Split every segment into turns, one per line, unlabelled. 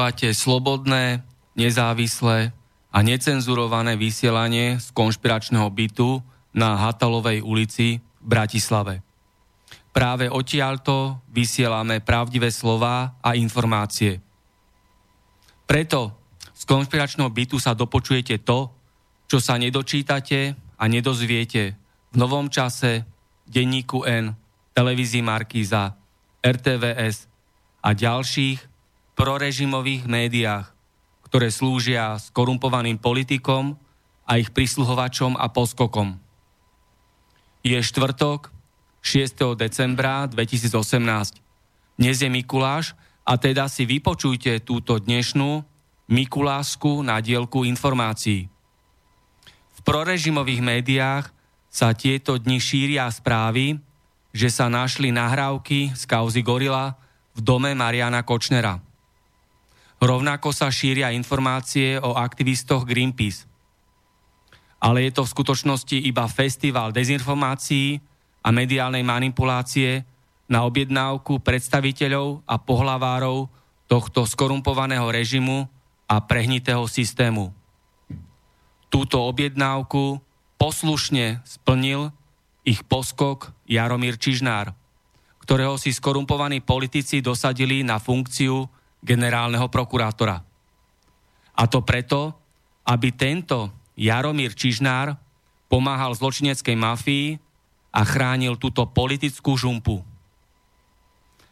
Počúvate slobodné, nezávislé a necenzurované vysielanie z konšpiračného bytu na Hatalovej ulici v Bratislave. Práve odtiaľto vysielame pravdivé slova a informácie. Preto z konšpiračného bytu sa dopočujete to, čo sa nedočítate a nedozviete v novom čase, denníku N, televízii Markíza, RTVS a ďalších prorežimových médiách, ktoré slúžia skorumpovaným politikom a ich prisluhovačom a poskokom. Je štvrtok, 6. decembra 2018. Dnes je Mikuláš a teda si vypočujte túto dnešnú Mikulásku na dielku informácií. V prorežimových médiách sa tieto dni šíria správy, že sa našli nahrávky z kauzy Gorila v dome Mariana Kočnera. Rovnako sa šíria informácie o aktivistoch Greenpeace. Ale je to v skutočnosti iba festival dezinformácií a mediálnej manipulácie na objednávku predstaviteľov a pohlavárov tohto skorumpovaného režimu a prehnitého systému. Túto objednávku poslušne splnil ich poskok Jaromír Čižnár, ktorého si skorumpovaní politici dosadili na funkciu generálneho prokurátora. A to preto, aby tento Jaromír Čižnár pomáhal zločineckej mafii a chránil túto politickú žumpu.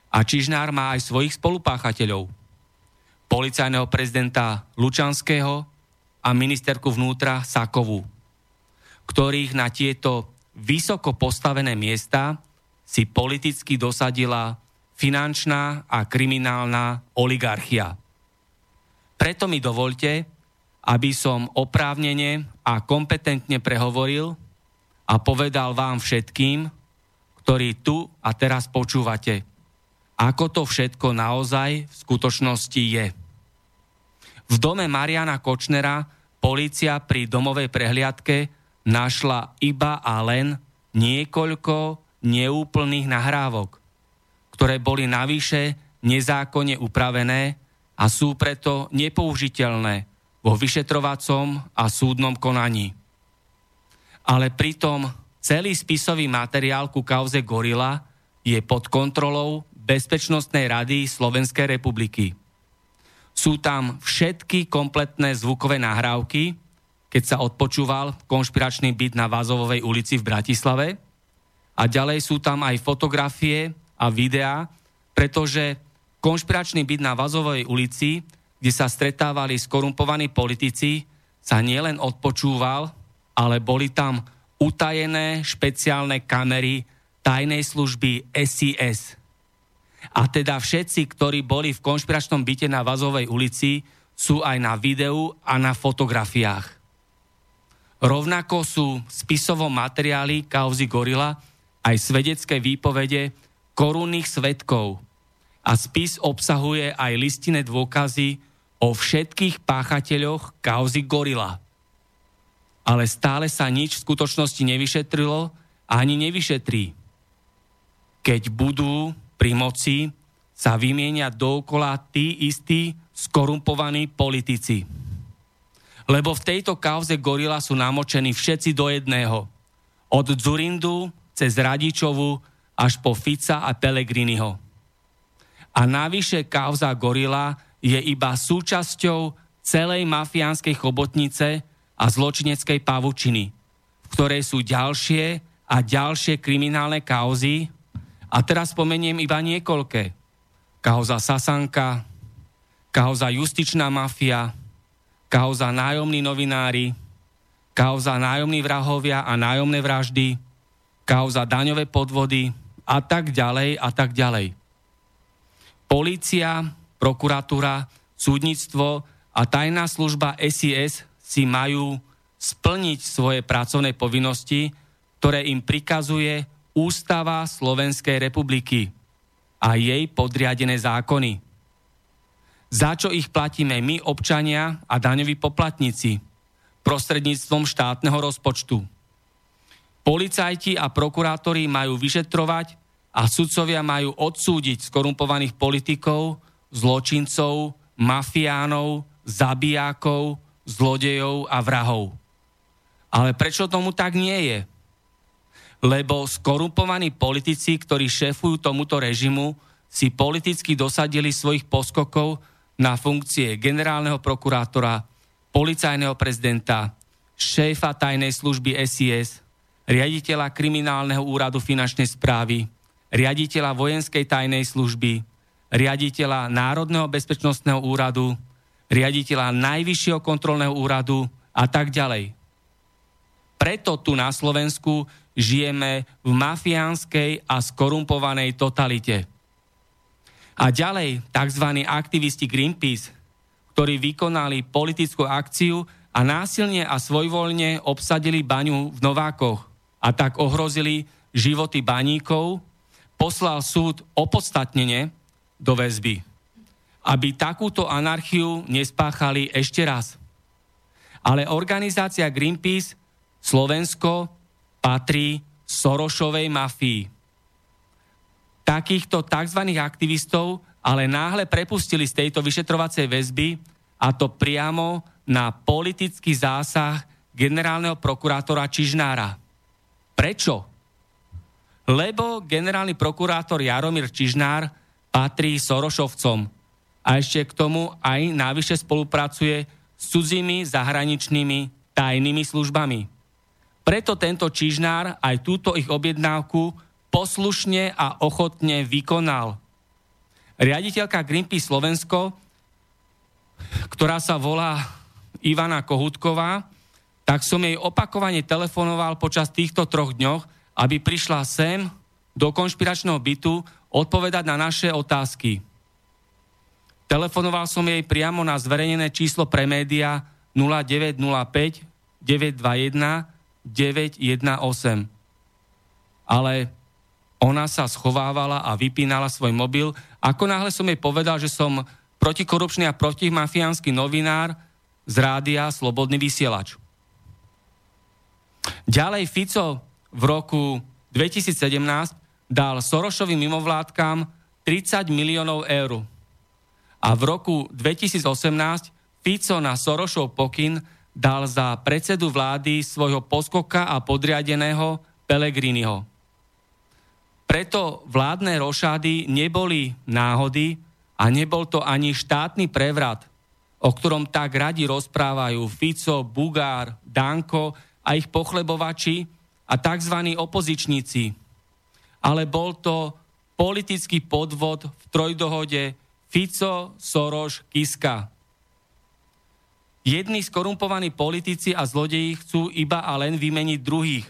A Čižnár má aj svojich spolupáchateľov. Policajného prezidenta Lučanského a ministerku vnútra Sakovú, ktorých na tieto vysoko postavené miesta si politicky dosadila finančná a kriminálna oligarchia. Preto mi dovolte, aby som oprávnene a kompetentne prehovoril a povedal vám všetkým, ktorí tu a teraz počúvate, ako to všetko naozaj v skutočnosti je. V dome Mariana Kočnera policia pri domovej prehliadke našla iba a len niekoľko neúplných nahrávok ktoré boli navyše nezákonne upravené a sú preto nepoužiteľné vo vyšetrovacom a súdnom konaní. Ale pritom celý spisový materiál ku kauze Gorila je pod kontrolou Bezpečnostnej rady Slovenskej republiky. Sú tam všetky kompletné zvukové nahrávky, keď sa odpočúval konšpiračný byt na Vazovovej ulici v Bratislave. A ďalej sú tam aj fotografie a videá, pretože konšpiračný byt na Vazovej ulici, kde sa stretávali skorumpovaní politici, sa nielen odpočúval, ale boli tam utajené špeciálne kamery tajnej služby SIS. A teda všetci, ktorí boli v konšpiračnom byte na Vazovej ulici, sú aj na videu a na fotografiách. Rovnako sú v spisovom materiáli kauzy Gorila aj svedecké výpovede korunných svetkov a spis obsahuje aj listinné dôkazy o všetkých páchateľoch kauzy Gorila. Ale stále sa nič v skutočnosti nevyšetrilo ani nevyšetrí. Keď budú pri moci, sa vymienia dookola tí istí skorumpovaní politici. Lebo v tejto kauze gorila sú namočení všetci do jedného. Od Zurindu cez Radičovu až po Fica a Pelegriniho. A navyše kauza gorila je iba súčasťou celej mafiánskej chobotnice a zločineckej pavučiny, v ktorej sú ďalšie a ďalšie kriminálne kauzy. A teraz spomeniem iba niekoľké. Kauza Sasanka, kauza justičná mafia, kauza nájomní novinári, kauza nájomní vrahovia a nájomné vraždy, kauza daňové podvody a tak ďalej a tak ďalej. Polícia, prokuratúra, súdnictvo a tajná služba SIS si majú splniť svoje pracovné povinnosti, ktoré im prikazuje Ústava Slovenskej republiky a jej podriadené zákony. Za čo ich platíme my, občania a daňoví poplatníci, prostredníctvom štátneho rozpočtu. Policajti a prokurátori majú vyšetrovať a sudcovia majú odsúdiť skorumpovaných politikov, zločincov, mafiánov, zabijákov, zlodejov a vrahov. Ale prečo tomu tak nie je? Lebo skorumpovaní politici, ktorí šéfujú tomuto režimu, si politicky dosadili svojich poskokov na funkcie generálneho prokurátora, policajného prezidenta, šéfa tajnej služby SIS, riaditeľa kriminálneho úradu finančnej správy, riaditeľa vojenskej tajnej služby, riaditeľa Národného bezpečnostného úradu, riaditeľa Najvyššieho kontrolného úradu a tak ďalej. Preto tu na Slovensku žijeme v mafiánskej a skorumpovanej totalite. A ďalej tzv. aktivisti Greenpeace, ktorí vykonali politickú akciu a násilne a svojvoľne obsadili baňu v Novákoch a tak ohrozili životy baníkov, poslal súd opodstatnenie do väzby, aby takúto anarchiu nespáchali ešte raz. Ale organizácia Greenpeace Slovensko patrí Sorošovej mafii. Takýchto tzv. aktivistov ale náhle prepustili z tejto vyšetrovacej väzby a to priamo na politický zásah generálneho prokurátora Čižnára. Prečo? Lebo generálny prokurátor Jaromír Čižnár patrí Sorošovcom a ešte k tomu aj návyše spolupracuje s cudzími zahraničnými tajnými službami. Preto tento Čižnár aj túto ich objednávku poslušne a ochotne vykonal. Riaditeľka Greenpeace Slovensko, ktorá sa volá Ivana Kohutková, tak som jej opakovane telefonoval počas týchto troch dňoch, aby prišla sem do konšpiračného bytu odpovedať na naše otázky. Telefonoval som jej priamo na zverejnené číslo pre média 0905 921 918. Ale ona sa schovávala a vypínala svoj mobil. Ako náhle som jej povedal, že som protikorupčný a protimafiánsky novinár z rádia Slobodný vysielač. Ďalej Fico v roku 2017 dal Sorošovým mimovládkam 30 miliónov eur. A v roku 2018 Fico na Sorošov pokyn dal za predsedu vlády svojho poskoka a podriadeného Pelegriniho. Preto vládne rošády neboli náhody a nebol to ani štátny prevrat, o ktorom tak radi rozprávajú Fico, Bugár, Danko a ich pochlebovači a tzv. opozičníci. Ale bol to politický podvod v trojdohode Fico, Soroš, Kiska. Jedni skorumpovaní politici a zlodeji chcú iba a len vymeniť druhých.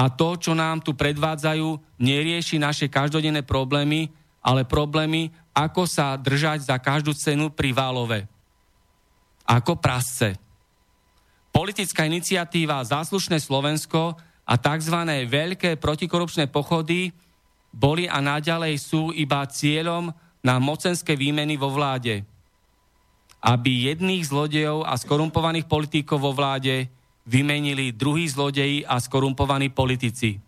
A to, čo nám tu predvádzajú, nerieši naše každodenné problémy, ale problémy, ako sa držať za každú cenu pri válove. Ako prasce. Politická iniciatíva Záslušné Slovensko a tzv. veľké protikorupčné pochody boli a naďalej sú iba cieľom na mocenské výmeny vo vláde aby jedných zlodejov a skorumpovaných politikov vo vláde vymenili druhí zlodeji a skorumpovaní politici.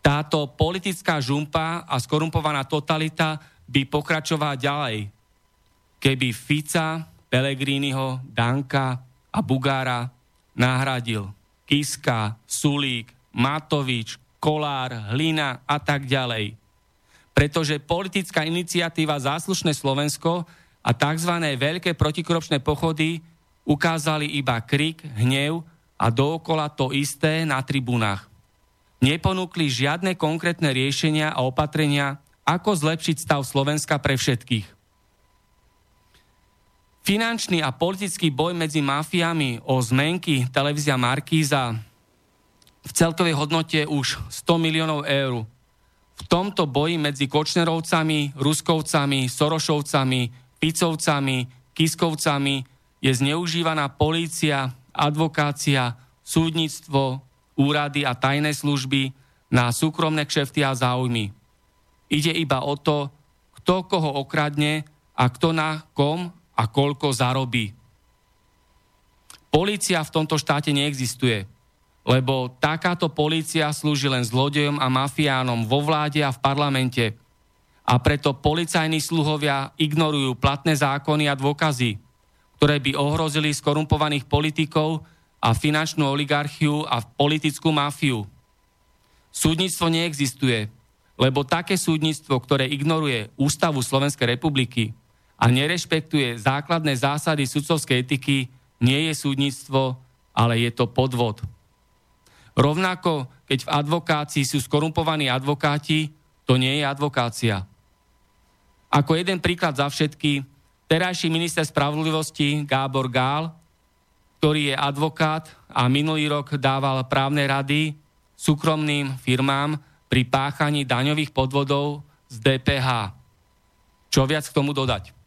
Táto politická žumpa a skorumpovaná totalita by pokračovala ďalej, keby Fica, Pelegriniho, Danka a Bugára nahradil Kiska, Sulík, Matovič, Kolár, Hlina a tak ďalej. Pretože politická iniciatíva Záslušné Slovensko a tzv. veľké protikorupčné pochody ukázali iba krik, hnev a dookola to isté na tribunách. Neponúkli žiadne konkrétne riešenia a opatrenia, ako zlepšiť stav Slovenska pre všetkých. Finančný a politický boj medzi mafiami o zmenky televízia Markíza v celkovej hodnote už 100 miliónov eur. V tomto boji medzi Kočnerovcami, Ruskovcami, Sorošovcami, Picovcami, Kiskovcami je zneužívaná polícia, advokácia, súdnictvo, úrady a tajné služby na súkromné kšefty a záujmy. Ide iba o to, kto koho okradne a kto na kom a koľko zarobí. Polícia v tomto štáte neexistuje, lebo takáto polícia slúži len zlodejom a mafiánom vo vláde a v parlamente. A preto policajní sluhovia ignorujú platné zákony a dôkazy, ktoré by ohrozili skorumpovaných politikov a finančnú oligarchiu a politickú mafiu. Súdnictvo neexistuje, lebo také súdnictvo, ktoré ignoruje Ústavu Slovenskej republiky a nerešpektuje základné zásady sudcovskej etiky, nie je súdnictvo, ale je to podvod. Rovnako, keď v advokácii sú skorumpovaní advokáti, to nie je advokácia. Ako jeden príklad za všetky, terajší minister spravodlivosti Gábor Gál, ktorý je advokát a minulý rok dával právne rady súkromným firmám, pri páchaní daňových podvodov z DPH. Čo viac k tomu dodať?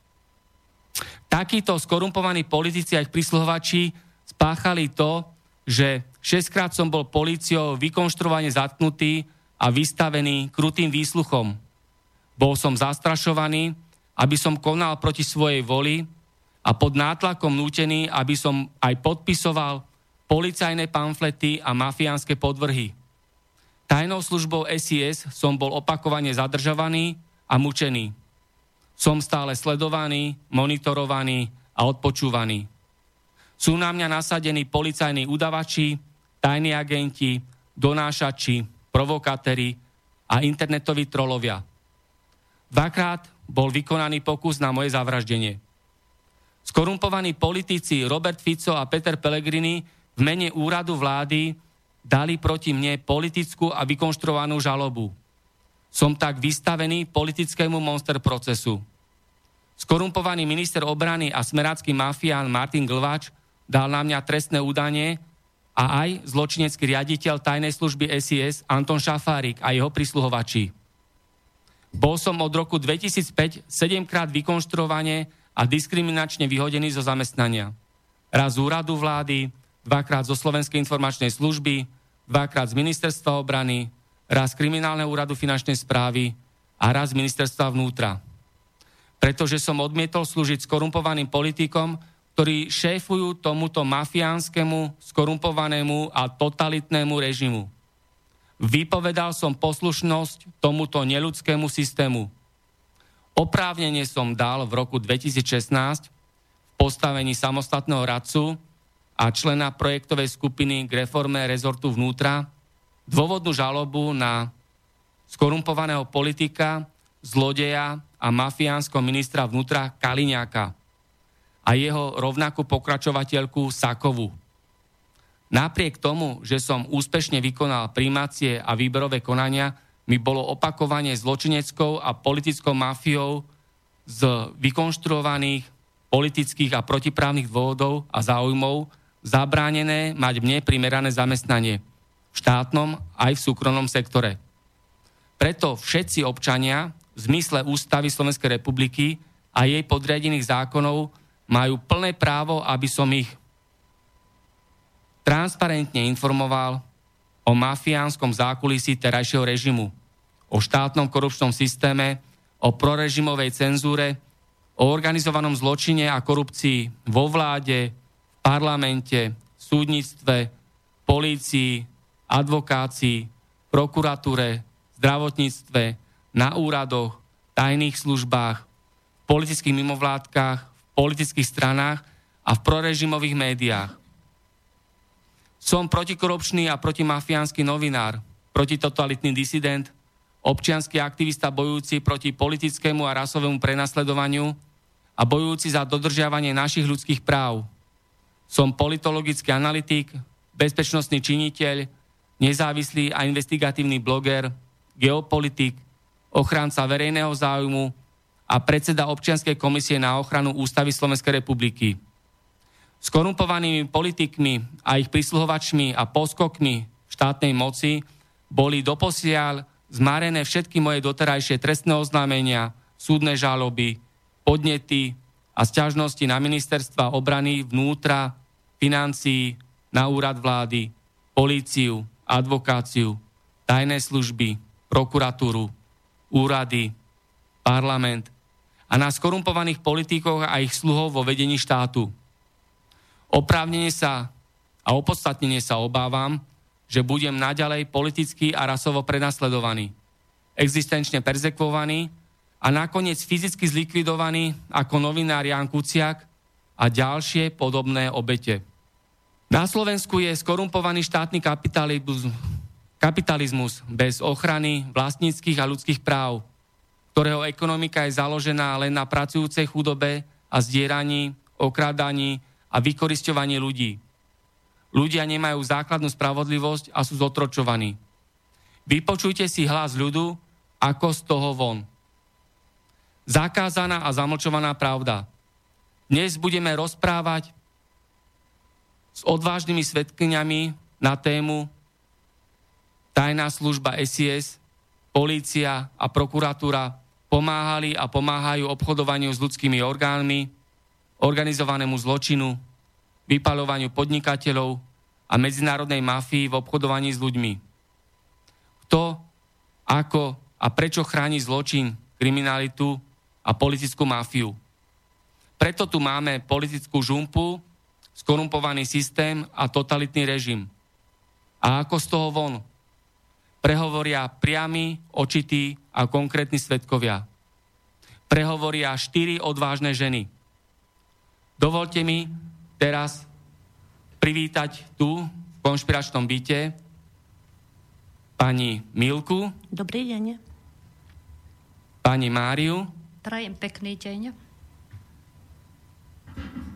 Takíto skorumpovaní politici a ich prísluhovači spáchali to, že šestkrát som bol policiou vykonštruovane zatknutý a vystavený krutým výsluchom. Bol som zastrašovaný, aby som konal proti svojej voli a pod nátlakom nútený, aby som aj podpisoval policajné pamflety a mafiánske podvrhy. Tajnou službou SIS som bol opakovane zadržovaný a mučený. Som stále sledovaný, monitorovaný a odpočúvaný. Sú na mňa nasadení policajní udavači, tajní agenti, donášači, provokatéri a internetoví trolovia. Dvakrát bol vykonaný pokus na moje zavraždenie. Skorumpovaní politici Robert Fico a Peter Pellegrini v mene úradu vlády dali proti mne politickú a vykonštruovanú žalobu. Som tak vystavený politickému monster procesu. Skorumpovaný minister obrany a smerácky mafián Martin Glvač dal na mňa trestné údanie a aj zločinecký riaditeľ tajnej služby SIS Anton Šafárik a jeho prisluhovači. Bol som od roku 2005 sedemkrát vykonštruovane a diskriminačne vyhodený zo zamestnania. Raz z úradu vlády, dvakrát zo Slovenskej informačnej služby, dvakrát z ministerstva obrany, raz z kriminálneho úradu finančnej správy a raz z ministerstva vnútra. Pretože som odmietol slúžiť skorumpovaným politikom, ktorí šéfujú tomuto mafiánskemu, skorumpovanému a totalitnému režimu. Vypovedal som poslušnosť tomuto neludskému systému. Oprávnenie som dal v roku 2016 v postavení samostatného radcu a člena projektovej skupiny k reforme rezortu vnútra dôvodnú žalobu na skorumpovaného politika, zlodeja a mafiánsko ministra vnútra Kaliňáka a jeho rovnakú pokračovateľku Sakovu. Napriek tomu, že som úspešne vykonal primácie a výberové konania, mi bolo opakovanie zločineckou a politickou mafiou z vykonštruovaných politických a protiprávnych dôvodov a záujmov zabránené mať mne primerané zamestnanie v štátnom aj v súkromnom sektore. Preto všetci občania zmysle Ústavy Slovenskej republiky a jej podriadených zákonov majú plné právo, aby som ich transparentne informoval o mafiánskom zákulisí terajšieho režimu, o štátnom korupčnom systéme, o prorežimovej cenzúre, o organizovanom zločine a korupcii vo vláde, parlamente, súdnictve, polícii, advokácii, prokuratúre, zdravotníctve, na úradoch, tajných službách, v politických mimovládkach, v politických stranách a v prorežimových médiách. Som protikorupčný a protimafiánsky novinár, protitotalitný disident, občianský aktivista bojujúci proti politickému a rasovému prenasledovaniu a bojujúci za dodržiavanie našich ľudských práv. Som politologický analytik, bezpečnostný činiteľ, nezávislý a investigatívny bloger, geopolitik, ochranca verejného záujmu a predseda občianskej komisie na ochranu Ústavy Slovenskej republiky. S korumpovanými politikmi a ich prísluhovačmi a poskokmi štátnej moci boli doposiaľ zmarené všetky moje doterajšie trestné oznámenia, súdne žaloby, podnety a sťažnosti na ministerstva obrany, vnútra, financií, na úrad vlády, políciu, advokáciu, tajné služby, prokuratúru, úrady, parlament a na skorumpovaných politikoch a ich sluhov vo vedení štátu. Oprávnenie sa a opodstatnenie sa obávam, že budem naďalej politicky a rasovo prenasledovaný, existenčne perzekvovaný a nakoniec fyzicky zlikvidovaný ako novinár Jan Kuciak a ďalšie podobné obete. Na Slovensku je skorumpovaný štátny kapitalizmus, kapitalizmus bez ochrany vlastníckých a ľudských práv, ktorého ekonomika je založená len na pracujúcej chudobe a zdieraní, okrádaní a vykorisťovanie ľudí. Ľudia nemajú základnú spravodlivosť a sú zotročovaní. Vypočujte si hlas ľudu, ako z toho von. Zakázaná a zamlčovaná pravda. Dnes budeme rozprávať s odvážnymi svetkňami na tému tajná služba SIS, polícia a prokuratúra pomáhali a pomáhajú obchodovaniu s ľudskými orgánmi, organizovanému zločinu, vypaľovaniu podnikateľov a medzinárodnej mafii v obchodovaní s ľuďmi. Kto, ako a prečo chráni zločin, kriminalitu a politickú mafiu. Preto tu máme politickú žumpu, skorumpovaný systém a totalitný režim. A ako z toho von? Prehovoria priami, očití a konkrétni svetkovia. Prehovoria štyri odvážne ženy – Dovolte mi teraz privítať tu v konšpiračnom byte pani Milku.
Dobrý deň.
Pani Máriu.
Prajem pekný deň.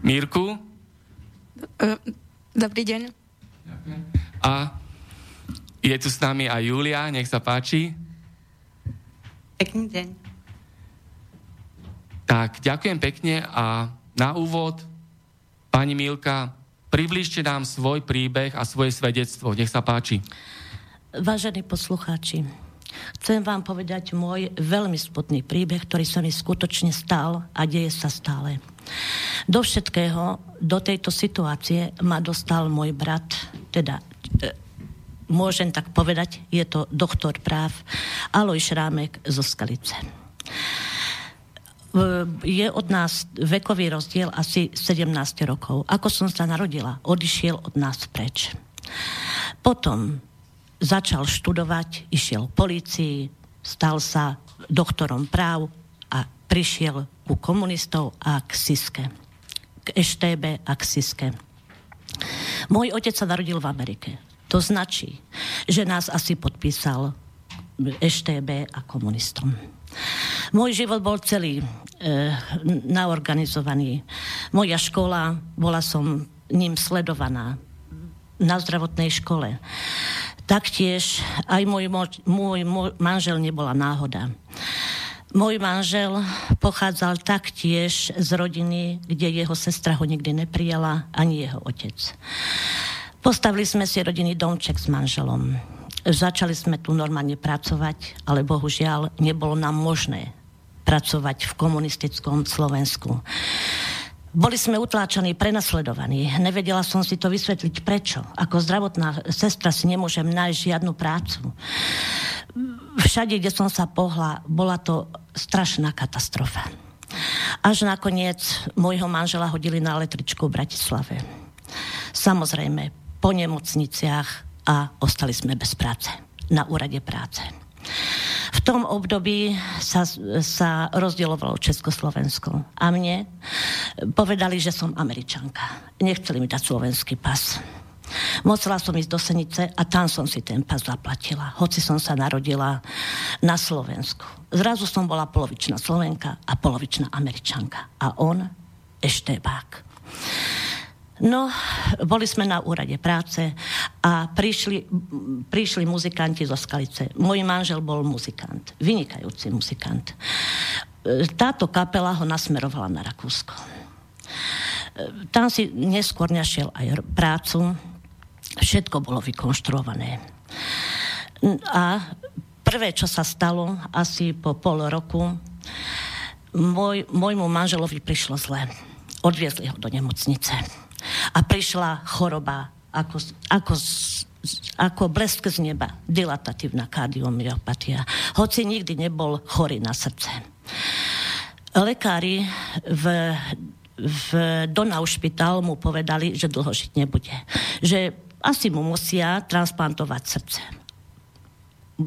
Mirku.
Dobrý deň.
A je tu s nami aj Julia, nech sa páči.
Pekný deň.
Tak, ďakujem pekne a na úvod, pani Milka, približte nám svoj príbeh a svoje svedectvo. Nech sa páči.
Vážení poslucháči, chcem vám povedať môj veľmi smutný príbeh, ktorý sa mi skutočne stal a deje sa stále. Do všetkého, do tejto situácie ma dostal môj brat, teda e, môžem tak povedať, je to doktor práv Aloj Šrámek zo Skalice je od nás vekový rozdiel asi 17 rokov. Ako som sa narodila, odišiel od nás preč. Potom začal študovať, išiel k policii, stal sa doktorom práv a prišiel ku komunistov a k Siske. K EŠTB a k Siske. Môj otec sa narodil v Amerike. To značí, že nás asi podpísal EŠTB a komunistom. Môj život bol celý e, naorganizovaný. Moja škola, bola som ním sledovaná na zdravotnej škole. Taktiež aj môj, môj, môj manžel nebola náhoda. Môj manžel pochádzal taktiež z rodiny, kde jeho sestra ho nikdy neprijala, ani jeho otec. Postavili sme si rodinný domček s manželom. Začali sme tu normálne pracovať, ale bohužiaľ nebolo nám možné pracovať v komunistickom Slovensku. Boli sme utláčaní, prenasledovaní. Nevedela som si to vysvetliť prečo. Ako zdravotná sestra si nemôžem nájsť žiadnu prácu. Všade, kde som sa pohla, bola to strašná katastrofa. Až nakoniec môjho manžela hodili na električku v Bratislave. samozrejme po nemocniciach a ostali sme bez práce na úrade práce. V tom období sa, sa rozdielovalo Československo a mne povedali, že som Američanka. Nechceli mi dať slovenský pas. Musela som ísť do Senice a tam som si ten pas zaplatila. Hoci som sa narodila na Slovensku. Zrazu som bola polovičná Slovenka a polovičná Američanka. A on eštebák. No, boli sme na úrade práce a prišli, prišli muzikanti zo Skalice. Môj manžel bol muzikant, vynikajúci muzikant. Táto kapela ho nasmerovala na Rakúsko. Tam si neskôr našiel aj prácu, všetko bolo vykonštruované. A prvé, čo sa stalo, asi po pol roku, môj, môjmu manželovi prišlo zle. Odviezli ho do nemocnice a prišla choroba ako, ako, ako blesk z neba, dilatatívna kardiomyopatia, hoci nikdy nebol chorý na srdce. Lekári v, v Donau špitál mu povedali, že dlho žiť nebude. Že asi mu musia transplantovať srdce.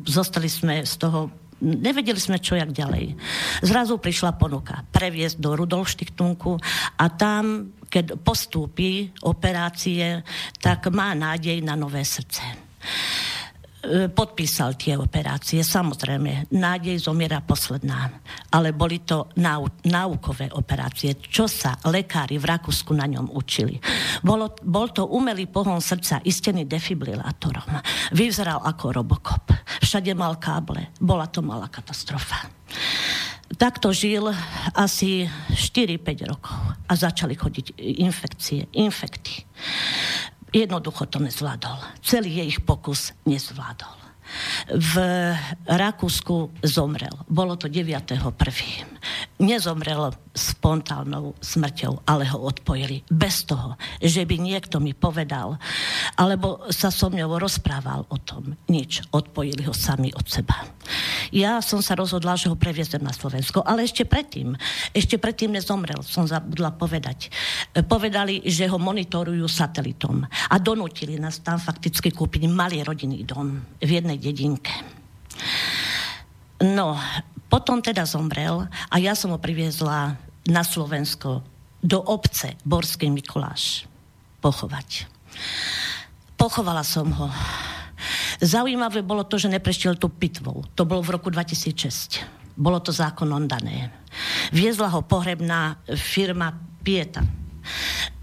Zostali sme z toho nevedeli sme, čo jak ďalej. Zrazu prišla ponuka previesť do Rudolštichtunku a tam keď postúpi operácie, tak má nádej na nové srdce e, podpísal tie operácie. Samozrejme, nádej zomiera posledná. Ale boli to nau- náukové operácie, čo sa lekári v Rakúsku na ňom učili. Bolo, bol to umelý pohon srdca, istený defibrilátorom. Vyzeral ako robokop. Všade mal káble. Bola to malá katastrofa takto žil asi 4-5 rokov a začali chodiť infekcie, infekty. Jednoducho to nezvládol. Celý jej pokus nezvládol. V Rakúsku zomrel. Bolo to 9.1. Nezomrel spontánnou smrťou, ale ho odpojili. Bez toho, že by niekto mi povedal, alebo sa so mňou rozprával o tom. Nič. Odpojili ho sami od seba. Ja som sa rozhodla, že ho previezem na Slovensko, ale ešte predtým, ešte predtým nezomrel, som zabudla povedať. Povedali, že ho monitorujú satelitom a donútili nás tam fakticky kúpiť malý rodinný dom v jednej dedinke. No, potom teda zomrel a ja som ho priviezla na Slovensko do obce Borskej Mikuláš pochovať. Pochovala som ho. Zaujímavé bolo to, že neprešiel tu pitvou. To bolo v roku 2006. Bolo to zákonom dané. Viezla ho pohrebná firma Pieta.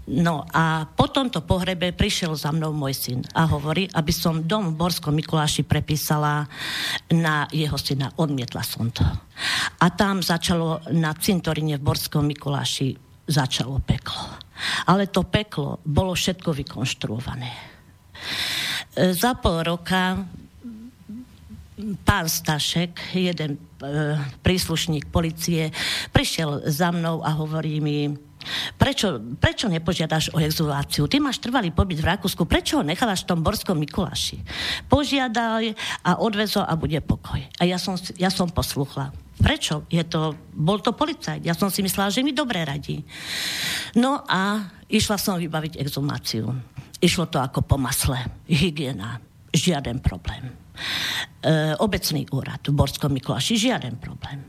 No a po tomto pohrebe prišiel za mnou môj syn a hovorí, aby som dom v Borskom Mikuláši prepísala na jeho syna. Odmietla som to. A tam začalo na cintorine v Borskom Mikuláši začalo peklo. Ale to peklo bolo všetko vykonštruované. Za pol roka pán Stašek, jeden e, príslušník policie, prišiel za mnou a hovorí mi, Prečo, prečo nepožiadaš o exuláciu? Ty máš trvalý pobyt v Rakúsku, prečo ho nechávaš v tom Borskom Mikuláši? Požiadaj a odvezol a bude pokoj. A ja som, ja som posluchla. Prečo? Je to, bol to policajt. Ja som si myslela, že mi dobre radí. No a išla som vybaviť exhumáciu. Išlo to ako po masle. Hygiena. Žiaden problém. E, obecný úrad v Borskom Mikuláši. Žiaden problém.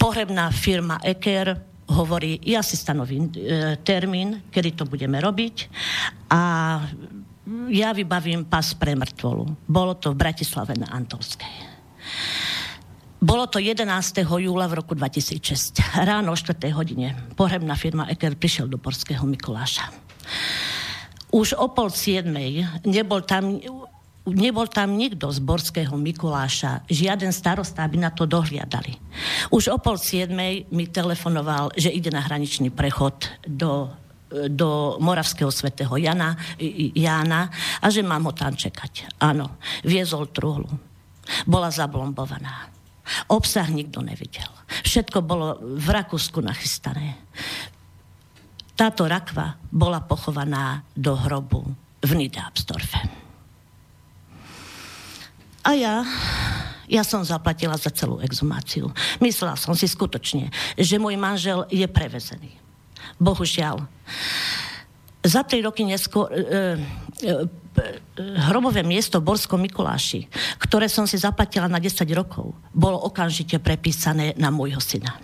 Pohrebná firma Eker hovorí, ja si stanovím e, termín, kedy to budeme robiť a ja vybavím pas pre mŕtvolu. Bolo to v Bratislave na Antolskej. Bolo to 11. júla v roku 2006. Ráno o 4. hodine pohrebná firma Eker prišiel do Borského Mikuláša. Už o pol siedmej nebol tam nebol tam nikto z Borského Mikuláša, žiaden starosta, aby na to dohliadali. Už o pol siedmej mi telefonoval, že ide na hraničný prechod do, do Moravského svätého Jana, Jána a že mám ho tam čekať. Áno, viezol truhlu. Bola zablombovaná. Obsah nikto nevidel. Všetko bolo v Rakúsku nachystané. Táto rakva bola pochovaná do hrobu v Niederabsdorfe. A ja, ja som zaplatila za celú exhumáciu. Myslela som si skutočne, že môj manžel je prevezený. Bohužiaľ, za tri roky neskôr... E, e, hrobové miesto v Borskom Mikuláši, ktoré som si zaplatila na 10 rokov, bolo okamžite prepísané na môjho syna.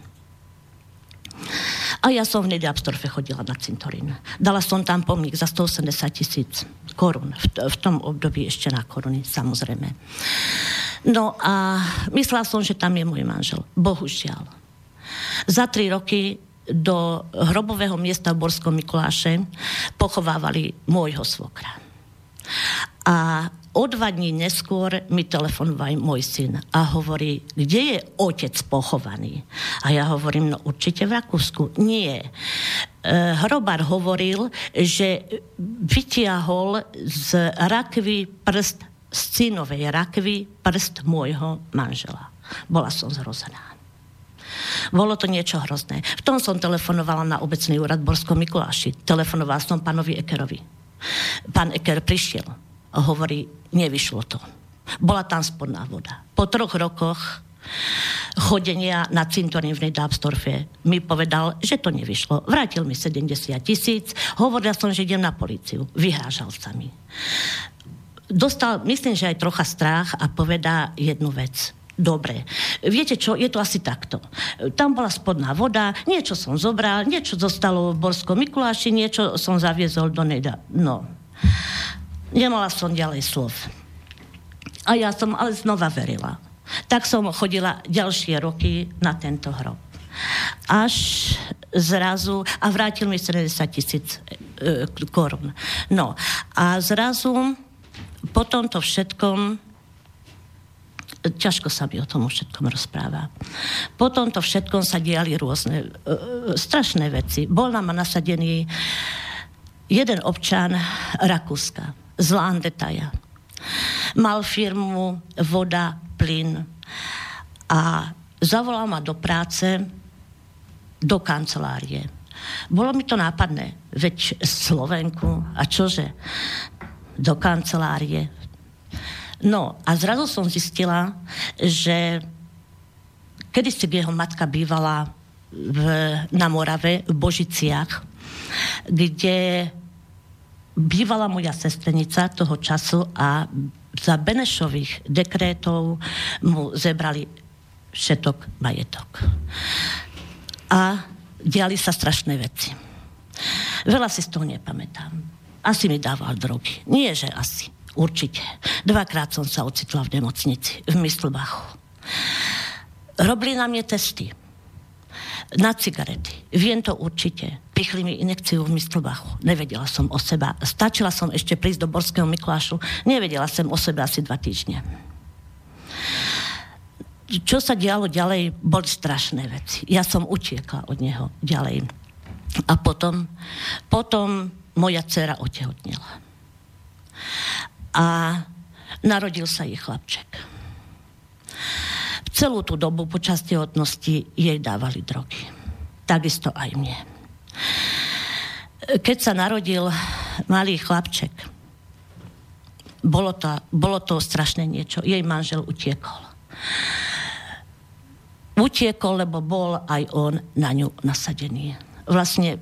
A ja som v Nedabstorfe chodila na cintorín. Dala som tam pomník za 180 tisíc korún. V, v tom období ešte na koruny, samozrejme. No a myslela som, že tam je môj manžel. Bohužiaľ. Za tri roky do hrobového miesta v Borskom Mikuláše pochovávali môjho svokra. A o dva dní neskôr mi telefonoval môj syn a hovorí, kde je otec pochovaný? A ja hovorím, no určite v Rakúsku. Nie. E, hrobar hovoril, že vytiahol z rakvy prst, z synovej rakvy prst môjho manžela. Bola som zhrozená. Bolo to niečo hrozné. V tom som telefonovala na obecný úrad Borsko Mikuláši. Telefonovala som pánovi Ekerovi. Pán Eker prišiel a hovorí, nevyšlo to. Bola tam spodná voda. Po troch rokoch chodenia na cintorín v Nedábstorfe mi povedal, že to nevyšlo. Vrátil mi 70 tisíc, hovoril som, že idem na policiu. Vyhrážal sa mi. Dostal, myslím, že aj trocha strach a povedá jednu vec. Dobre. Viete čo, je to asi takto. Tam bola spodná voda, niečo som zobral, niečo zostalo v Borskom Mikuláši, niečo som zaviezol do Neda. No. Nemala som ďalej slov. A ja som ale znova verila. Tak som chodila ďalšie roky na tento hrob. Až zrazu, a vrátil mi 70 tisíc e, korun. No, a zrazu po tomto všetkom ťažko sa mi o tom všetkom rozpráva. Po tomto všetkom sa diali rôzne uh, strašné veci. Bol nám nasadený jeden občan Rakúska z Landetaja. Mal firmu voda, plyn a zavolal ma do práce do kancelárie. Bolo mi to nápadné, veď Slovenku a čože, do kancelárie, No a zrazu som zistila, že kedy si jeho matka bývala v, na Morave, v Božiciach, kde bývala moja sestrenica toho času a za Benešových dekrétov mu zebrali všetok majetok. A diali sa strašné veci. Veľa si z toho nepamätám. Asi mi dával drogy. Nie, že asi. Určite. Dvakrát som sa ocitla v nemocnici, v Myslbachu. Robili na mne testy. Na cigarety. Viem to určite. Pichli mi inekciu v Myslbachu. Nevedela som o seba. Stačila som ešte prísť do Borského Mikulášu. Nevedela som o sebe asi dva týždne. Čo sa dialo ďalej, boli strašné veci. Ja som utiekla od neho ďalej. A potom, potom moja dcera otehotnila a narodil sa jej chlapček. V celú tú dobu počas tehotnosti jej dávali drogy. Takisto aj mne. Keď sa narodil malý chlapček, bolo to, bolo to strašné niečo. Jej manžel utiekol. Utiekol, lebo bol aj on na ňu nasadený. Vlastne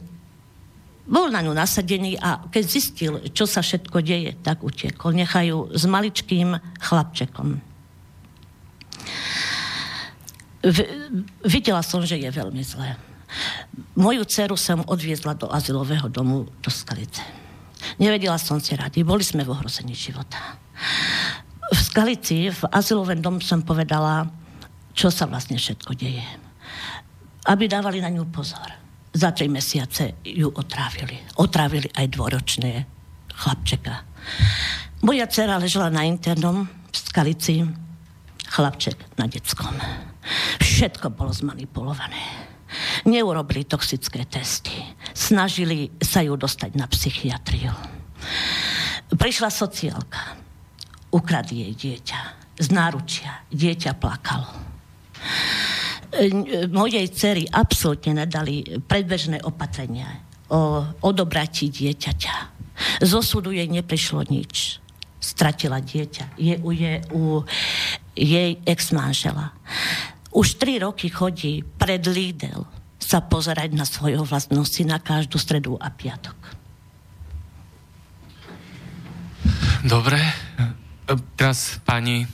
bol na ňu nasadený a keď zistil, čo sa všetko deje, tak utiekol. Nechajú s maličkým chlapčekom. V, videla som, že je veľmi zlé. Moju dceru som odviezla do azylového domu do Skalice. Nevedela som si rady, boli sme v ohrození života. V Skalici, v azylovém domu som povedala, čo sa vlastne všetko deje. Aby dávali na ňu pozor za tri mesiace ju otrávili. Otrávili aj dvoročné chlapčeka. Moja dcera ležela na internom v Skalici, chlapček na detskom. Všetko bolo zmanipulované. Neurobili toxické testy. Snažili sa ju dostať na psychiatriu. Prišla sociálka. Ukradli jej dieťa. Z náručia. Dieťa plakalo mojej cery absolútne nedali predbežné opatrenia o odobratí dieťaťa. Zo súdu jej neprišlo nič. Stratila dieťa. Je, je u jej ex-manžela. Už tri roky chodí pred Lidl sa pozerať na svojho vlastného syna každú stredu a piatok.
Dobre. Teraz pani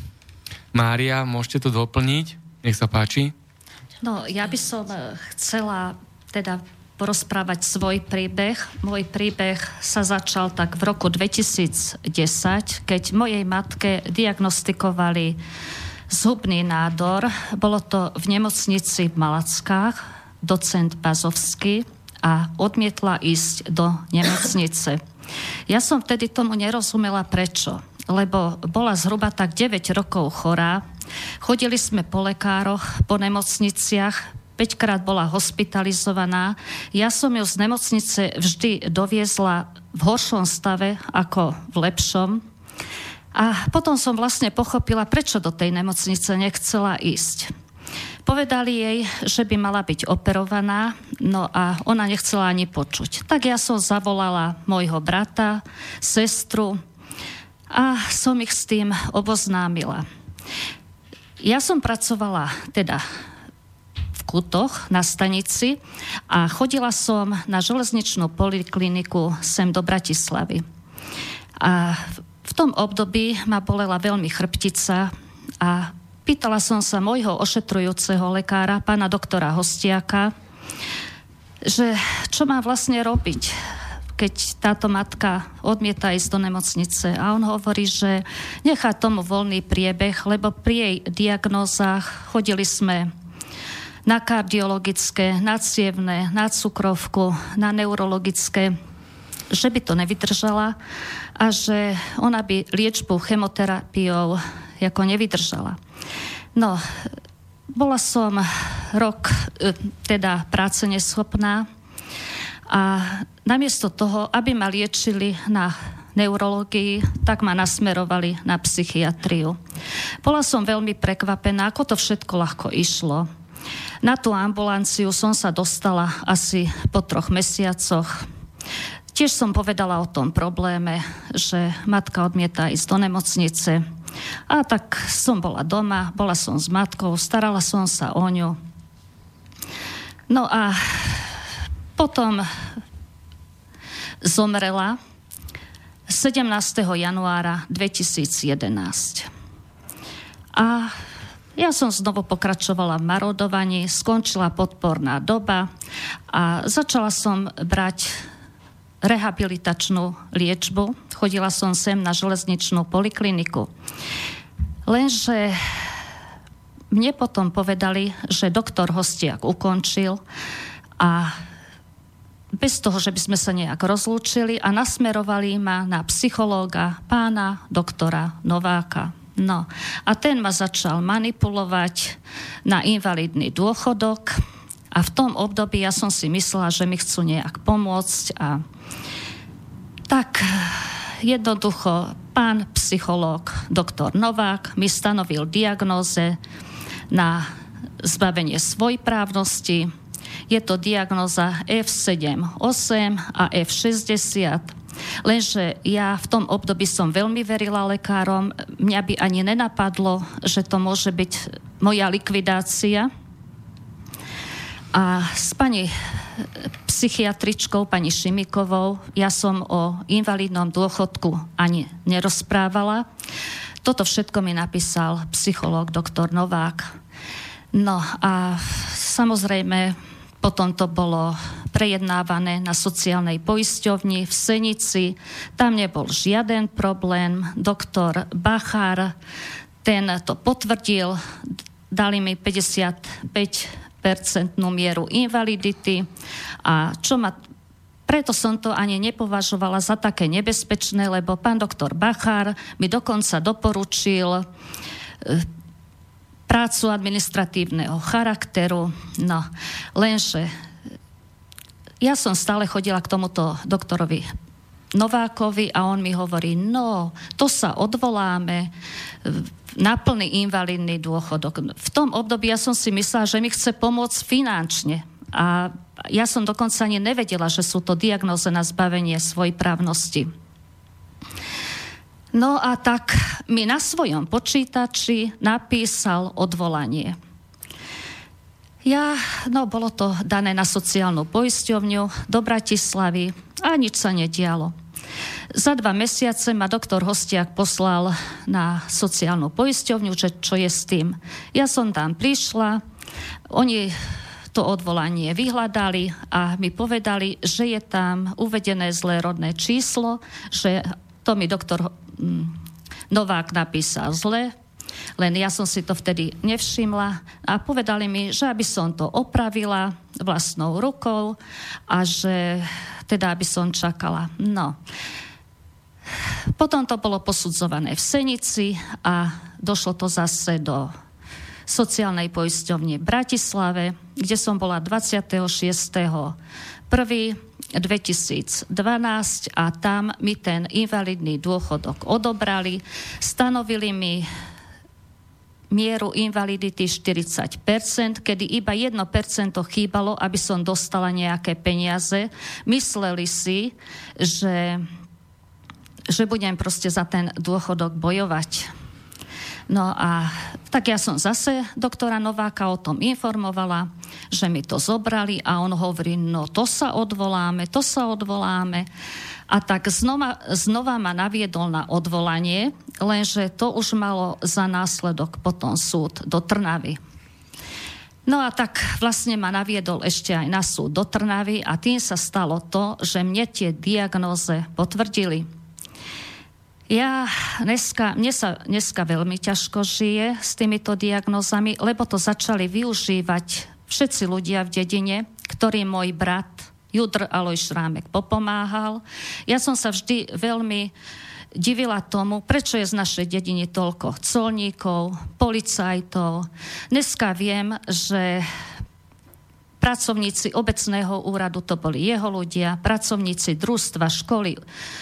Mária, môžete to doplniť? Nech sa páči.
No, ja by som eh, chcela teda porozprávať svoj príbeh. Môj príbeh sa začal tak v roku 2010, keď mojej matke diagnostikovali zhubný nádor. Bolo to v nemocnici v Malackách, docent Bazovský a odmietla ísť do nemocnice. Ja som vtedy tomu nerozumela prečo, lebo bola zhruba tak 9 rokov chorá, Chodili sme po lekároch, po nemocniciach, 5 krát bola hospitalizovaná. Ja som ju z nemocnice vždy doviezla v horšom stave ako v lepšom. A potom som vlastne pochopila, prečo do tej nemocnice nechcela ísť. Povedali jej, že by mala byť operovaná, no a ona nechcela ani počuť. Tak ja som zavolala môjho brata, sestru a som ich s tým oboznámila. Ja som pracovala teda v Kutoch na stanici a chodila som na železničnú polikliniku sem do Bratislavy. A v tom období ma bolela veľmi chrbtica a pýtala som sa môjho ošetrujúceho lekára, pána doktora Hostiaka, že čo má vlastne robiť keď táto matka odmieta ísť do nemocnice a on hovorí, že nechá tomu voľný priebeh, lebo pri jej diagnózach chodili sme na kardiologické, na cievne, na cukrovku, na neurologické, že by to nevydržala a že ona by liečbu chemoterapiou ako nevydržala. No, bola som rok e, teda práce neschopná, a namiesto toho, aby ma liečili na neurológii, tak ma nasmerovali na psychiatriu. Bola som veľmi prekvapená, ako to všetko ľahko išlo. Na tú ambulanciu som sa dostala asi po troch mesiacoch. Tiež som povedala o tom probléme, že matka odmieta ísť do nemocnice. A tak som bola doma, bola som s matkou, starala som sa o ňu. No a potom zomrela 17. januára 2011. A ja som znovu pokračovala v marodovaní, skončila podporná doba a začala som brať rehabilitačnú liečbu. Chodila som sem na železničnú polikliniku. Lenže mne potom povedali, že doktor Hostiak ukončil a bez toho, že by sme sa nejak rozlúčili a nasmerovali ma na psychológa pána doktora Nováka. No a ten ma začal manipulovať na invalidný dôchodok a v tom období ja som si myslela, že mi chcú nejak pomôcť a tak jednoducho pán psychológ doktor Novák mi stanovil diagnóze na zbavenie svojprávnosti, je to diagnoza F7-8 a F60. Lenže ja v tom období som veľmi verila lekárom. Mňa by ani nenapadlo, že to môže byť moja likvidácia. A s pani psychiatričkou, pani Šimikovou, ja som o invalidnom dôchodku ani nerozprávala. Toto všetko mi napísal psychológ doktor Novák. No a samozrejme potom to bolo prejednávané na sociálnej poisťovni v Senici. Tam nebol žiaden problém. Doktor Bachar, ten to potvrdil, dali mi 55 percentnú mieru invalidity a čo ma preto som to ani nepovažovala za také nebezpečné, lebo pán doktor Bachar mi dokonca doporučil prácu administratívneho charakteru. No, lenže ja som stále chodila k tomuto doktorovi Novákovi a on mi hovorí, no, to sa odvoláme na plný invalidný dôchodok. V tom období ja som si myslela, že mi chce pomôcť finančne. A ja som dokonca ani nevedela, že sú to diagnóze na zbavenie svojej právnosti. No a tak mi na svojom počítači napísal odvolanie. Ja, no bolo to dané na sociálnu poisťovňu do Bratislavy a nič sa nedialo. Za dva mesiace ma doktor Hostiak poslal na sociálnu poisťovňu, že čo je s tým. Ja som tam prišla, oni to odvolanie vyhľadali a mi povedali, že je tam uvedené zlé rodné číslo, že to mi doktor Novák napísal zle, len ja som si to vtedy nevšimla a povedali mi, že aby som to opravila vlastnou rukou a že teda aby som čakala. No. Potom to bolo posudzované v Senici a došlo to zase do sociálnej poisťovne v Bratislave, kde som bola 26. 1. 2012 a tam mi ten invalidný dôchodok odobrali, stanovili mi mieru invalidity 40%, kedy iba 1% chýbalo, aby som dostala nejaké peniaze. Mysleli si, že, že budem proste za ten dôchodok bojovať. No a tak ja som zase doktora Nováka o tom informovala, že mi to zobrali a on hovorí, no to sa odvoláme, to sa odvoláme. A tak znova, znova ma naviedol na odvolanie, lenže to už malo za následok potom súd do Trnavy. No a tak vlastne ma naviedol ešte aj na súd do Trnavy a tým sa stalo to, že mne tie diagnóze potvrdili. Ja dneska, mne sa dneska veľmi ťažko žije s týmito diagnózami, lebo to začali využívať všetci ľudia v dedine, ktorý môj brat Judr Aloj Šrámek popomáhal. Ja som sa vždy veľmi divila tomu, prečo je z našej dediny toľko colníkov, policajtov. Dneska viem, že pracovníci obecného úradu, to boli jeho ľudia, pracovníci družstva, školy,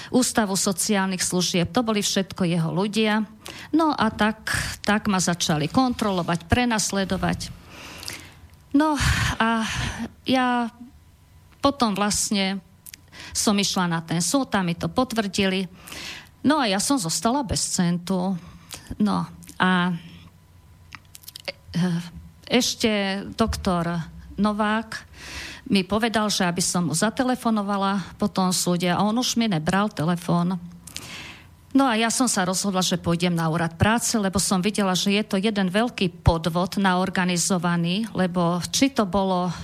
ústavu sociálnych služieb, to boli všetko jeho ľudia. No a tak, tak ma začali kontrolovať, prenasledovať. No a ja potom vlastne som išla na ten súd, tam mi to potvrdili. No a ja som zostala bez centu. No a e, ešte doktor Novák mi povedal, že aby som mu zatelefonovala po tom súde a on už mi nebral telefón. No a ja som sa rozhodla, že pôjdem na úrad práce, lebo som videla, že je to jeden veľký podvod na organizovaný, lebo či to bolo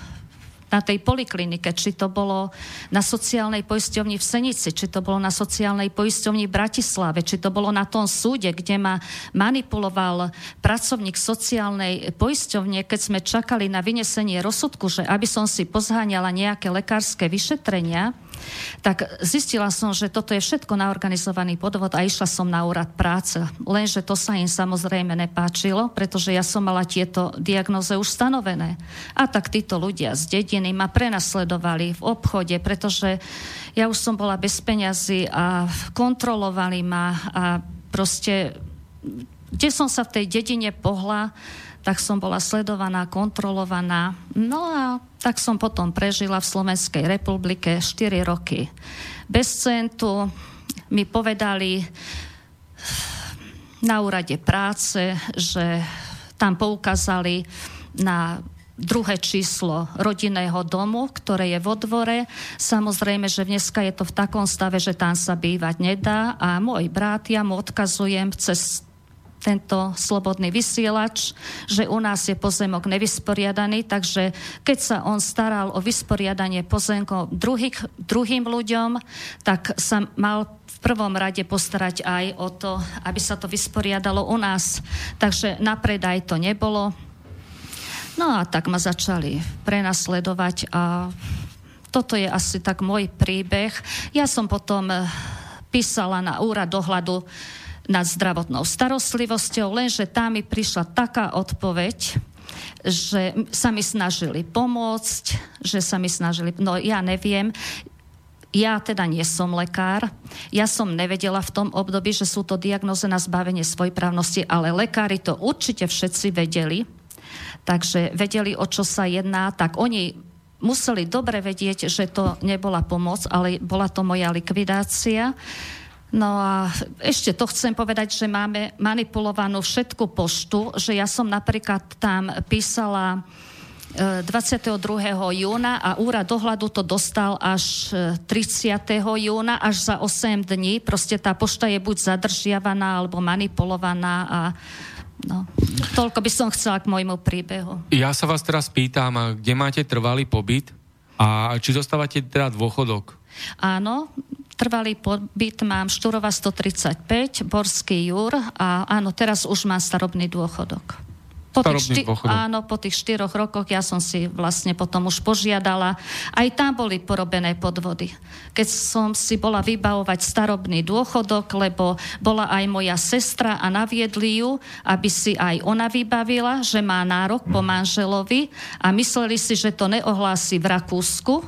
na tej poliklinike, či to bolo na sociálnej poisťovni v Senici, či to bolo na sociálnej poisťovni v Bratislave, či to bolo na tom súde, kde ma manipuloval pracovník sociálnej poisťovne, keď sme čakali na vynesenie rozsudku, že aby som si pozháňala nejaké lekárske vyšetrenia, tak zistila som, že toto je všetko na organizovaný podvod a išla som na úrad práce. Lenže to sa im samozrejme nepáčilo, pretože ja som mala tieto diagnoze už stanovené. A tak títo ľudia z dediny ma prenasledovali v obchode, pretože ja už som bola bez peňazí a kontrolovali ma a proste kde som sa v tej dedine pohla, tak som bola sledovaná, kontrolovaná. No a tak som potom prežila v Slovenskej republike 4 roky. Bez centu mi povedali na úrade práce, že tam poukázali na druhé číslo rodinného domu, ktoré je vo dvore. Samozrejme, že dneska je to v takom stave, že tam sa bývať nedá a môj brat, ja mu odkazujem cez tento slobodný vysielač, že u nás je pozemok nevysporiadaný, takže keď sa on staral o vysporiadanie pozemkov druhých, druhým ľuďom, tak sa mal v prvom rade postarať aj o to, aby sa to vysporiadalo u nás. Takže na predaj to nebolo. No a tak ma začali prenasledovať a toto je asi tak môj príbeh. Ja som potom písala na úrad dohľadu nad zdravotnou starostlivosťou, lenže tam mi prišla taká odpoveď, že sa mi snažili pomôcť, že sa mi snažili, no ja neviem, ja teda nie som lekár, ja som nevedela v tom období, že sú to diagnoze na zbavenie svojprávnosti, ale lekári to určite všetci vedeli, takže vedeli, o čo sa jedná, tak oni museli dobre vedieť, že to nebola pomoc, ale bola to moja likvidácia. No a ešte to chcem povedať, že máme manipulovanú všetku poštu, že ja som napríklad tam písala 22. júna a úrad dohľadu to dostal až 30. E, júna, až za 8 dní. Proste tá pošta je buď zadržiavaná alebo manipulovaná a No, toľko by som chcela k môjmu príbehu.
Ja sa vás teraz pýtam, kde máte trvalý pobyt a či dostávate teda dôchodok?
Áno, trvalý pobyt mám Štúrova 135, Borský Júr a áno, teraz už mám starobný dôchodok po tých, šty- áno, po tých štyroch rokoch ja som si vlastne potom už požiadala. Aj tam boli porobené podvody. Keď som si bola vybavovať starobný dôchodok, lebo bola aj moja sestra a naviedli ju, aby si aj ona vybavila, že má nárok po manželovi a mysleli si, že to neohlási v Rakúsku,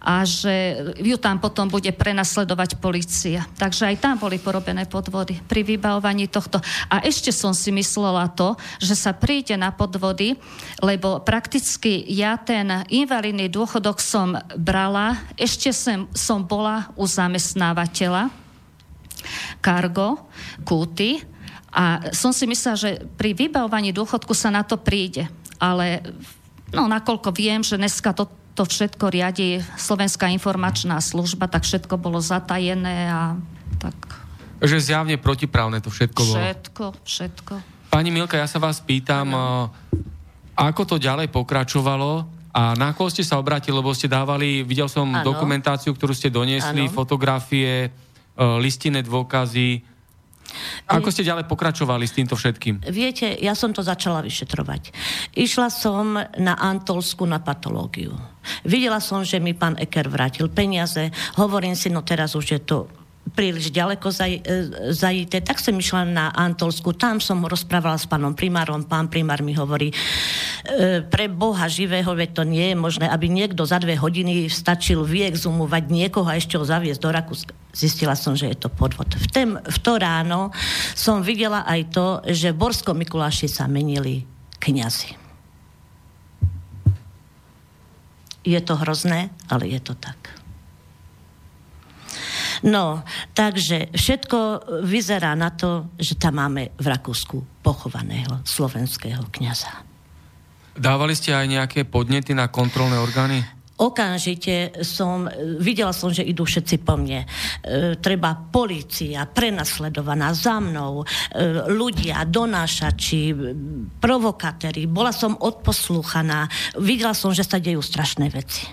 a že ju tam potom bude prenasledovať policia. Takže aj tam boli porobené podvody pri vybavovaní tohto. A ešte som si myslela to, že sa príde na podvody, lebo prakticky ja ten invalidný dôchodok som brala, ešte som, som bola u zamestnávateľa, Cargo, Kúty, a som si myslela, že pri vybavovaní dôchodku sa na to príde. Ale no, nakoľko viem, že dneska to to všetko riadi Slovenská informačná služba, tak všetko bolo zatajené a tak...
Že zjavne protiprávne to všetko bolo.
Všetko, všetko.
Pani Milka, ja sa vás pýtam, ano. ako to ďalej pokračovalo a na koho ste sa obrátili, lebo ste dávali, videl som ano. dokumentáciu, ktorú ste doniesli, ano. fotografie, e, listinné dôkazy, ako ste ďalej pokračovali s týmto všetkým?
Viete, ja som to začala vyšetrovať. Išla som na Antolsku na patológiu. Videla som, že mi pán Eker vrátil peniaze. Hovorím si, no teraz už je to príliš ďaleko zaj, e, zajité, tak som išla na Antolsku, tam som rozprávala s pánom primárom, pán primár mi hovorí, e, pre Boha živého, veď to nie je možné, aby niekto za dve hodiny stačil vyexumovať niekoho a ešte ho zaviesť do Rakúska. Zistila som, že je to podvod. V, tém, v to ráno som videla aj to, že v Borskom Mikuláši sa menili kňazi. Je to hrozné, ale je to tak. No, takže všetko vyzerá na to, že tam máme v Rakúsku pochovaného slovenského kniaza.
Dávali ste aj nejaké podnety na kontrolné orgány?
Okamžite som, videla som, že idú všetci po mne. E, treba policia, prenasledovaná za mnou, e, ľudia, donášači, provokatéri. Bola som odposlúchaná. Videla som, že sa dejú strašné veci.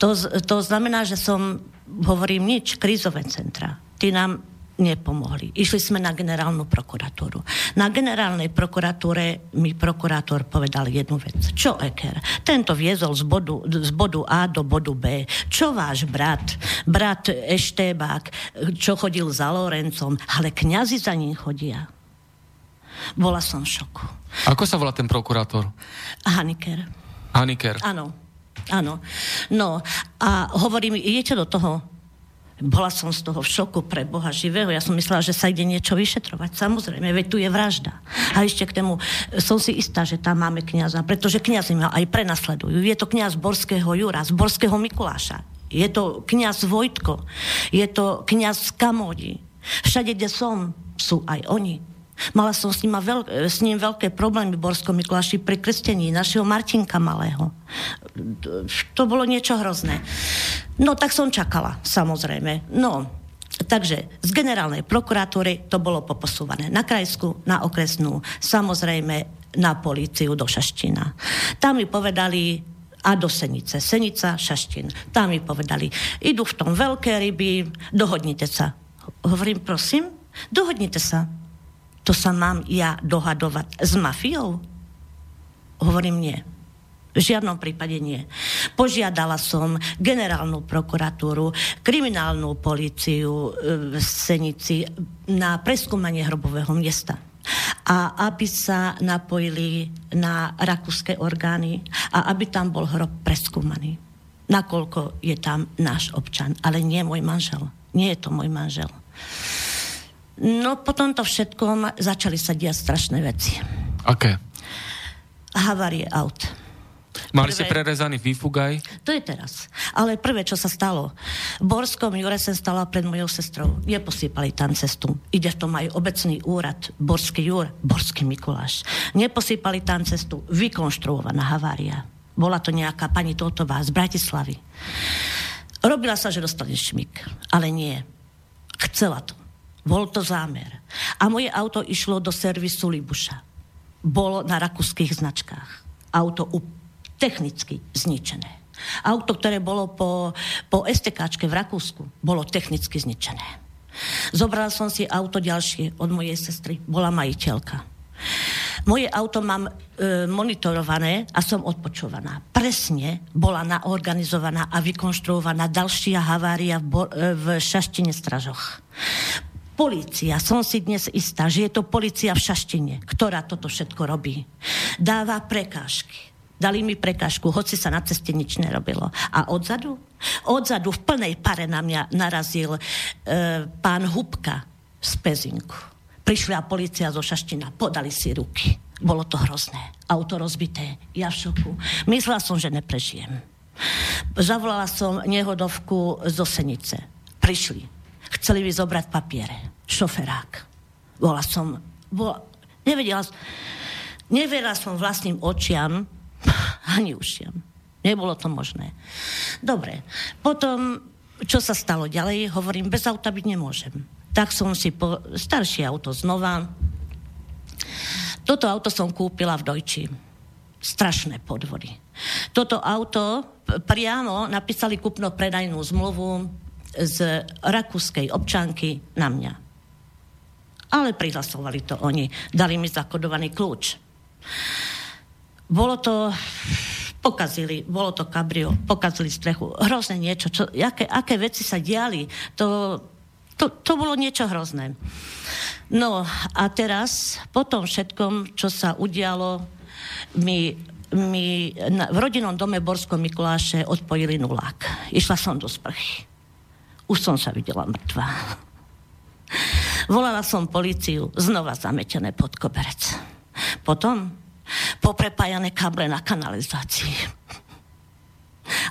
To, to znamená, že som hovorím nič, krízové centra. Tí nám nepomohli. Išli sme na generálnu prokuratúru. Na generálnej prokuratúre mi prokurátor povedal jednu vec. Čo Eker? Tento viezol z bodu, z bodu A do bodu B. Čo váš brat? Brat Eštébák, čo chodil za Lorencom, ale kňazi za ním chodia. Bola som v šoku.
Ako sa volá ten prokurátor?
Haniker.
Haniker.
Áno. Áno. No a hovorím, idete do toho. Bola som z toho v šoku pre Boha živého. Ja som myslela, že sa ide niečo vyšetrovať. Samozrejme, veď tu je vražda. A ešte k tomu som si istá, že tam máme kniaza, pretože kniazy ma aj prenasledujú. Je to kniaz Borského Jura, z Borského Mikuláša. Je to kniaz Vojtko. Je to kniaz Kamodi. Všade, kde som, sú aj oni. Mala som s ním, veľ, s ním veľké problémy v Borskom Mikuláši pri krstení našeho Martinka Malého. To bolo niečo hrozné. No tak som čakala, samozrejme. No, takže z generálnej prokuratúry to bolo poposúvané na krajskú, na okresnú, samozrejme na políciu do Šaština. Tam mi povedali, a do Senice. Senica, Šaštin. Tam mi povedali, idú v tom veľké ryby, dohodnite sa. Hovorím, prosím, dohodnite sa to sa mám ja dohadovať s mafiou? Hovorím nie. V žiadnom prípade nie. Požiadala som generálnu prokuratúru, kriminálnu policiu e, v Senici na preskúmanie hrobového miesta. A aby sa napojili na rakúske orgány a aby tam bol hrob preskúmaný. Nakoľko je tam náš občan, ale nie môj manžel. Nie je to môj manžel. No po tomto všetkom začali sa diať strašné veci.
Aké?
Havárie aut.
Mali prvé, ste prerezaný výfugaj?
To je teraz. Ale prvé, čo sa stalo, v Borskom Jure som stala pred mojou sestrou. Neposypali tam cestu. Ide v tom aj obecný úrad, Borský Jur, Borský Mikuláš. Neposypali tam cestu. Vykonštruovaná havária. Bola to nejaká pani Totová z Bratislavy. Robila sa, že dostane šmik, ale nie. Chcela to. Bol to zámer. A moje auto išlo do servisu Libuša. Bolo na rakúskych značkách. Auto technicky zničené. Auto, ktoré bolo po, po STKčke v Rakúsku, bolo technicky zničené. Zobrala som si auto ďalšie od mojej sestry. Bola majiteľka. Moje auto mám e, monitorované a som odpočúvaná. Presne bola naorganizovaná a vykonštruovaná ďalšia havária v, bo, e, v Šaštine Stražoch. Polícia, som si dnes istá, že je to policia v Šaštine, ktorá toto všetko robí. Dáva prekážky. Dali mi prekážku, hoci sa na ceste nič nerobilo. A odzadu? Odzadu v plnej pare na mňa narazil e, pán Hubka z Pezinku Prišla policia zo Šaština, podali si ruky. Bolo to hrozné. Auto rozbité, ja v šoku. Myslela som, že neprežijem. Zavolala som nehodovku zo Senice. Prišli. Chceli mi zobrať papiere. Šoferák. Bola som... Bola, nevedela, neverila som vlastným očiam ani ušiam. Nebolo to možné. Dobre. Potom, čo sa stalo ďalej, hovorím, bez auta byť nemôžem tak som si po... staršie auto znova. Toto auto som kúpila v Dojči. Strašné podvody. Toto auto priamo napísali kupno-predajnú zmluvu z rakúskej občanky na mňa. Ale prihlasovali to oni. Dali mi zakodovaný kľúč. Bolo to pokazili, bolo to kabrio, pokazili strechu, hrozné niečo, čo, aké, aké veci sa diali, to to, to bolo niečo hrozné. No a teraz, po tom všetkom, čo sa udialo, mi, mi na, v rodinnom dome Borsko Mikuláše odpojili nulák. Išla som do sprchy. Už som sa videla mŕtva. Volala som policiu, znova zametené pod koberec. Potom poprepájané kable na kanalizácii.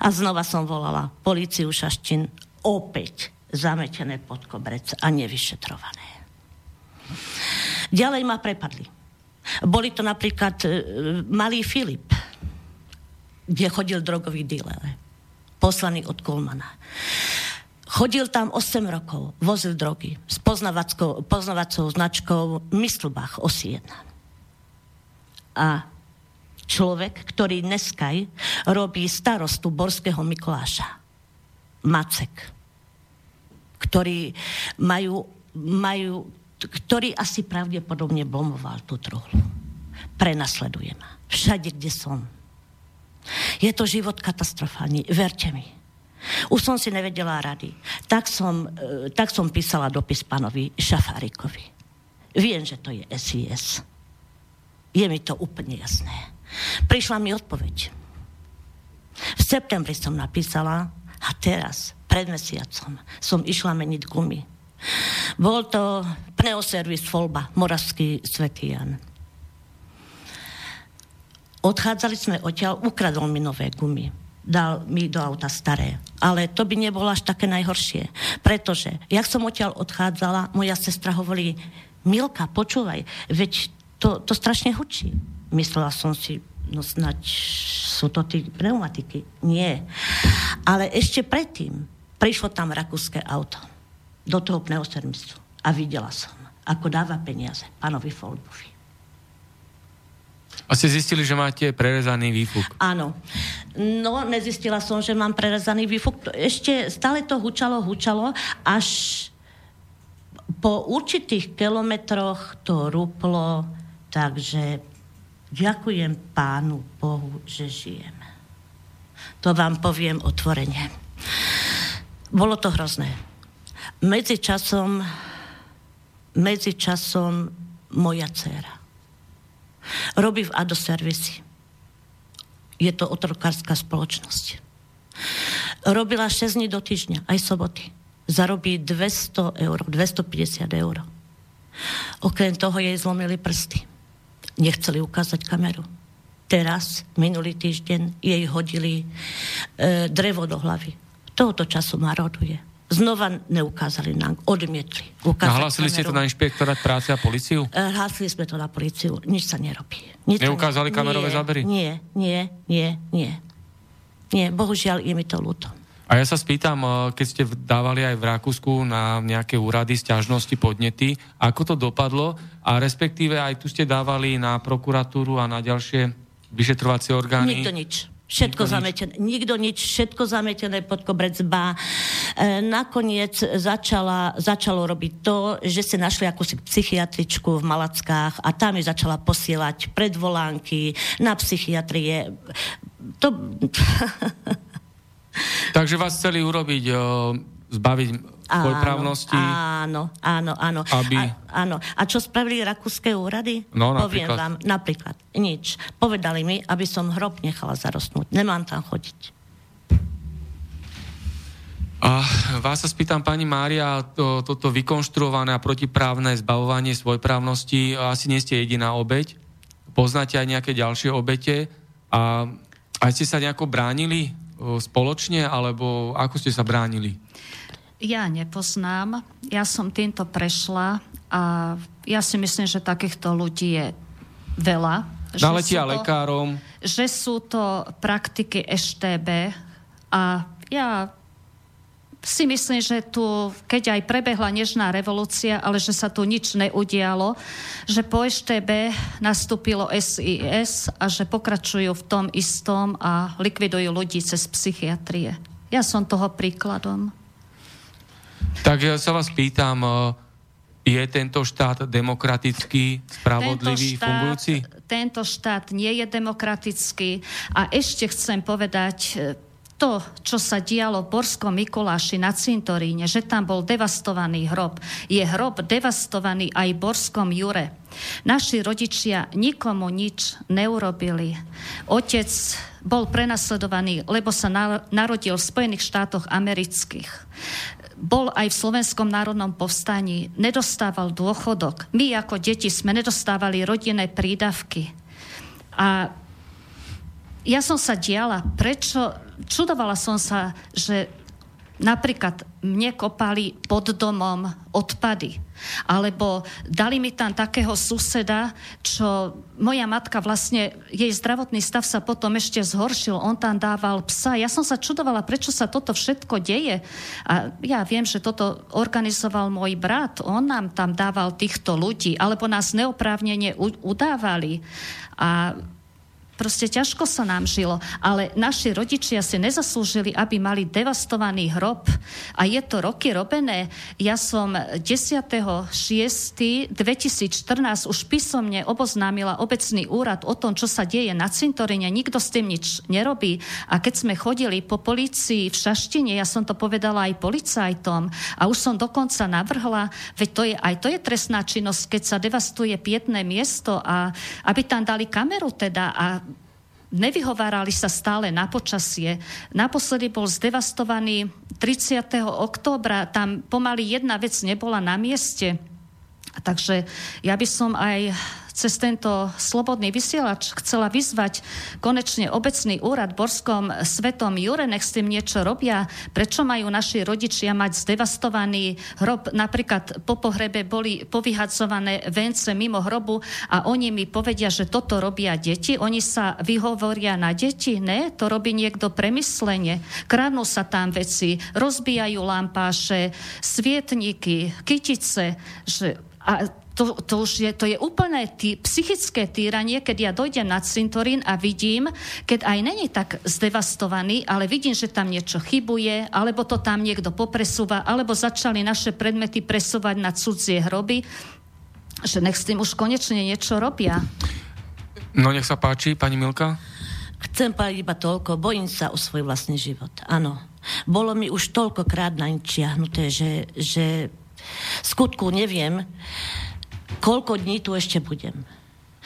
A znova som volala policiu Šaštin opäť zametené pod koberec a nevyšetrované. Ďalej ma prepadli. Boli to napríklad e, malý Filip, kde chodil drogový díler, poslaný od Kulmana. Chodil tam 8 rokov, vozil drogy s poznavacou značkou Myslbach osi 1. A človek, ktorý dneskaj robí starostu Borského Mikuláša. Macek ktorí majú, majú ktorý asi pravdepodobne bomoval tú truhlu. Prenasleduje ma. Všade, kde som. Je to život katastrofálny, verte mi. Už som si nevedela rady. Tak som, e, tak som písala dopis pánovi Šafárikovi. Viem, že to je SIS. Je mi to úplne jasné. Prišla mi odpoveď. V septembri som napísala a teraz pred mesiacom som išla meniť gumy. Bol to pneoservis Folba, Moravský Svetý Jan. Odchádzali sme odtiaľ, ukradol mi nové gumy. Dal mi do auta staré. Ale to by nebolo až také najhoršie. Pretože, jak som odtiaľ odchádzala, moja sestra hovorí, Milka, počúvaj, veď to, to strašne hučí. Myslela som si, no snať sú to tí pneumatiky. Nie. Ale ešte predtým, Prišlo tam rakúske auto do toho pneusermistu a videla som, ako dáva peniaze pánovi Folbovi.
A ste zistili, že máte prerezaný výfuk?
Áno. No, nezistila som, že mám prerezaný výfuk. Ešte stále to hučalo, hučalo, až po určitých kilometroch to ruplo, takže ďakujem pánu Bohu, že žijem. To vám poviem otvorene. Bolo to hrozné. Medzi časom, medzi časom moja dcéra robí v Ado servisi. Je to otrokárska spoločnosť. Robila 6 dní do týždňa, aj soboty. Zarobí 200 eur, 250 eur. Okrem toho jej zlomili prsty. Nechceli ukázať kameru. Teraz, minulý týždeň, jej hodili e, drevo do hlavy tohoto času ma roduje. Znova neukázali nám, odmietli.
Nahlásili ste to na inšpektorát práce a policiu?
E, hlásili sme to na policiu, nič sa nerobí. Nič
Neukázali kamerové
nie,
zábery?
Nie, nie, nie, nie. Nie, bohužiaľ je mi to ľúto.
A ja sa spýtam, e, keď ste dávali aj v Rakúsku na nejaké úrady, stiažnosti, podnety, ako to dopadlo a respektíve aj tu ste dávali na prokuratúru a na ďalšie vyšetrovacie orgány?
Nikto nič. Všetko nikto zametené. Nič. Nikto nič, všetko zametené pod kobrec ba. E, nakoniec začala, začalo robiť to, že ste našli akúsi psychiatričku v Malackách a tam mi začala posielať predvolánky na psychiatrie. To...
Takže vás chceli urobiť, o, zbaviť svojprávnosti.
Áno, áno, áno.
Aby...
A, áno. A čo spravili rakúske úrady?
No,
Poviem vám, napríklad, nič. Povedali mi, aby som hrob nechala zarostnúť. Nemám tam chodiť.
A vás sa spýtam, pani Mária, to, toto vykonštruované a protiprávne zbavovanie svojprávnosti, asi nie ste jediná obeď. Poznáte aj nejaké ďalšie obete a aj ste sa nejako bránili spoločne, alebo ako ste sa bránili?
Ja nepoznám. Ja som týmto prešla a ja si myslím, že takýchto ľudí je veľa.
Naletia to, lekárom.
Že sú to praktiky EŠTB a ja si myslím, že tu, keď aj prebehla nežná revolúcia, ale že sa tu nič neudialo, že po EŠTB nastúpilo SIS a že pokračujú v tom istom a likvidujú ľudí cez psychiatrie. Ja som toho príkladom.
Tak ja sa vás pýtam, e, je tento štát demokratický, spravodlivý,
tento štát,
fungujúci?
Tento štát nie je demokratický a ešte chcem povedať, e, to, čo sa dialo Borskom Mikuláši na cintoríne, že tam bol devastovaný hrob, je hrob devastovaný aj Borskom Jure. Naši rodičia nikomu nič neurobili. Otec bol prenasledovaný, lebo sa narodil v Spojených štátoch amerických bol aj v Slovenskom národnom povstaní, nedostával dôchodok. My ako deti sme nedostávali rodinné prídavky. A ja som sa diala, prečo, čudovala som sa, že napríklad mne kopali pod domom odpady. Alebo dali mi tam takého suseda, čo moja matka vlastne, jej zdravotný stav sa potom ešte zhoršil, on tam dával psa. Ja som sa čudovala, prečo sa toto všetko deje. A ja viem, že toto organizoval môj brat, on nám tam dával týchto ľudí, alebo nás neoprávnene udávali. A Proste ťažko sa nám žilo, ale naši rodičia si nezaslúžili, aby mali devastovaný hrob. A je to roky robené. Ja som 10.6.2014 už písomne oboznámila obecný úrad o tom, čo sa deje na cintorine. Nikto s tým nič nerobí. A keď sme chodili po policii v Šaštine, ja som to povedala aj policajtom a už som dokonca navrhla, veď to je, aj to je trestná činnosť, keď sa devastuje pietné miesto a aby tam dali kameru teda a nevyhovárali sa stále na počasie. Naposledy bol zdevastovaný 30. októbra, tam pomaly jedna vec nebola na mieste. Takže ja by som aj cez tento slobodný vysielač chcela vyzvať konečne obecný úrad Borskom svetom Jure, nech s tým niečo robia. Prečo majú naši rodičia mať zdevastovaný hrob? Napríklad po pohrebe boli povyhadzované vence mimo hrobu a oni mi povedia, že toto robia deti. Oni sa vyhovoria na deti. Ne, to robí niekto premyslenie. Kradnú sa tam veci, rozbijajú lampáše, svietníky, kytice, že a to, to už je, to je úplné tý, psychické týranie, keď ja dojdem na cintorín a vidím, keď aj není tak zdevastovaný, ale vidím, že tam niečo chybuje, alebo to tam niekto popresúva, alebo začali naše predmety presúvať na cudzie hroby, že nech s tým už konečne niečo robia.
No nech sa páči, pani Milka.
Chcem povedať iba toľko, bojím sa o svoj vlastný život. Áno. Bolo mi už toľkokrát čiahnuté, že, že skutku neviem, koľko dní tu ešte budem.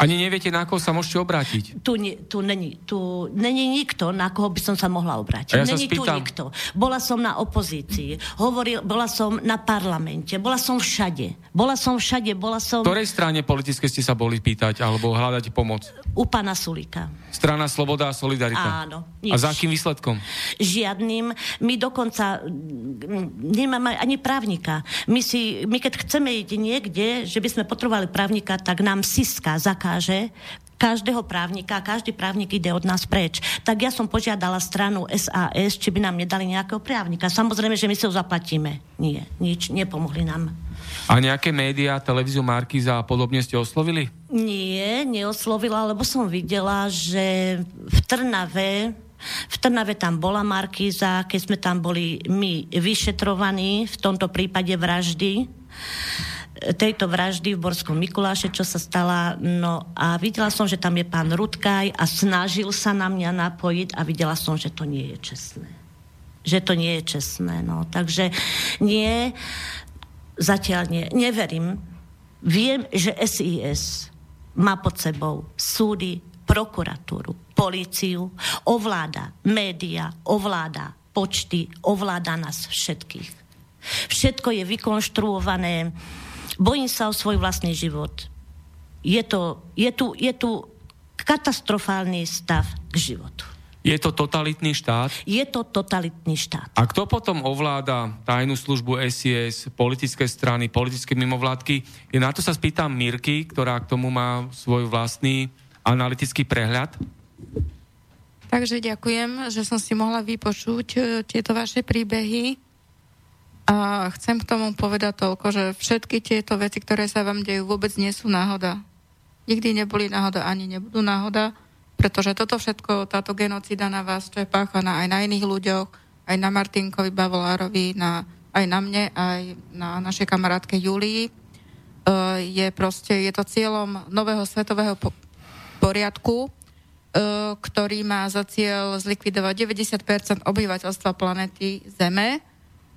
Ani neviete, na koho sa môžete obrátiť?
Tu, nie, tu, není, tu není nikto, na koho by som sa mohla obrátiť.
A ja
není tu
spýtam-
nikto. Bola som na opozícii, hovoril, bola som na parlamente, bola som všade. Bola som všade, bola som
V ktorej strane politické ste sa boli pýtať alebo hľadať pomoc?
u pána Sulika.
Strana Sloboda a Solidarita.
Áno,
A
nič.
za akým výsledkom?
Žiadnym. My dokonca nemáme ani právnika. My, si, my keď chceme ísť niekde, že by sme potrebovali právnika, tak nám Siska zakáže každého právnika, každý právnik ide od nás preč. Tak ja som požiadala stranu SAS, či by nám nedali nejakého právnika. Samozrejme, že my si ho zaplatíme. Nie, nič, nepomohli nám.
A nejaké médiá, televíziu Markiza a podobne ste oslovili?
Nie, neoslovila, lebo som videla, že v Trnave v Trnave tam bola Markíza, keď sme tam boli my vyšetrovaní, v tomto prípade vraždy, tejto vraždy v Borskom Mikuláše, čo sa stala. No a videla som, že tam je pán Rudkaj a snažil sa na mňa napojiť a videla som, že to nie je čestné. Že to nie je čestné. No. Takže nie, zatiaľ nie. Neverím. Viem, že SIS má pod sebou súdy, prokuratúru, políciu, ovláda média, ovláda počty, ovláda nás všetkých. Všetko je vykonštruované. Bojím sa o svoj vlastný život. Je, to, je, tu, je tu katastrofálny stav k životu.
Je to totalitný štát?
Je to totalitný štát.
A kto potom ovláda tajnú službu SIS, politické strany, politické mimovládky? Je na to sa spýtam Mirky, ktorá k tomu má svoj vlastný analytický prehľad.
Takže ďakujem, že som si mohla vypočuť e, tieto vaše príbehy. A chcem k tomu povedať toľko, že všetky tieto veci, ktoré sa vám dejú, vôbec nie sú náhoda. Nikdy neboli náhoda, ani nebudú náhoda, pretože toto všetko, táto genocída na vás, čo je páchaná aj na iných ľuďoch, aj na Martinkovi Bavolárovi, na, aj na mne, aj na našej kamarátke Julii, e, je proste, je to cieľom nového svetového po- poriadku, e, ktorý má za cieľ zlikvidovať 90% obyvateľstva planety Zeme.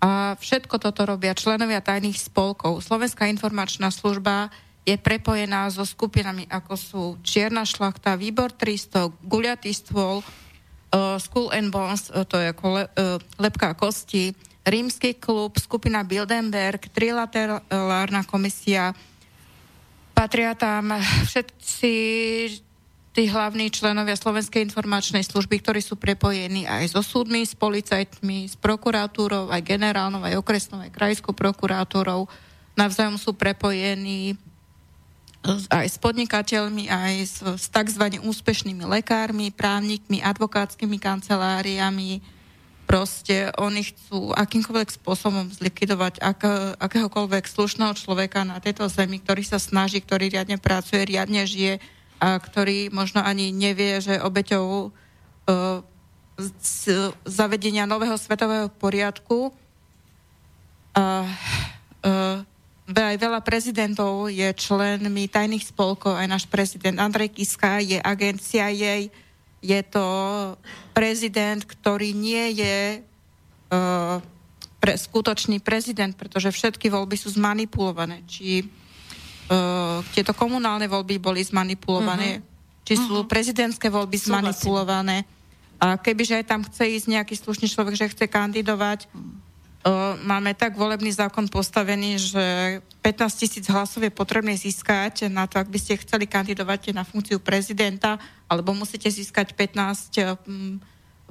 A všetko toto robia členovia tajných spolkov. Slovenská informačná služba je prepojená so skupinami, ako sú Čierna šlachta, Výbor 300, Guľatý stôl, uh, School and Bones, uh, to je ako le, uh, lepka kosti, Rímsky klub, skupina Bildenberg, Trilaterálna komisia, patria tam všetci tí hlavní členovia Slovenskej informačnej služby, ktorí sú prepojení aj so súdmi, s policajtmi, s prokuratúrou, aj generálnou, aj okresnou, aj krajskou prokuratúrou. Navzájom sú prepojení aj s podnikateľmi, aj s, s tzv. úspešnými lekármi, právnikmi, advokátskymi kanceláriami. Proste oni chcú akýmkoľvek spôsobom zlikvidovať ak, akéhokoľvek slušného človeka na tejto zemi, ktorý sa snaží, ktorý riadne pracuje, riadne žije a ktorý možno ani nevie, že obeťou z, zavedenia nového svetového poriadku a uh, aj veľa prezidentov je členmi tajných spolkov, aj náš prezident Andrej Kiska je agencia jej, je to prezident, ktorý nie je uh, pre, skutočný prezident, pretože všetky voľby sú zmanipulované. Či uh, tieto komunálne voľby boli zmanipulované, či sú prezidentské voľby
Súhlasím.
zmanipulované. A kebyže tam chce ísť nejaký slušný človek, že chce kandidovať, Uh, máme tak volebný zákon postavený, že 15 tisíc hlasov je potrebné získať na to, ak by ste chceli kandidovať na funkciu prezidenta, alebo musíte získať 15 um,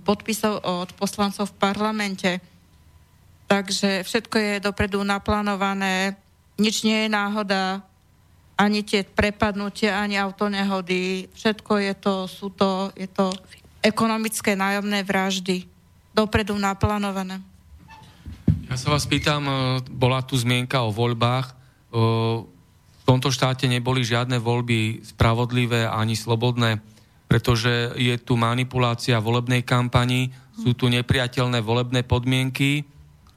podpisov od poslancov v parlamente. Takže všetko je dopredu naplánované, nič nie je náhoda, ani tie prepadnutia, ani autonehody, všetko je to, sú to, je to ekonomické nájomné vraždy, dopredu naplánované.
Ja sa vás pýtam, e, bola tu zmienka o voľbách. E, V tomto štáte neboli žiadne voľby spravodlivé ani slobodné, pretože je tu manipulácia volebnej kampani, sú tu nepriateľné volebné podmienky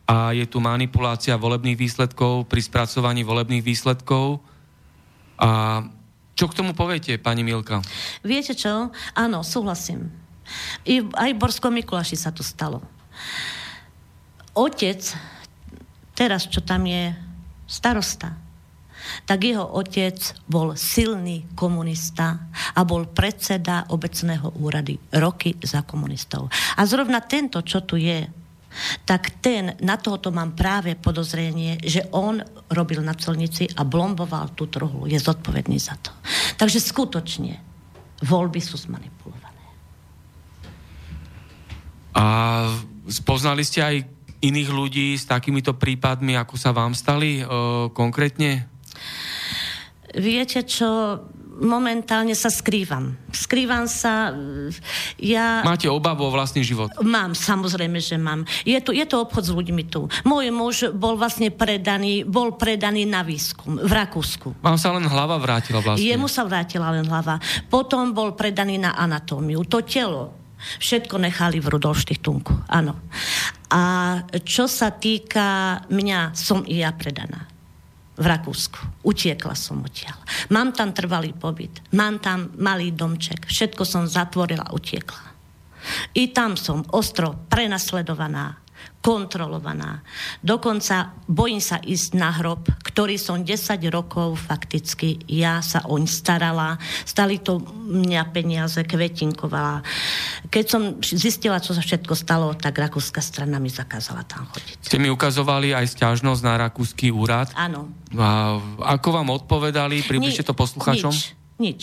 a je tu manipulácia volebných výsledkov pri spracovaní volebných výsledkov. A čo k tomu poviete, pani Milka?
Viete čo? Áno, súhlasím. I, aj v Borskom Mikuláši sa to stalo. Otec, teraz čo tam je starosta, tak jeho otec bol silný komunista a bol predseda obecného úrady roky za komunistov. A zrovna tento, čo tu je, tak ten, na tohoto mám práve podozrenie, že on robil na celnici a blomboval tú trhlu. Je zodpovedný za to. Takže skutočne, voľby sú zmanipulované.
A spoznali ste aj iných ľudí s takýmito prípadmi, ako sa vám stali e, konkrétne?
Viete čo, momentálne sa skrývam. Skrývam sa, ja...
Máte obavu o vlastný život?
Mám, samozrejme, že mám. Je to, je to obchod s ľuďmi tu. Môj muž bol vlastne predaný, bol predaný na výskum v Rakúsku.
Vám sa len hlava vrátila vlastne?
Jemu sa vrátila len hlava. Potom bol predaný na anatómiu. To telo, Všetko nechali v Rudolštichtunku, áno. A čo sa týka mňa, som i ja predaná v Rakúsku. Utiekla som odtiaľ. Mám tam trvalý pobyt, mám tam malý domček, všetko som zatvorila utiekla. I tam som ostro prenasledovaná, kontrolovaná. Dokonca bojím sa ísť na hrob, ktorý som 10 rokov fakticky, ja sa oň starala, stali to mňa peniaze, kvetinkovala. Keď som zistila, čo sa všetko stalo, tak rakúska strana mi zakázala tam chodiť.
Ste mi ukazovali aj stiažnosť na rakúsky úrad?
Áno.
A ako vám odpovedali? Približte to poslucháčom.
Nič, nič.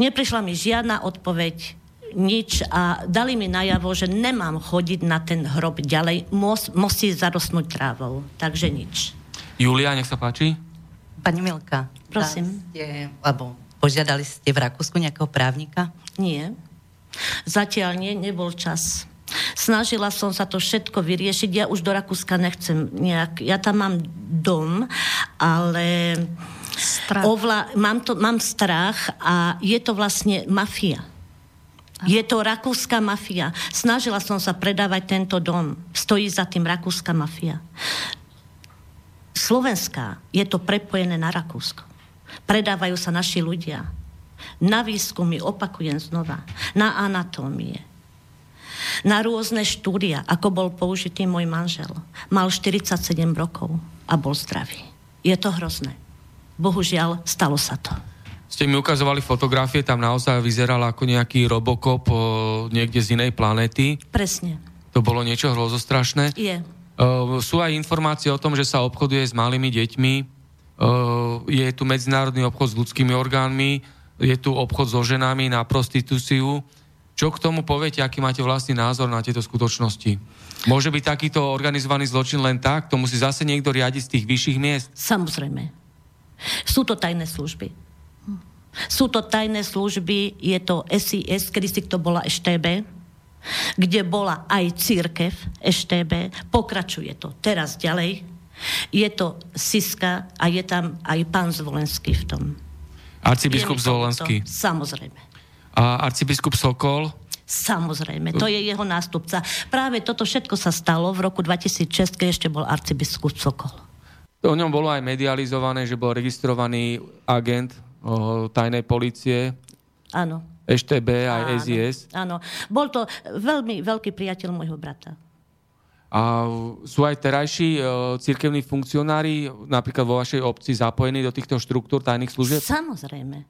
Neprišla mi žiadna odpoveď, nič a dali mi najavo, že nemám chodiť na ten hrob ďalej, Mos, musí zarosnúť trávou. Takže nič.
Julia, nech sa páči.
Pani Milka.
Prosím.
Ste, alebo požiadali ste v Rakúsku nejakého právnika?
Nie. Zatiaľ nie, nebol čas. Snažila som sa to všetko vyriešiť. Ja už do Rakúska nechcem nejak... Ja tam mám dom, ale... Ovla, mám, to, mám strach a je to vlastne mafia. Je to rakúska mafia. Snažila som sa predávať tento dom. Stojí za tým rakúska mafia. Slovenská je to prepojené na Rakúsko. Predávajú sa naši ľudia. Na výskumy, opakujem znova, na anatómie, na rôzne štúdia, ako bol použitý môj manžel. Mal 47 rokov a bol zdravý. Je to hrozné. Bohužiaľ, stalo sa to
ste mi ukazovali fotografie, tam naozaj vyzeral ako nejaký robokop o, niekde z inej planéty.
Presne.
To bolo niečo hrozostrašné.
Je.
Uh, sú aj informácie o tom, že sa obchoduje s malými deťmi. Uh, je tu medzinárodný obchod s ľudskými orgánmi, je tu obchod so ženami na prostitúciu. Čo k tomu poviete, aký máte vlastný názor na tieto skutočnosti? Môže byť takýto organizovaný zločin len tak? To musí zase niekto riadiť z tých vyšších miest?
Samozrejme. Sú to tajné služby. Sú to tajné služby, je to SIS, kedy si to bola EŠTB, kde bola aj církev EŠTB, pokračuje to teraz ďalej. Je to Siska a je tam aj pán Zvolenský v tom.
Arcibiskup Zvolenský.
Samozrejme.
A arcibiskup Sokol?
Samozrejme, to je jeho nástupca. Práve toto všetko sa stalo v roku 2006, keď ešte bol arcibiskup Sokol.
O ňom bolo aj medializované, že bol registrovaný agent tajnej policie.
Áno.
EŠTB aj áno, SIS.
Áno. Bol to veľmi veľký priateľ môjho brata.
A sú aj terajší e, cirkevní funkcionári, napríklad vo vašej obci, zapojení do týchto štruktúr tajných služieb?
Samozrejme.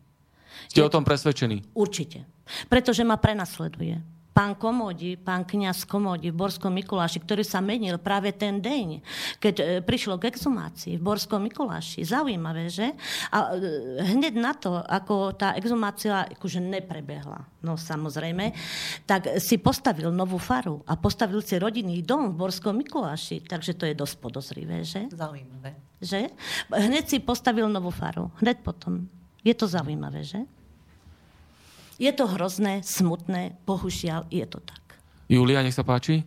Ste Je... o tom presvedčení?
Určite. Pretože ma prenasleduje pán Komodi, pán kniaz Komodi v Borskom Mikuláši, ktorý sa menil práve ten deň, keď e, prišlo k exhumácii v Borskom Mikuláši. Zaujímavé, že? A e, hneď na to, ako tá exhumácia akože neprebehla, no samozrejme, tak si postavil novú faru a postavil si rodinný dom v Borskom Mikuláši. Takže to je dosť podozrivé, že?
Zaujímavé.
Že? Hneď si postavil novú faru. Hneď potom. Je to zaujímavé, že? Je to hrozné, smutné, bohužiaľ je to tak.
Julia, nech sa páči.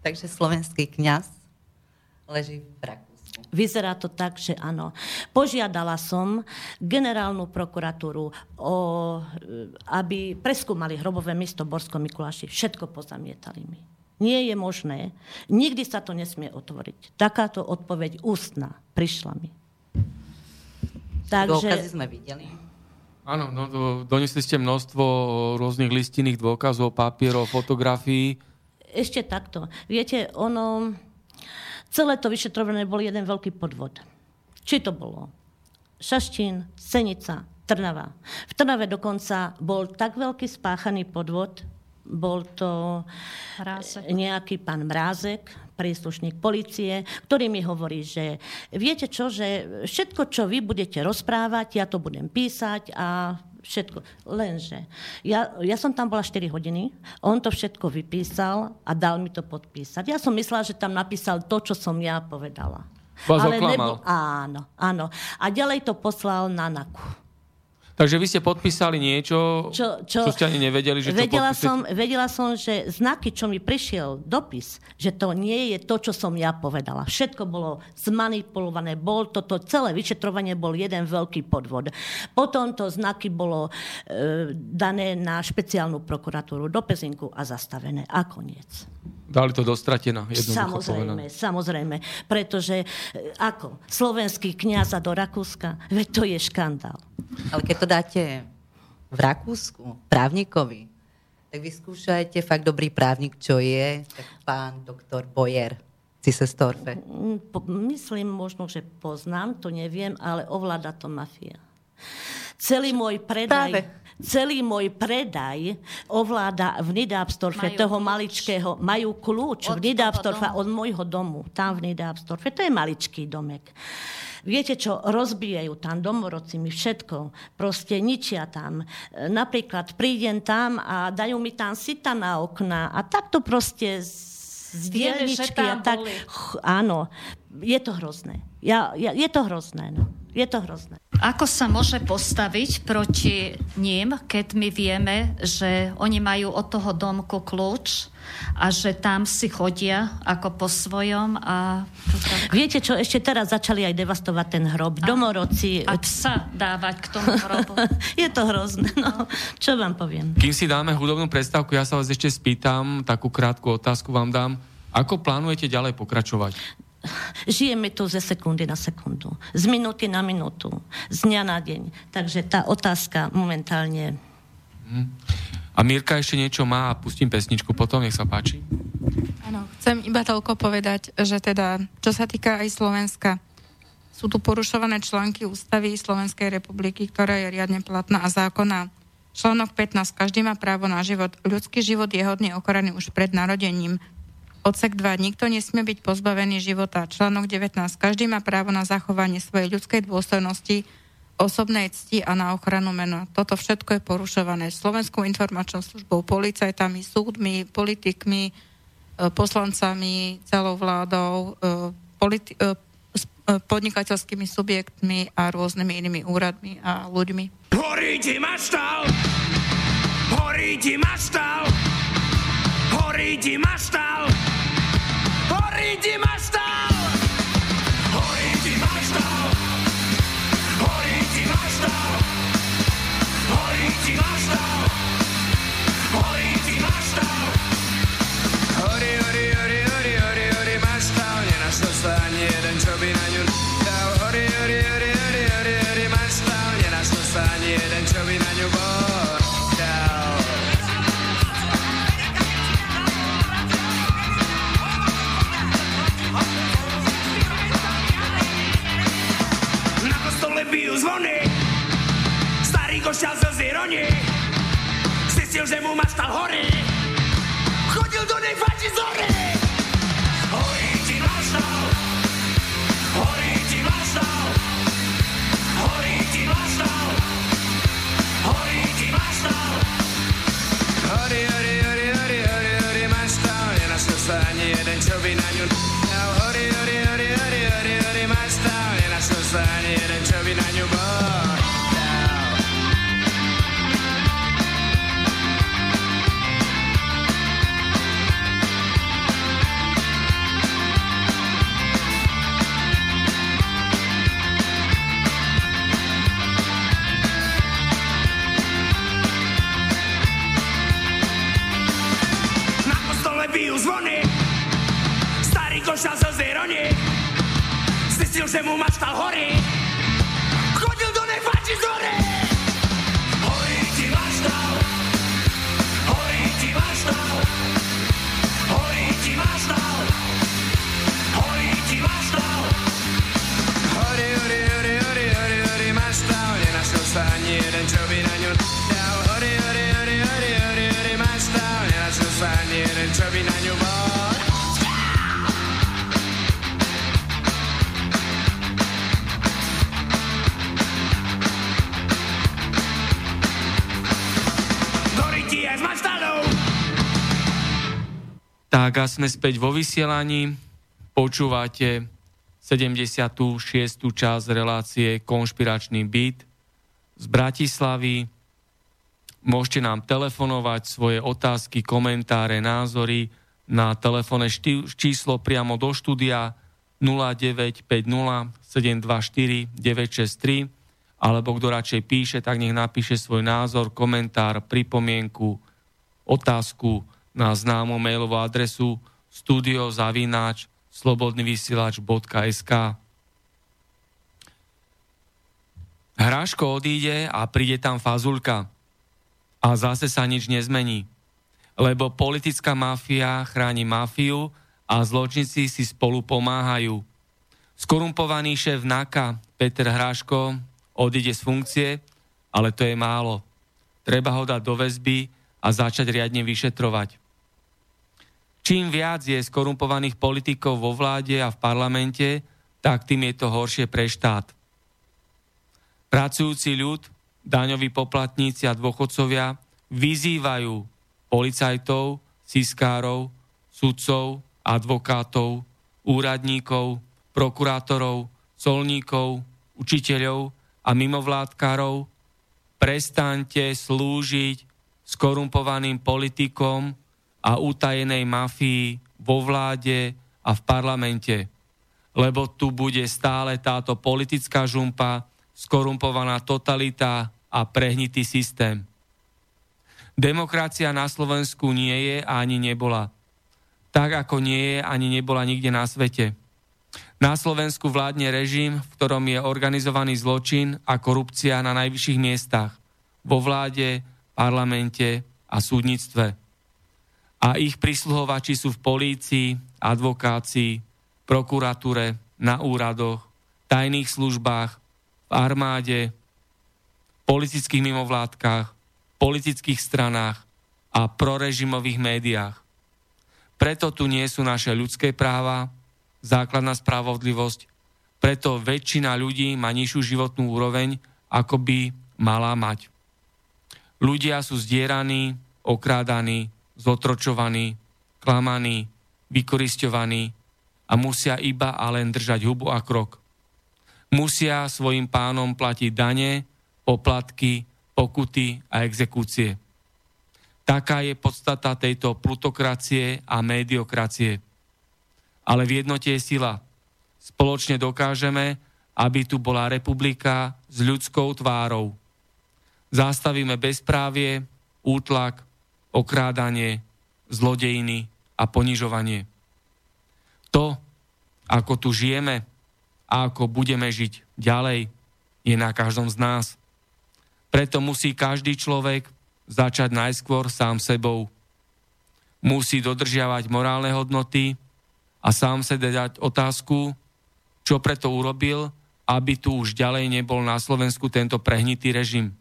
Takže slovenský kňaz leží v Rakúsku.
Vyzerá to tak, že áno. Požiadala som generálnu prokuratúru, o, aby preskúmali hrobové miesto Borsko Mikuláši. Všetko pozamietali mi. Nie je možné. Nikdy sa to nesmie otvoriť. Takáto odpoveď ústna prišla mi.
Takže... Dôkazy sme videli.
Áno, no, donesli ste množstvo rôznych listinných dôkazov, papierov, fotografií.
Ešte takto. Viete, ono... Celé to vyšetrovanie bol jeden veľký podvod. Či to bolo Šaštín, Senica, Trnava. V Trnave dokonca bol tak veľký spáchaný podvod, bol to Mrázek. nejaký pán Mrázek, príslušník policie, ktorý mi hovorí, že viete čo, že všetko, čo vy budete rozprávať, ja to budem písať a všetko. Lenže ja, ja som tam bola 4 hodiny, on to všetko vypísal a dal mi to podpísať. Ja som myslela, že tam napísal to, čo som ja povedala.
Vás Ale nebo,
áno, áno. A ďalej to poslal na NAKU.
Takže vy ste podpísali niečo, čo, čo, čo ste ani nevedeli, že
vedela
čo
som, vedela som, že znaky, čo mi prišiel dopis, že to nie je to, čo som ja povedala. Všetko bolo zmanipulované. Bol toto celé vyšetrovanie bol jeden veľký podvod. Potom to znaky bolo e, dané na špeciálnu prokuratúru do Pezinku a zastavené. A koniec.
Dali to do stratená.
Samozrejme, povedané. samozrejme. Pretože e, ako? Slovenský kniaz a do Rakúska? Veď to je škandál.
Ale keď to dáte v Rakúsku, právnikovi, tak vyskúšajte fakt dobrý právnik, čo je, tak pán doktor Bojer. Cisestorfe.
Mm, myslím možno, že poznám, to neviem, ale ovláda to mafia. Celý môj predaj... Práve celý môj predaj ovláda v Nidábstorfe, toho kľúč. maličkého, majú kľúč od v Nidábstorfe od môjho domu, tam v Nidábstorfe, to je maličký domek. Viete čo, rozbijajú tam domorodci mi všetko, proste ničia tam. Napríklad prídem tam a dajú mi tam sita na okna a takto proste z dielničky a tak. Ch, áno, je to hrozné. Ja, ja, je to hrozné, no. Je to hrozné.
Ako sa môže postaviť proti ním, keď my vieme, že oni majú od toho domku kľúč a že tam si chodia ako po svojom a...
Viete čo, ešte teraz začali aj devastovať ten hrob. Domorodci...
A psa dávať k tomu hrobu.
Je to hrozné, no. Čo vám poviem?
Kým si dáme hudobnú predstavku, ja sa vás ešte spýtam, takú krátku otázku vám dám. Ako plánujete ďalej pokračovať?
Žijeme tu ze sekundy na sekundu, z minuty na minutu, z dňa na deň. Takže tá otázka momentálne...
Hmm. A Mirka ešte niečo má a pustím pesničku potom, nech sa páči.
Áno, chcem iba toľko povedať, že teda, čo sa týka aj Slovenska, sú tu porušované články ústavy Slovenskej republiky, ktorá je riadne platná a zákonná. Článok 15. Každý má právo na život. Ľudský život je hodný ochrany už pred narodením. Odsek 2. Nikto nesmie byť pozbavený života. Článok 19. Každý má právo na zachovanie svojej ľudskej dôstojnosti, osobnej cti a na ochranu mena. Toto všetko je porušované Slovenskou informačnou službou, policajtami, súdmi, politikmi, e, poslancami, celou vládou, e, politi- e, podnikateľskými subjektmi a rôznymi inými úradmi a ľuďmi. Horí ti maštal! Horí ti maštal! Horí ti maštal!
dit ma sme späť vo vysielaní. Počúvate 76. časť relácie Konšpiračný byt z Bratislavy. Môžete nám telefonovať svoje otázky, komentáre, názory na telefónne číslo priamo do štúdia 0950 724 963 alebo kto radšej píše, tak nech napíše svoj názor, komentár, pripomienku, otázku na známu mailovú adresu studiozavináč slobodnyvysielač.sk Hráško odíde a príde tam fazulka. A zase sa nič nezmení. Lebo politická mafia chráni mafiu a zločinci si spolu pomáhajú. Skorumpovaný šéf NAKA Peter Hráško odíde z funkcie, ale to je málo. Treba ho dať do väzby a začať riadne vyšetrovať. Čím viac je skorumpovaných politikov vo vláde a v parlamente, tak tým je to horšie pre štát. Pracujúci ľud, daňoví poplatníci a dôchodcovia vyzývajú policajtov, siskárov, sudcov, advokátov, úradníkov, prokurátorov, colníkov, učiteľov a mimovládkarov, prestaňte slúžiť skorumpovaným politikom, a utajenej mafii vo vláde a v parlamente. Lebo tu bude stále táto politická žumpa, skorumpovaná totalita a prehnitý systém. Demokracia na Slovensku nie je a ani nebola. Tak ako nie je ani nebola nikde na svete. Na Slovensku vládne režim, v ktorom je organizovaný zločin a korupcia na najvyšších miestach. Vo vláde, parlamente a súdnictve a ich prisluhovači sú v polícii, advokácii, prokuratúre, na úradoch, tajných službách, v armáde, politických mimovládkach, politických stranách a prorežimových médiách. Preto tu nie sú naše ľudské práva, základná spravodlivosť, preto väčšina ľudí má nižšiu životnú úroveň, ako by mala mať. Ľudia sú zdieraní, okrádaní, zotročovaní, klamaní, vykoristovaní a musia iba a len držať hubu a krok. Musia svojim pánom platiť dane, poplatky, pokuty a exekúcie. Taká je podstata tejto plutokracie a mediokracie. Ale v jednote je sila. Spoločne dokážeme, aby tu bola republika s ľudskou tvárou. Zastavíme bezprávie, útlak, okrádanie, zlodejiny a ponižovanie. To, ako tu žijeme a ako budeme žiť ďalej, je na každom z nás. Preto musí každý človek začať najskôr sám sebou. Musí dodržiavať morálne hodnoty a sám sa dať otázku, čo preto urobil, aby tu už ďalej nebol na Slovensku tento prehnitý režim,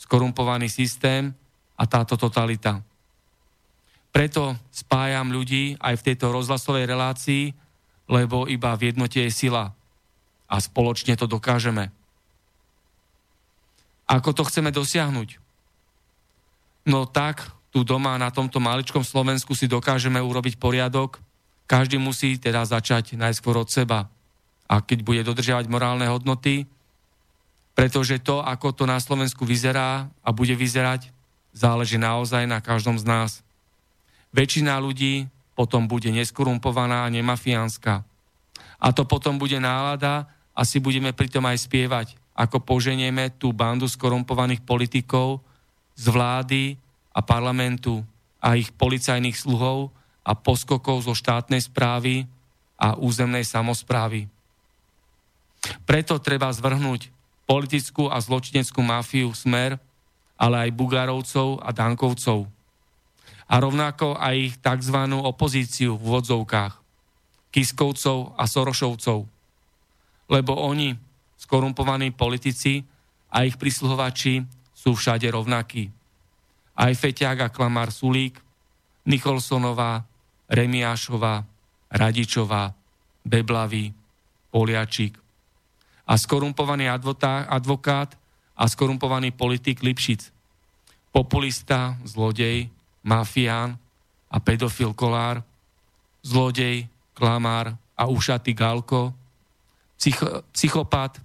skorumpovaný systém, a táto totalita. Preto spájam ľudí aj v tejto rozhlasovej relácii, lebo iba v jednote je sila a spoločne to dokážeme. Ako to chceme dosiahnuť? No tak, tu doma na tomto maličkom Slovensku si dokážeme urobiť poriadok. Každý musí teda začať najskôr od seba. A keď bude dodržiavať morálne hodnoty, pretože to, ako to na Slovensku vyzerá a bude vyzerať, záleží naozaj na každom z nás. Väčšina ľudí potom bude neskorumpovaná a nemafiánska. A to potom bude nálada a si budeme pritom aj spievať, ako poženieme tú bandu skorumpovaných politikov z vlády a parlamentu a ich policajných sluhov a poskokov zo štátnej správy a územnej samozprávy. Preto treba zvrhnúť politickú a zločineckú mafiu smer ale aj Bugarovcov a Dankovcov. A rovnako aj ich tzv. opozíciu v vodzovkách, Kiskovcov a Sorošovcov. Lebo oni, skorumpovaní politici a ich prisluhovači sú všade rovnakí. Aj Feťák a Klamár Sulík, Nicholsonová, Remiášová, Radičová, Beblavý, Poliačík. A skorumpovaný advokát a skorumpovaný politik Lipšic. Populista, zlodej, mafián a pedofil Kolár zlodej, klamár a ušatý Galko, psych- psychopat,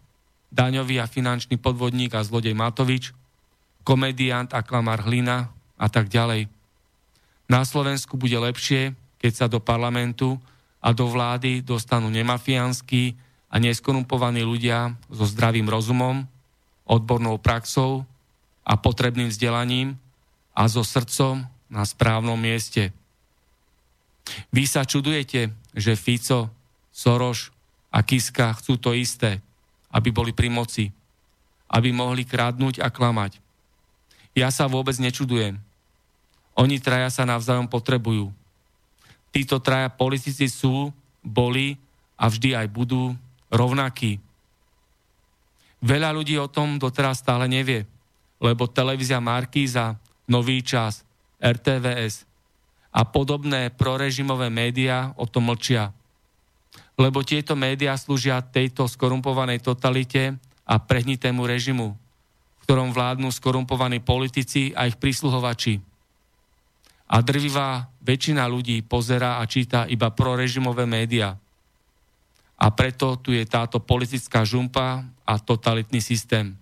daňový a finančný podvodník a zlodej Matovič, komediant a klamár Hlina a tak ďalej. Na Slovensku bude lepšie, keď sa do parlamentu a do vlády dostanú nemafiánsky a neskorumpovaní ľudia so zdravým rozumom, odbornou praxou a potrebným vzdelaním a so srdcom na správnom mieste. Vy sa čudujete, že Fico, Soroš a Kiska chcú to isté, aby boli pri moci, aby mohli kradnúť a klamať. Ja sa vôbec nečudujem. Oni traja sa navzájom potrebujú. Títo traja politici sú, boli a vždy aj budú rovnakí. Veľa ľudí o tom doteraz stále nevie, lebo televízia Markíza, Nový čas, RTVS a podobné prorežimové médiá o tom mlčia. Lebo tieto médiá slúžia tejto skorumpovanej totalite a prehnitému režimu, v ktorom vládnu skorumpovaní politici a ich prísluhovači. A drvivá väčšina ľudí pozera a číta iba prorežimové médiá. A preto tu je táto politická žumpa a totalitný systém.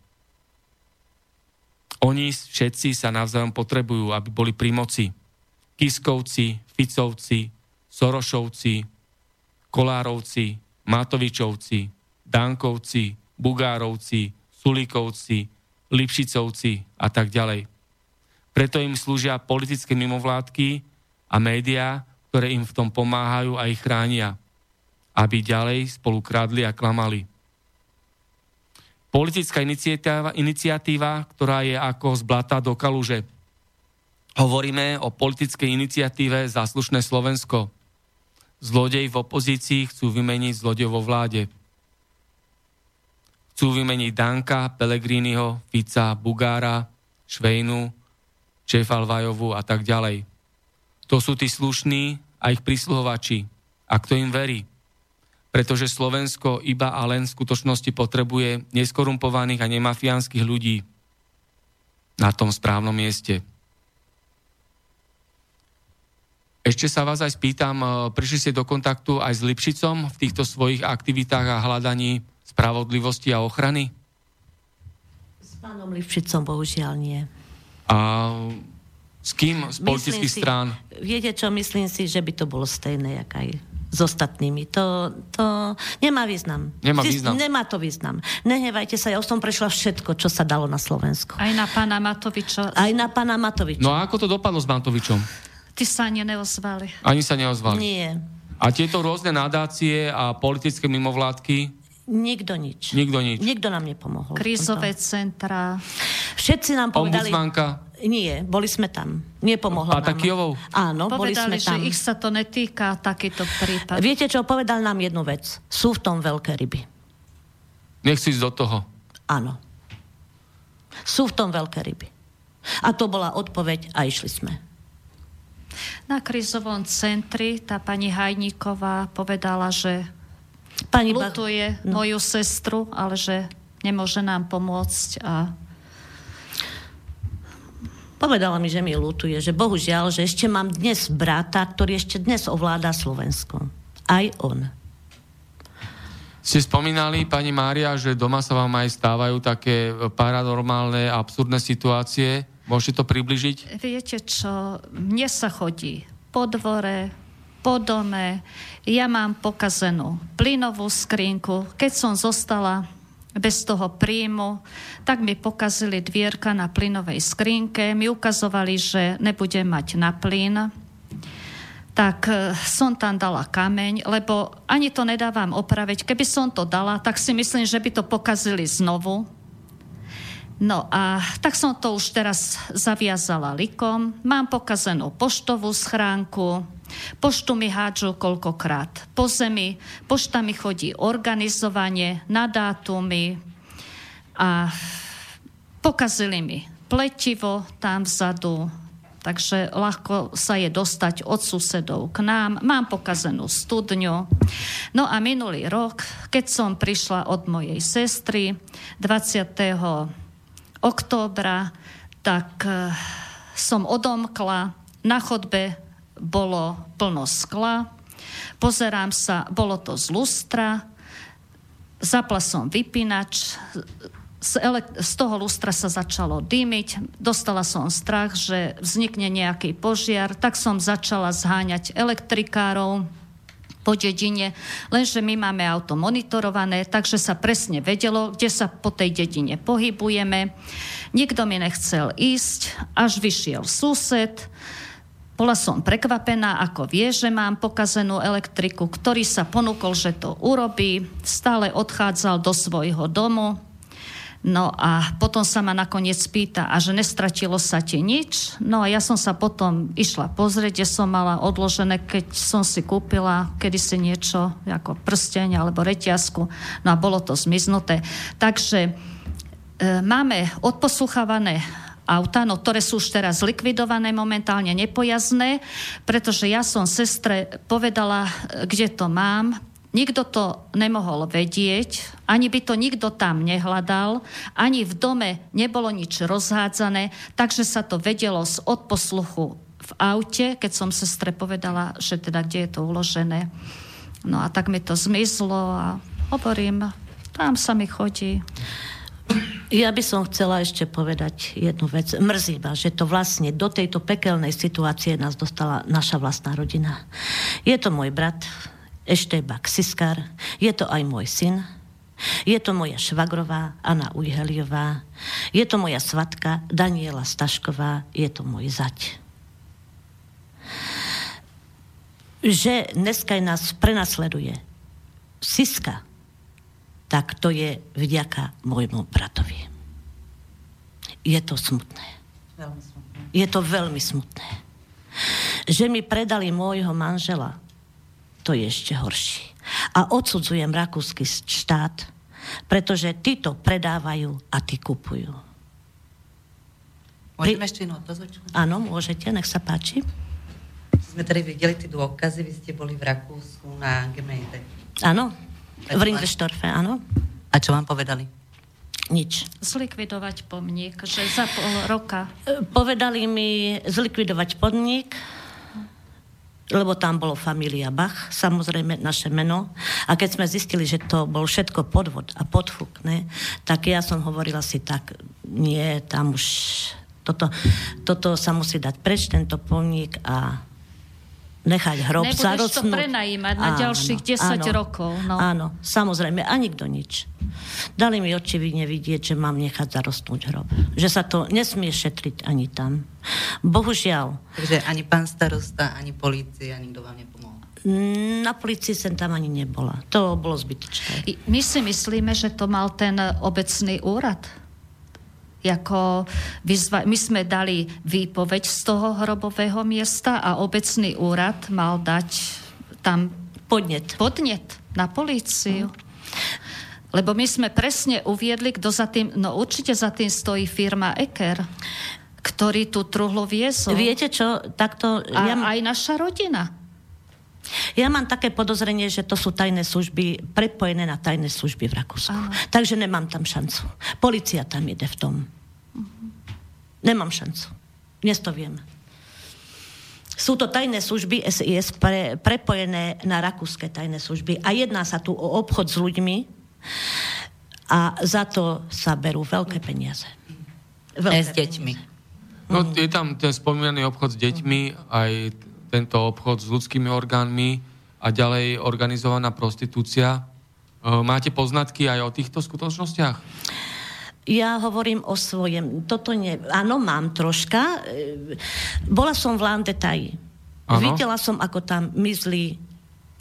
Oni všetci sa navzájom potrebujú, aby boli pri moci. Kiskovci, Ficovci, Sorošovci, Kolárovci, Matovičovci, Dankovci, Bugárovci, Sulíkovci, Lipšicovci a tak ďalej. Preto im slúžia politické mimovládky a médiá, ktoré im v tom pomáhajú a ich chránia aby ďalej spolu kradli a klamali. Politická iniciatíva, iniciatíva, ktorá je ako z blata do kaluže. Hovoríme o politickej iniciatíve Záslušné Slovensko. Zlodej v opozícii chcú vymeniť zlodej vo vláde. Chcú vymeniť Danka, Pelegriniho, Fica, Bugára, Švejnu, Čefalvajovu a tak ďalej. To sú tí slušní a ich prísluhovači. A kto im verí? Pretože Slovensko iba a len v skutočnosti potrebuje neskorumpovaných a nemafiánskych ľudí na tom správnom mieste. Ešte sa vás aj spýtam, e, prišli ste do kontaktu aj s Lipšicom v týchto svojich aktivitách a hľadaní spravodlivosti a ochrany?
S pánom Lipšicom bohužiaľ nie.
A s kým z politických
si,
strán?
Viete čo, myslím si, že by to bolo stejné, jak aj s ostatnými. To, to nemá význam.
Nemá význam.
Nemá to význam. Nehevajte sa, ja už som prešla všetko, čo sa dalo na Slovensku.
Aj na pána Matoviča.
Aj na pána Matoviča.
No a ako to dopadlo s Matovičom?
Ty sa ani neozvali.
Ani sa neozvali?
Nie.
A tieto rôzne nadácie a politické mimovládky?
Nikto nič.
Nikto nič.
Nikto nám nepomohol.
Krízové centra.
Všetci nám povedali...
Ombudsmanka?
Nie, boli sme tam. Nepomohla
a tak Kijovou?
Áno, boli
Povedali,
sme tam.
že ich sa to netýka, takýto prípad.
Viete čo, povedal nám jednu vec. Sú v tom veľké ryby.
Nechci ísť do toho.
Áno. Sú v tom veľké ryby. A to bola odpoveď a išli sme.
Na krizovom centri tá pani Hajníková povedala, že
Pani
lutuje
Bach... no.
moju sestru, ale že nemôže nám pomôcť a
Povedala mi, že mi lutuje, že bohužiaľ, že ešte mám dnes brata, ktorý ešte dnes ovláda Slovensko. Aj on.
Ste spomínali, pani Mária, že doma sa vám aj stávajú také paranormálne, absurdné situácie. Môžete to približiť?
Viete čo, mne sa chodí po dvore, po dome, ja mám pokazenú plynovú skrinku. Keď som zostala bez toho príjmu, tak mi pokazili dvierka na plynovej skrinke, mi ukazovali, že nebudem mať na plyn, tak e, som tam dala kameň, lebo ani to nedávam opraviť. Keby som to dala, tak si myslím, že by to pokazili znovu. No a tak som to už teraz zaviazala likom. Mám pokazenú poštovú schránku, Poštu mi hádžu koľkokrát po zemi, pošta mi chodí organizovanie na dátumy a pokazili mi pletivo tam vzadu, takže ľahko sa je dostať od susedov k nám. Mám pokazenú studňu. No a minulý rok, keď som prišla od mojej sestry 20. októbra, tak eh, som odomkla na chodbe bolo plno skla, Pozerám sa, bolo to z lustra, zapla som vypínač, z, ele- z toho lustra sa začalo dymiť, dostala som strach, že vznikne nejaký požiar, tak som začala zháňať elektrikárov po dedine, lenže my máme auto monitorované, takže sa presne vedelo, kde sa po tej dedine pohybujeme. Nikto mi nechcel ísť, až vyšiel sused, bola som prekvapená, ako vie, že mám pokazenú elektriku, ktorý sa ponúkol, že to urobí. Stále odchádzal do svojho domu, No a potom sa ma nakoniec pýta, a že nestratilo sa ti nič? No a ja som sa potom išla pozrieť, kde som mala odložené, keď som si kúpila kedysi niečo ako prsteň alebo reťazku. No a bolo to zmiznuté. Takže e, máme odposluchávané auta, no ktoré sú už teraz likvidované, momentálne nepojazné, pretože ja som sestre povedala, kde to mám, Nikto to nemohol vedieť, ani by to nikto tam nehľadal, ani v dome nebolo nič rozhádzané, takže sa to vedelo z odposluchu v aute, keď som sestre povedala, že teda kde je to uložené. No a tak mi to zmizlo a hovorím, tam sa mi chodí.
Ja by som chcela ešte povedať jednu vec. Mrzí ma, že to vlastne do tejto pekelnej situácie nás dostala naša vlastná rodina. Je to môj brat, Eštebak Siskar, je to aj môj syn, je to moja švagrová Anna Ujheliová, je to moja svatka Daniela Stašková, je to môj zať. Že dneska nás prenasleduje Siska, tak to je vďaka môjmu bratovi. Je to smutné. Je to veľmi smutné. Že mi predali môjho manžela, to je ešte horší. A odsudzujem rakúsky štát, pretože títo predávajú a tí kupujú.
Môžeme ešte jednu otázočku?
Áno, môžete, nech sa páči.
Sme tady videli tie dôkazy, vy ste boli v Rakúsku na Gemeinde.
Áno, v Ringerstorfe, áno.
A čo vám povedali?
Nič.
Zlikvidovať pomník, že za pol roka.
E, povedali mi zlikvidovať pomník, lebo tam bolo familia Bach, samozrejme naše meno. A keď sme zistili, že to bol všetko podvod a podfuk, ne, tak ja som hovorila si tak, nie, tam už toto, toto sa musí dať preč, tento pomník a nechať hrob
Nebudeš
zarocnúť.
to prenajímať na áno, ďalších 10
áno,
rokov. No.
Áno, samozrejme, a nikto nič. Dali mi očividne vidieť, že mám nechať zarostnúť hrob. Že sa to nesmie šetriť ani tam. Bohužiaľ.
Takže ani pán starosta, ani polícia, nikto vám nepomohol?
Na policii som tam ani nebola. To bolo zbytočné.
My si myslíme, že to mal ten obecný úrad. Jako vyzva- my sme dali výpoveď z toho hrobového miesta a obecný úrad mal dať tam
podnet,
podnet na políciu. Mm. Lebo my sme presne uviedli, kto za tým, no určite za tým stojí firma Eker, ktorý tú truhlu viezol.
Viete čo, takto...
A ja... aj naša rodina.
Ja mám také podozrenie, že to sú tajné služby, prepojené na tajné služby v Rakúsku. Aha. Takže nemám tam šancu. Polícia tam ide v tom. Uh-huh. Nemám šancu. Dnes to viem. Sú to tajné služby SIS pre, prepojené na rakúske tajné služby a jedná sa tu o obchod s ľuďmi a za to sa berú veľké peniaze.
Veľké s deťmi.
No, je tam ten spomínaný obchod s deťmi, aj tento obchod s ľudskými orgánmi a ďalej organizovaná prostitúcia. E, máte poznatky aj o týchto skutočnostiach?
Ja hovorím o svojem. Toto nie... Áno, mám troška. E, bola som v Landetaji. Videla som, ako tam myslí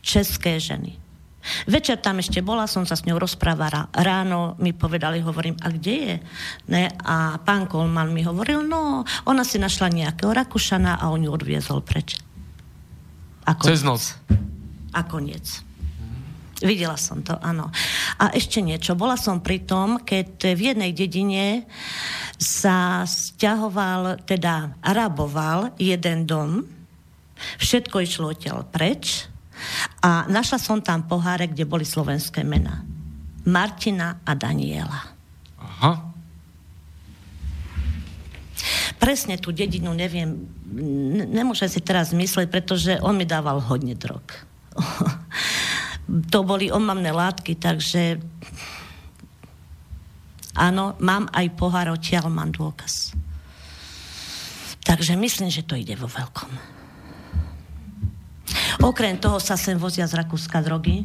české ženy. Večer tam ešte bola, som sa s ňou rozprávala. Ráno mi povedali, hovorím, a kde je? Ne? A pán Kolman mi hovoril, no, ona si našla nejakého Rakušana a on ju odviezol preč.
A Cez noc.
A koniec. Videla som to, áno. A ešte niečo. Bola som pri tom, keď v jednej dedine sa stiahoval, teda raboval jeden dom, všetko išlo odtiaľ preč a našla som tam poháre, kde boli slovenské mená. Martina a Daniela.
Aha.
Presne tú dedinu neviem, nemôžem si teraz myslieť, pretože on mi dával hodne drog. to boli omamné látky, takže áno, mám aj pohár odtiaľ, mám dôkaz. Takže myslím, že to ide vo veľkom. Okrem toho sa sem vozia z Rakúska drogy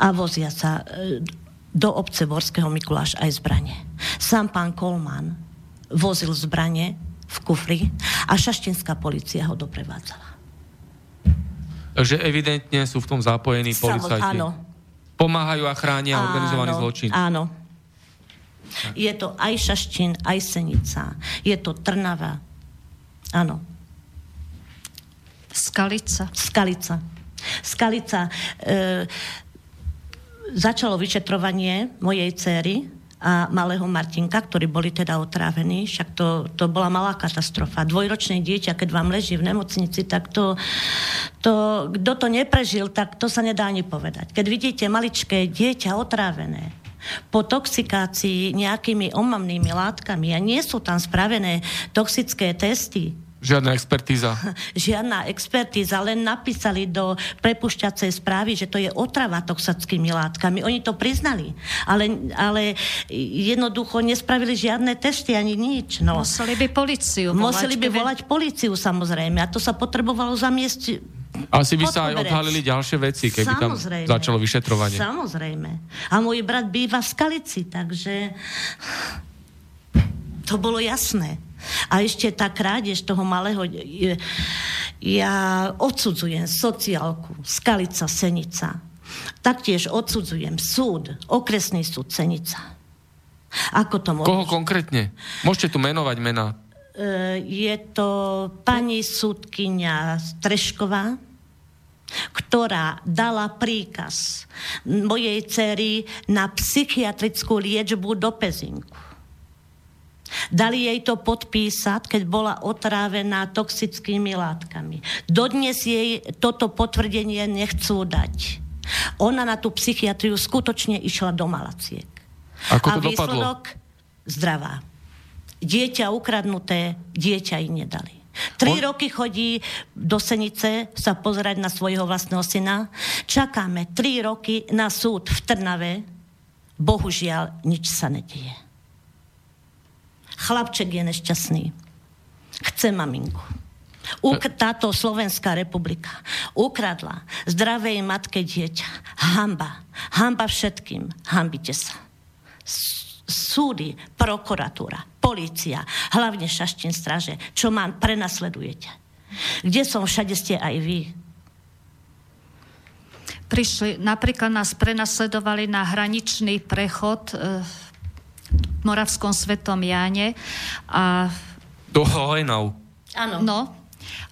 a vozia sa e, do obce Borského Mikuláš aj zbranie. Sám pán Kolman vozil zbranie v kufri a šaštinská policia ho doprevádzala.
Takže evidentne sú v tom zapojení policajti.
Áno.
Pomáhajú a chránia áno, organizovaný zločin.
Áno. Je to aj Šaštín, aj Senica. Je to Trnava. Áno.
Skalica.
Skalica. Skalica. E, začalo vyšetrovanie mojej céry a malého Martinka, ktorí boli teda otrávení, však to, to bola malá katastrofa. Dvojročné dieťa, keď vám leží v nemocnici, tak to, to, kto to neprežil, tak to sa nedá ani povedať. Keď vidíte maličké dieťa otrávené, po toxikácii nejakými omamnými látkami a nie sú tam spravené toxické testy,
Žiadna expertíza.
Žiadna expertíza, len napísali do prepušťacej správy, že to je otrava toxickými látkami. Oni to priznali, ale, ale jednoducho nespravili žiadne testy ani nič. No.
Museli by policiu
volať. Museli by keby... volať policiu, samozrejme. A to sa potrebovalo zamiesť
asi by sa aj odhalili ďalšie veci, keby Samozrejme. tam začalo vyšetrovanie.
Samozrejme. A môj brat býva v Skalici, takže to bolo jasné. A ešte tá krádež toho malého... Ja odsudzujem sociálku, Skalica, Senica. Taktiež odsudzujem súd, okresný súd Senica. Ako to
môžeš? Koho konkrétne? Môžete tu menovať mená.
E, je to pani súdkynia Strešková, ktorá dala príkaz mojej cery na psychiatrickú liečbu do Pezinku. Dali jej to podpísať, keď bola otrávená toxickými látkami. Dodnes jej toto potvrdenie nechcú dať. Ona na tú psychiatriu skutočne išla do Malaciek.
Ako to
A výsledok
dopadlo?
zdravá. Dieťa ukradnuté, dieťa jej nedali. Tri On... roky chodí do Senice sa pozerať na svojho vlastného syna. Čakáme tri roky na súd v Trnave. Bohužiaľ, nič sa nedieje. Chlapček je nešťastný. Chce maminku. Uk- táto Slovenská republika ukradla zdravej matke dieťa. Hamba. Hamba všetkým. Hambite sa. Súdy, prokuratúra, policia, hlavne šaštín straže, čo ma prenasledujete. Kde som, všade ste aj vy.
Prišli, napríklad nás prenasledovali na hraničný prechod e, Moravskom Svetom Jáne. A...
Do Hohenau.
Áno.
No.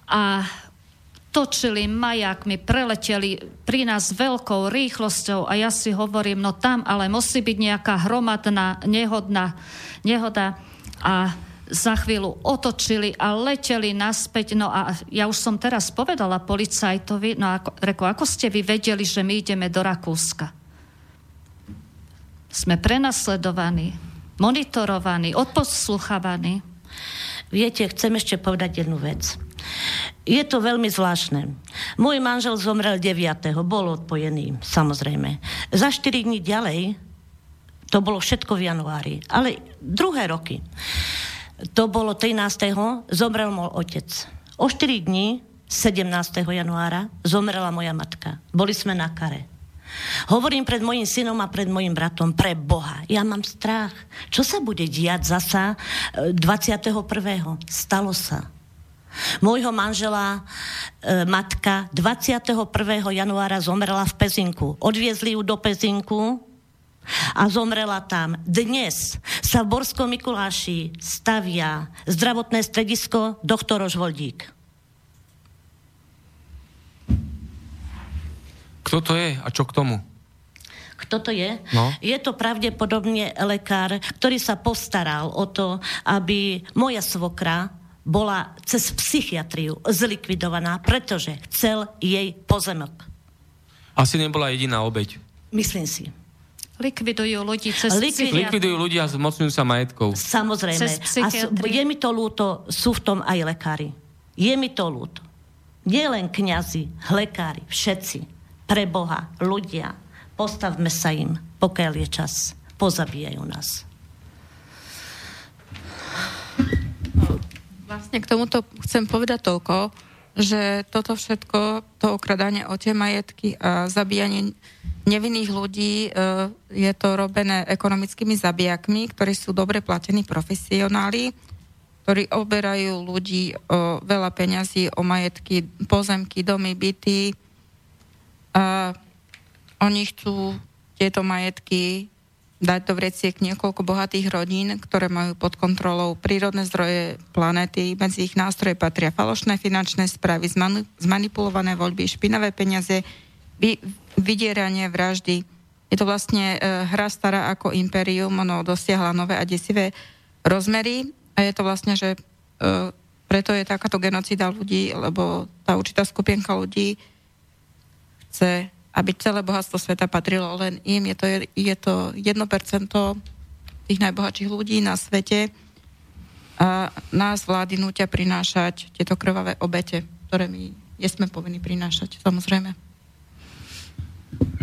A točili majakmi, preleteli pri nás veľkou rýchlosťou a ja si hovorím, no tam ale musí byť nejaká hromadná nehodná, nehoda a za chvíľu otočili a leteli naspäť. No a ja už som teraz povedala policajtovi, no ako, reko, ako ste vy vedeli, že my ideme do Rakúska? Sme prenasledovaní monitorovaní, odposluchávaní.
Viete, chcem ešte povedať jednu vec. Je to veľmi zvláštne. Môj manžel zomrel 9. Bol odpojený, samozrejme. Za 4 dní ďalej, to bolo všetko v januári, ale druhé roky, to bolo 13. zomrel môj otec. O 4 dní, 17. januára, zomrela moja matka. Boli sme na kare. Hovorím pred mojim synom a pred mojim bratom, pre Boha, ja mám strach. Čo sa bude diať zasa 21. E, Stalo sa. Môjho manžela e, matka 21. januára zomrela v Pezinku. Odviezli ju do Pezinku a zomrela tam. Dnes sa v Borskom Mikuláši stavia zdravotné stredisko doktor Žvoldík.
Kto to je a čo k tomu?
Kto to je?
No.
Je to pravdepodobne lekár, ktorý sa postaral o to, aby moja svokra bola cez psychiatriu zlikvidovaná, pretože chcel jej pozemok.
Asi nebola jediná obeď.
Myslím si.
Likvidujú ľudí cez
Likvidujú, Likvidujú ľudia a zmocňujú sa majetkou.
Samozrejme. Cez a je mi to ľúto, sú v tom aj lekári. Je mi to ľúto. Nie len kňazi, lekári, všetci. Pre Boha, ľudia, postavme sa im, pokiaľ je čas. Pozabíjajú nás.
Vlastne k tomuto chcem povedať toľko, že toto všetko, to okradanie o tie majetky a zabíjanie nevinných ľudí, e, je to robené ekonomickými zabijakmi, ktorí sú dobre platení profesionáli, ktorí oberajú ľudí o veľa peňazí, o majetky, pozemky, domy, byty. A oni chcú tieto majetky dať do vreciek niekoľko bohatých rodín, ktoré majú pod kontrolou prírodné zdroje planéty. Medzi ich nástroje patria falošné finančné správy, zmanipulované voľby, špinavé peniaze, vy, vydieranie, vraždy. Je to vlastne e, hra stará ako imperium, ono dosiahla nové a desivé rozmery a je to vlastne, že e, preto je takáto genocida ľudí, lebo tá určitá skupienka ľudí chce aby celé bohatstvo sveta patrilo len im. Je to, je to 1% tých najbohatších ľudí na svete a nás vlády nútia prinášať tieto krvavé obete, ktoré my nie sme povinni prinášať, samozrejme.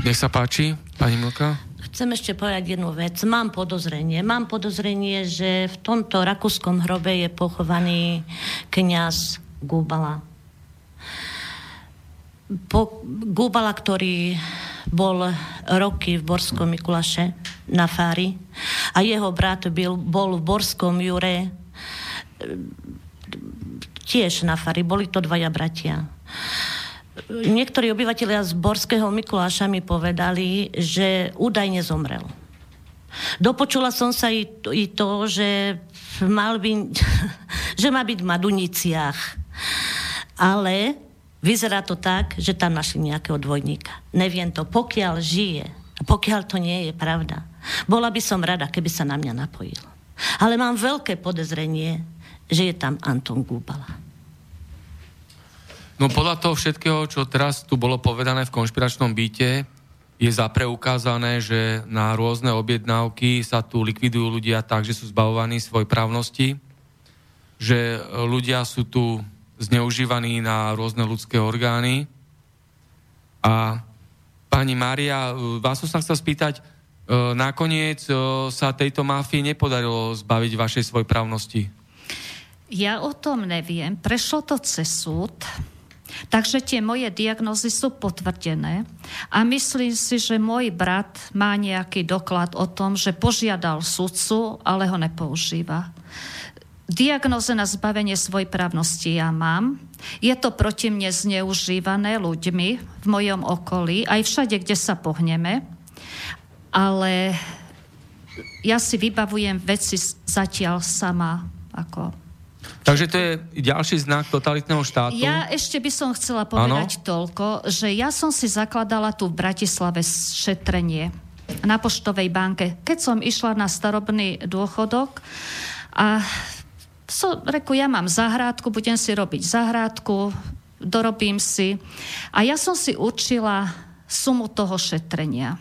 Nech sa páči, pani Milka.
Chcem ešte povedať jednu vec. Mám podozrenie. Mám podozrenie, že v tomto rakúskom hrobe je pochovaný kňaz Gubala po, Gubala, ktorý bol roky v Borskom Mikulaše na Fári a jeho brat byl, bol v Borskom Jure tiež na Fári. Boli to dvaja bratia. Niektorí obyvateľia z Borského Mikuláša mi povedali, že údajne zomrel. Dopočula som sa i i to že, mal by, že má byť v Maduniciach. Ale Vyzerá to tak, že tam našli nejakého dvojníka. Neviem to, pokiaľ žije, a pokiaľ to nie je pravda. Bola by som rada, keby sa na mňa napojil. Ale mám veľké podezrenie, že je tam Anton Gúbala.
No podľa toho všetkého, čo teraz tu bolo povedané v konšpiračnom byte, je zapreukázané, že na rôzne objednávky sa tu likvidujú ľudia tak, že sú zbavovaní svoj právnosti, že ľudia sú tu zneužívaný na rôzne ľudské orgány. A pani Mária, vás som sa chcel spýtať, e, nakoniec e, sa tejto mafii nepodarilo zbaviť vašej svojprávnosti.
Ja o tom neviem. Prešlo to cez súd, takže tie moje diagnozy sú potvrdené a myslím si, že môj brat má nejaký doklad o tom, že požiadal sudcu, ale ho nepoužíva. Diagnoze na zbavenie svojej právnosti ja mám. Je to proti mne zneužívané ľuďmi v mojom okolí, aj všade, kde sa pohneme. Ale ja si vybavujem veci zatiaľ sama. Ako...
Takže to je ďalší znak totalitného štátu.
Ja ešte by som chcela povedať ano? toľko, že ja som si zakladala tu v Bratislave šetrenie na poštovej banke. Keď som išla na starobný dôchodok a so, reku, ja mám zahrádku, budem si robiť zahrádku, dorobím si. A ja som si určila sumu toho šetrenia.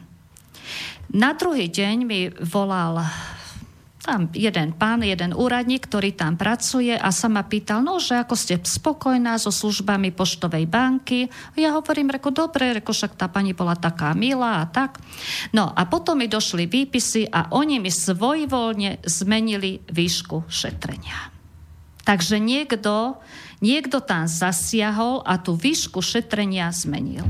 Na druhý deň mi volal tam jeden pán, jeden úradník, ktorý tam pracuje a sa ma pýtal, no, že ako ste spokojná so službami poštovej banky. Ja hovorím, reko, dobre, reko, však tá pani bola taká milá a tak. No a potom mi došli výpisy a oni mi svojvoľne zmenili výšku šetrenia. Takže niekto, niekto tam zasiahol a tú výšku šetrenia zmenil.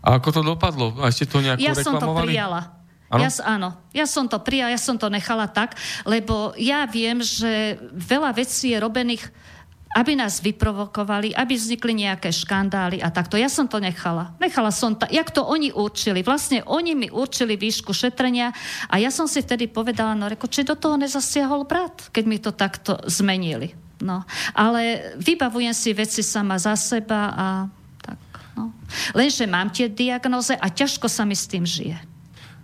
A ako to dopadlo? A ste to nejako
ja som to prijala. Ano? Ja, áno, ja som to prijala, ja som to nechala tak, lebo ja viem, že veľa vecí je robených aby nás vyprovokovali, aby vznikli nejaké škandály a takto. Ja som to nechala. Nechala som to, jak to oni určili. Vlastne oni mi určili výšku šetrenia a ja som si vtedy povedala, no reko, či do toho nezasiahol brat, keď mi to takto zmenili. No, ale vybavujem si veci sama za seba a tak, no. Lenže mám tie diagnoze a ťažko sa mi s tým žije.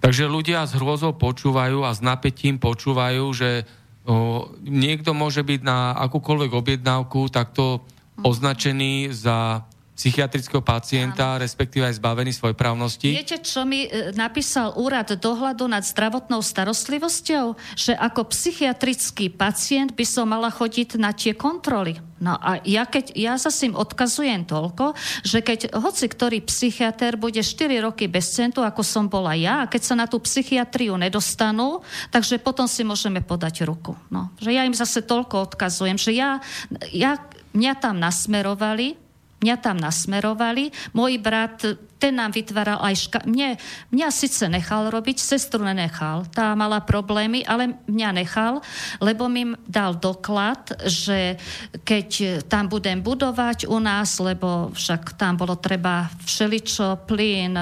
Takže ľudia s hrôzou počúvajú a s napätím počúvajú, že o, niekto môže byť na akúkoľvek objednávku takto označený za psychiatrického pacienta, Áno. respektíve aj zbavený právnosti.
Viete, čo mi e, napísal úrad dohľadu nad zdravotnou starostlivosťou? Že ako psychiatrický pacient by som mala chodiť na tie kontroly. No a ja, keď, ja zase im odkazujem toľko, že keď hoci ktorý psychiatr bude 4 roky bez centu, ako som bola ja, a keď sa na tú psychiatriu nedostanú, takže potom si môžeme podať ruku. No, že ja im zase toľko odkazujem, že ja, ja mňa tam nasmerovali, Mňa tam nasmerovali. Môj brat, ten nám vytváral aj ška... Mne, mňa síce nechal robiť, sestru nenechal. Tá mala problémy, ale mňa nechal, lebo mi dal doklad, že keď tam budem budovať u nás, lebo však tam bolo treba všeličo, plyn,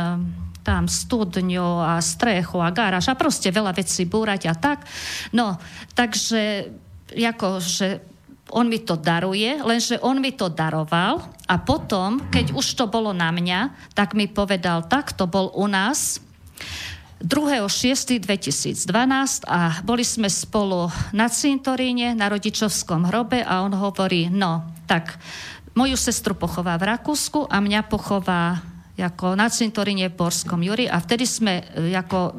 tam studňu a strechu a garáž a proste veľa vecí búrať a tak. No, takže ako, že on mi to daruje, lenže on mi to daroval a potom, keď už to bolo na mňa, tak mi povedal, tak to bol u nás 2.6.2012 a boli sme spolu na cintoríne, na rodičovskom hrobe a on hovorí, no, tak moju sestru pochová v Rakúsku a mňa pochová ako na cintoríne v Borskom Juri a vtedy sme ako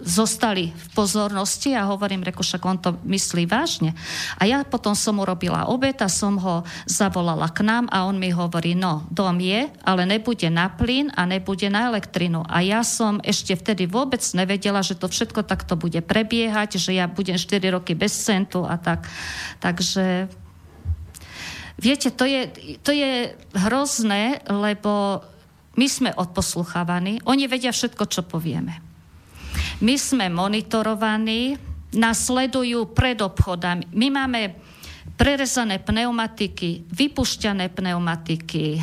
zostali v pozornosti a hovorím, reku, však on to myslí vážne. A ja potom som urobila obed a som ho zavolala k nám a on mi hovorí, no, dom je, ale nebude na plyn a nebude na elektrinu. A ja som ešte vtedy vôbec nevedela, že to všetko takto bude prebiehať, že ja budem 4 roky bez centu a tak. Takže viete, to je, to je hrozné, lebo my sme odposluchávaní, oni vedia všetko, čo povieme. My sme monitorovaní, nasledujú pred obchodami. My máme prerezané pneumatiky, vypušťané pneumatiky.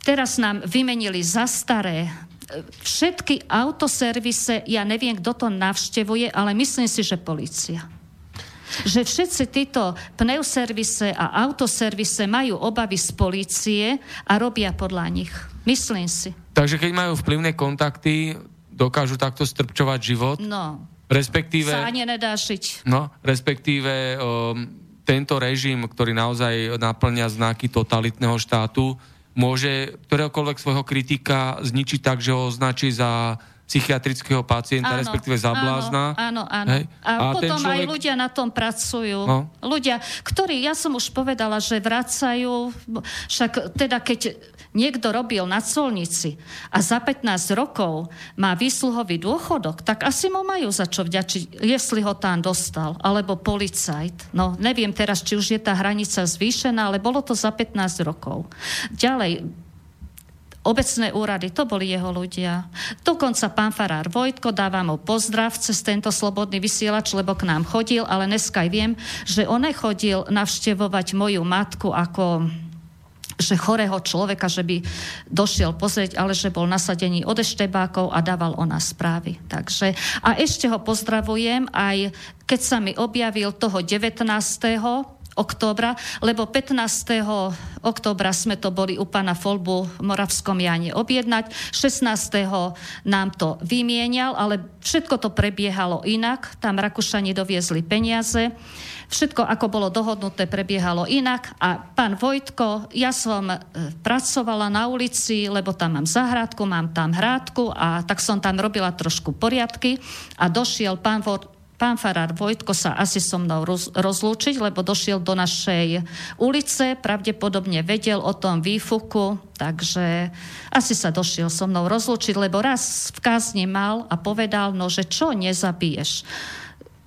Teraz nám vymenili za staré. Všetky autoservise, ja neviem, kto to navštevuje, ale myslím si, že policia že všetci títo pneuservise a autoservise majú obavy z policie a robia podľa nich. Myslím si.
Takže keď majú vplyvné kontakty, dokážu takto strpčovať život.
No.
Respektíve...
Sa ani nedá šiť.
No, respektíve um, tento režim, ktorý naozaj naplňa znaky totalitného štátu, môže ktoréhokoľvek svojho kritika zničiť tak, že ho označí za psychiatrického pacienta, áno, respektíve za blázna.
Áno, áno. Hej? A, a potom človek... aj ľudia na tom pracujú. No. Ľudia, ktorí, ja som už povedala, že vracajú, však teda keď niekto robil na colnici a za 15 rokov má výsluhový dôchodok, tak asi mu majú za čo vďačiť, jestli ho tam dostal, alebo policajt. No, neviem teraz, či už je tá hranica zvýšená, ale bolo to za 15 rokov. Ďalej, obecné úrady, to boli jeho ľudia. Dokonca pán farár Vojtko, dávam mu pozdrav cez tento slobodný vysielač, lebo k nám chodil, ale dneska aj viem, že on nechodil navštevovať moju matku ako že chorého človeka, že by došiel pozrieť, ale že bol nasadený od eštebákov a dával o nás správy. Takže, a ešte ho pozdravujem aj, keď sa mi objavil toho 19 októbra, lebo 15. októbra sme to boli u pána Folbu v Moravskom Jane objednať, 16. nám to vymienial, ale všetko to prebiehalo inak, tam Rakúšani doviezli peniaze, všetko ako bolo dohodnuté prebiehalo inak a pán Vojtko, ja som e, pracovala na ulici, lebo tam mám zahrádku, mám tam hrádku a tak som tam robila trošku poriadky a došiel pán Vojtko pán farár Vojtko sa asi so mnou roz, rozlúčiť, lebo došiel do našej ulice, pravdepodobne vedel o tom výfuku, takže asi sa došiel so mnou rozlúčiť, lebo raz v kázni mal a povedal, no že čo nezabiješ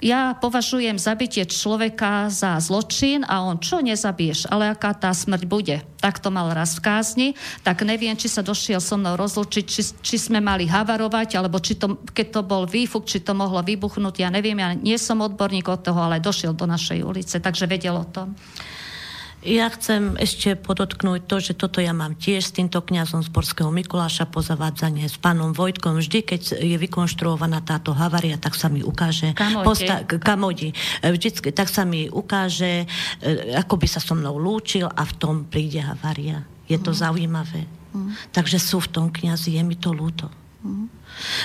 ja považujem zabitie človeka za zločin a on čo nezabiješ, ale aká tá smrť bude. Tak to mal raz v kázni, tak neviem, či sa došiel so mnou rozlučiť, či, či sme mali havarovať, alebo či to, keď to bol výfuk, či to mohlo vybuchnúť, ja neviem, ja nie som odborník od toho, ale došiel do našej ulice, takže vedel o tom.
Ja chcem ešte podotknúť to, že toto ja mám tiež s týmto kňazom z Borského Mikuláša po zavádzanie s pánom Vojtkom. Vždy, keď je vykonštruovaná táto havaria, tak sa mi ukáže... Posta- kamodi. Vždycky, tak sa mi ukáže, e, ako by sa so mnou lúčil a v tom príde havaria. Je to mm. zaujímavé. Mm. Takže sú v tom kňazi, je mi to ľúto. Mm.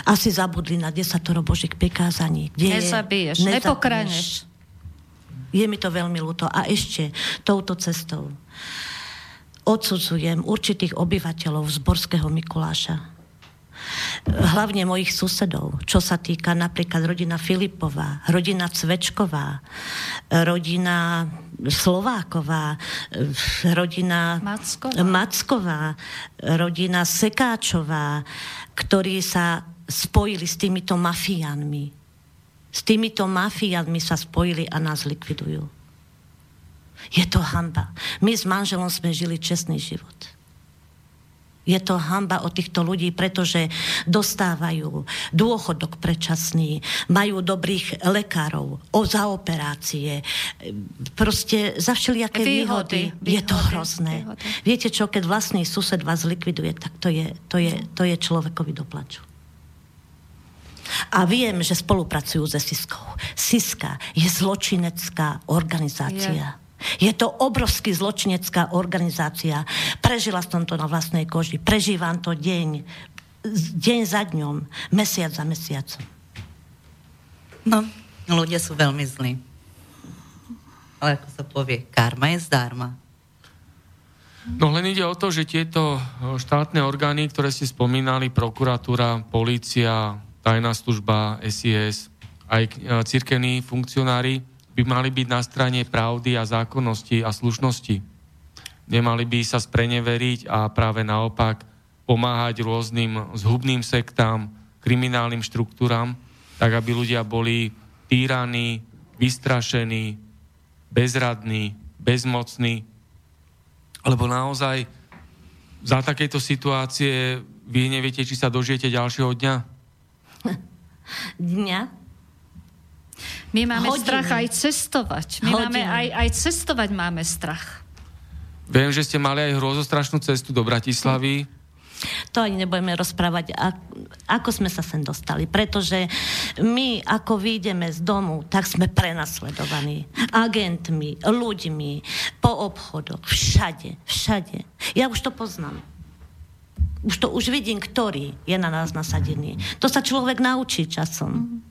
Asi zabudli na desatoro Božích prikázaní.
Kde nezabiješ, je, nepokraneš.
Je mi to veľmi ľúto. A ešte touto cestou odsudzujem určitých obyvateľov z Borského Mikuláša hlavne mojich susedov, čo sa týka napríklad rodina Filipová, rodina Cvečková, rodina Slováková, rodina
Macková,
Macková rodina Sekáčová, ktorí sa spojili s týmito mafiánmi. S týmito mafiánmi sa spojili a nás likvidujú. Je to hamba. My s manželom sme žili čestný život. Je to hamba od týchto ľudí, pretože dostávajú dôchodok predčasný, majú dobrých lekárov, o za operácie, proste za všelijaké výhody. výhody. Je to hrozné. Výhody. Viete čo, keď vlastný sused vás likviduje, tak to je, to je, to je človekovi do plaču. A viem, že spolupracujú se Siskou. Siska je zločinecká organizácia. Yeah je to obrovský zločinecká organizácia. Prežila som to na vlastnej koži. Prežívam to deň, deň za dňom, mesiac za mesiacom.
No, ľudia sú veľmi zlí. Ale ako sa povie, karma je zdarma.
No len ide o to, že tieto štátne orgány, ktoré ste spomínali, prokuratúra, polícia, tajná služba, SIS, aj cirkevní funkcionári, by mali byť na strane pravdy a zákonnosti a slušnosti. Nemali by sa spreneveriť a práve naopak pomáhať rôznym zhubným sektám, kriminálnym štruktúram, tak aby ľudia boli týraní, vystrašení, bezradní, bezmocní. Lebo naozaj za takéto situácie vy neviete, či sa dožijete ďalšieho dňa?
Dňa?
My máme Hodiny. strach aj cestovať. My Hodiny. máme aj, aj cestovať máme strach.
Viem, že ste mali aj hrozostrašnú cestu do Bratislavy.
To ani nebudeme rozprávať, ako sme sa sem dostali. Pretože my, ako vyjdeme z domu, tak sme prenasledovaní. Agentmi, ľuďmi, po obchodoch, všade, všade. Ja už to poznám. Už to už vidím, ktorý je na nás nasadený. To sa človek naučí časom.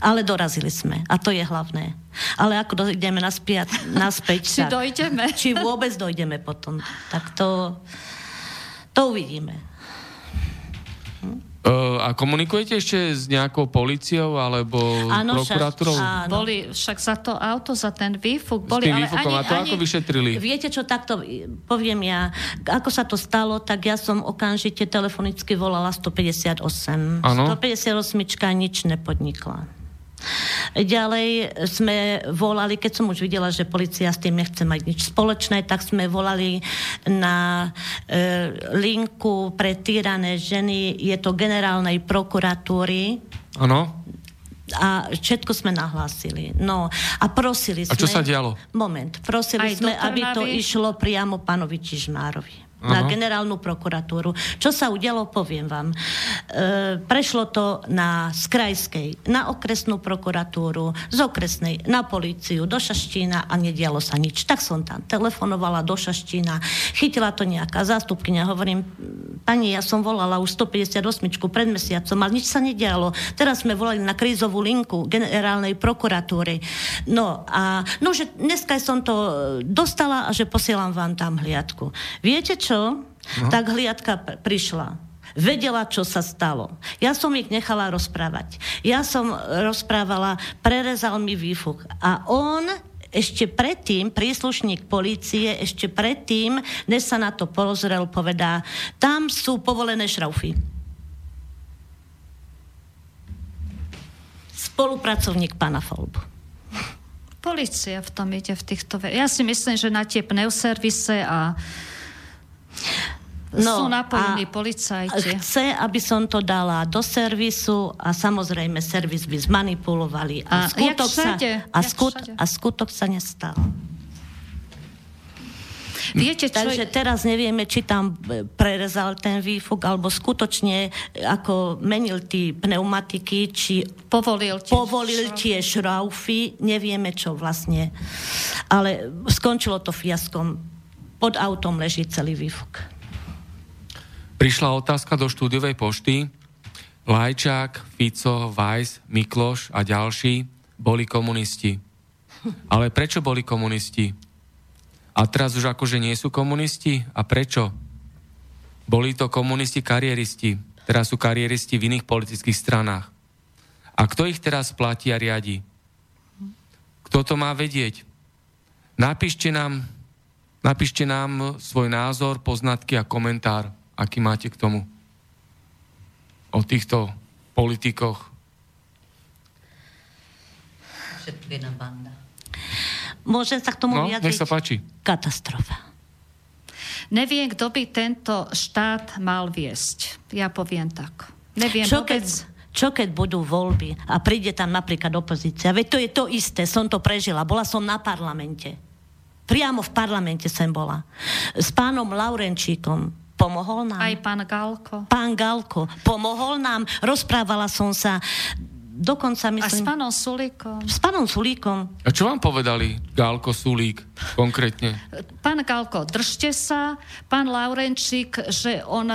Ale dorazili sme. A to je hlavné. Ale ako dojdeme naspäť, naspäť
či tak, dojdeme.
Či vôbec dojdeme potom. Tak to, to uvidíme.
Uh, a komunikujete ešte s nejakou policiou alebo ano, prokurátorou?
Však, Boli však za to auto, za ten výfuk. Boli,
s tým výfukom, ale ani, a to ani, ako vyšetrili?
Viete čo, takto poviem ja. Ako sa to stalo, tak ja som okamžite telefonicky volala 158. Ano? 158 nič nepodnikla. Ďalej sme volali, keď som už videla, že policia s tým nechce mať nič spoločné, tak sme volali na e, linku pre týrané ženy, je to generálnej prokuratúry.
Áno.
A všetko sme nahlásili. No a prosili sme...
A čo sa dialo?
Moment. Prosili Aj sme, aby to išlo priamo pánovi Čižmárovi na generálnu prokuratúru. Čo sa udialo, poviem vám. E, prešlo to na skrajskej, na okresnú prokuratúru, z okresnej na políciu, do Šaštína a nedialo sa nič. Tak som tam telefonovala do Šaštína, chytila to nejaká zástupkynia, hovorím, pani, ja som volala už 158 pred mesiacom, ale nič sa nedialo. Teraz sme volali na krízovú linku generálnej prokuratúry. No a no, že dneska som to dostala a že posielam vám tam hliadku. Viete čo? Čo, no. tak hliadka prišla. Vedela, čo sa stalo. Ja som ich nechala rozprávať. Ja som rozprávala, prerezal mi výfuk. A on ešte predtým, príslušník policie, ešte predtým, než sa na to porozrel, povedá, tam sú povolené šraufy. Spolupracovník pána Folbu.
Polícia v tom ide v týchto... Ja si myslím, že na tie pneuservise a No, Sú napojení policajti.
Chce, aby som to dala do servisu a samozrejme servis by zmanipulovali. A, a, skutok, sa, a, skut, a skutok sa nestal. Viete, čo... Takže teraz nevieme, či tam prerezal ten výfuk, alebo skutočne ako menil tí pneumatiky, či
povolil tie,
povolil tie šraufy, nevieme čo vlastne. Ale skončilo to fiaskom pod autom leží celý výfuk.
Prišla otázka do štúdiovej pošty. Lajčák, Fico, Vajs, Mikloš a ďalší boli komunisti. Ale prečo boli komunisti? A teraz už akože nie sú komunisti? A prečo? Boli to komunisti kariéristi. Teraz sú kariéristi v iných politických stranách. A kto ich teraz platí a riadi? Kto to má vedieť? Napíšte nám, napíšte nám svoj názor, poznatky a komentár, aký máte k tomu. O týchto politikoch.
Všetkina banda.
Môžem sa k tomu
No,
vyjadriť?
nech sa páči.
Katastrofa.
Neviem, kto by tento štát mal viesť. Ja poviem tak. Neviem
Čo
vôbec...
keď, čo keď budú voľby a príde tam napríklad opozícia? Veď to je to isté, som to prežila. Bola som na parlamente. Priamo v parlamente som bola. S pánom Laurenčíkom. Pomohol nám.
Aj pán Galko.
Pán Galko. Pomohol nám. Rozprávala som sa dokonca
A s
myslím...
pánom Sulíkom.
s pánom Sulíkom.
A čo vám povedali Gálko Sulík konkrétne?
Pán Galko, držte sa. Pán Laurenčík, že on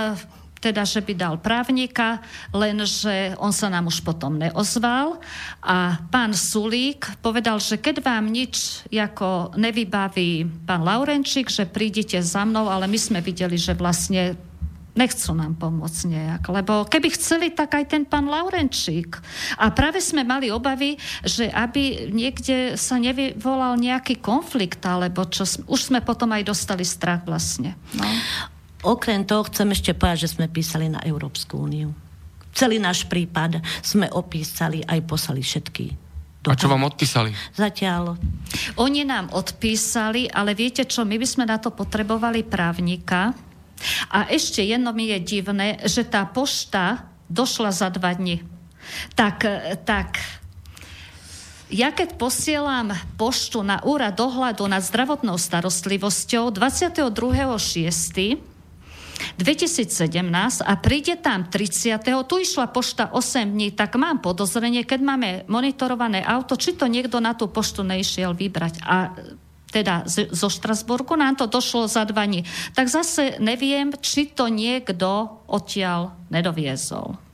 teda, že by dal právnika, lenže on sa nám už potom neozval. A pán Sulík povedal, že keď vám nič ako nevybaví pán Laurenčík, že prídite za mnou, ale my sme videli, že vlastne nechcú nám pomôcť nejak. Lebo keby chceli, tak aj ten pán Laurenčík. A práve sme mali obavy, že aby niekde sa nevyvolal nejaký konflikt, alebo čo, už sme potom aj dostali strach vlastne. No.
Okrem toho chcem ešte povedať, že sme písali na Európsku úniu. Celý náš prípad sme opísali, aj poslali všetky.
A čo vám odpísali?
Zatiaľ.
Oni nám odpísali, ale viete čo, my by sme na to potrebovali právnika. A ešte jedno mi je divné, že tá pošta došla za dva dni. Tak, tak ja keď posielam poštu na úrad dohľadu nad zdravotnou starostlivosťou 22.6., 2017 a príde tam 30. Tu išla pošta 8 dní, tak mám podozrenie, keď máme monitorované auto, či to niekto na tú poštu nešiel vybrať. A teda z, zo Štrasburgu nám to došlo za dva dní. Tak zase neviem, či to niekto odtiaľ nedoviezol.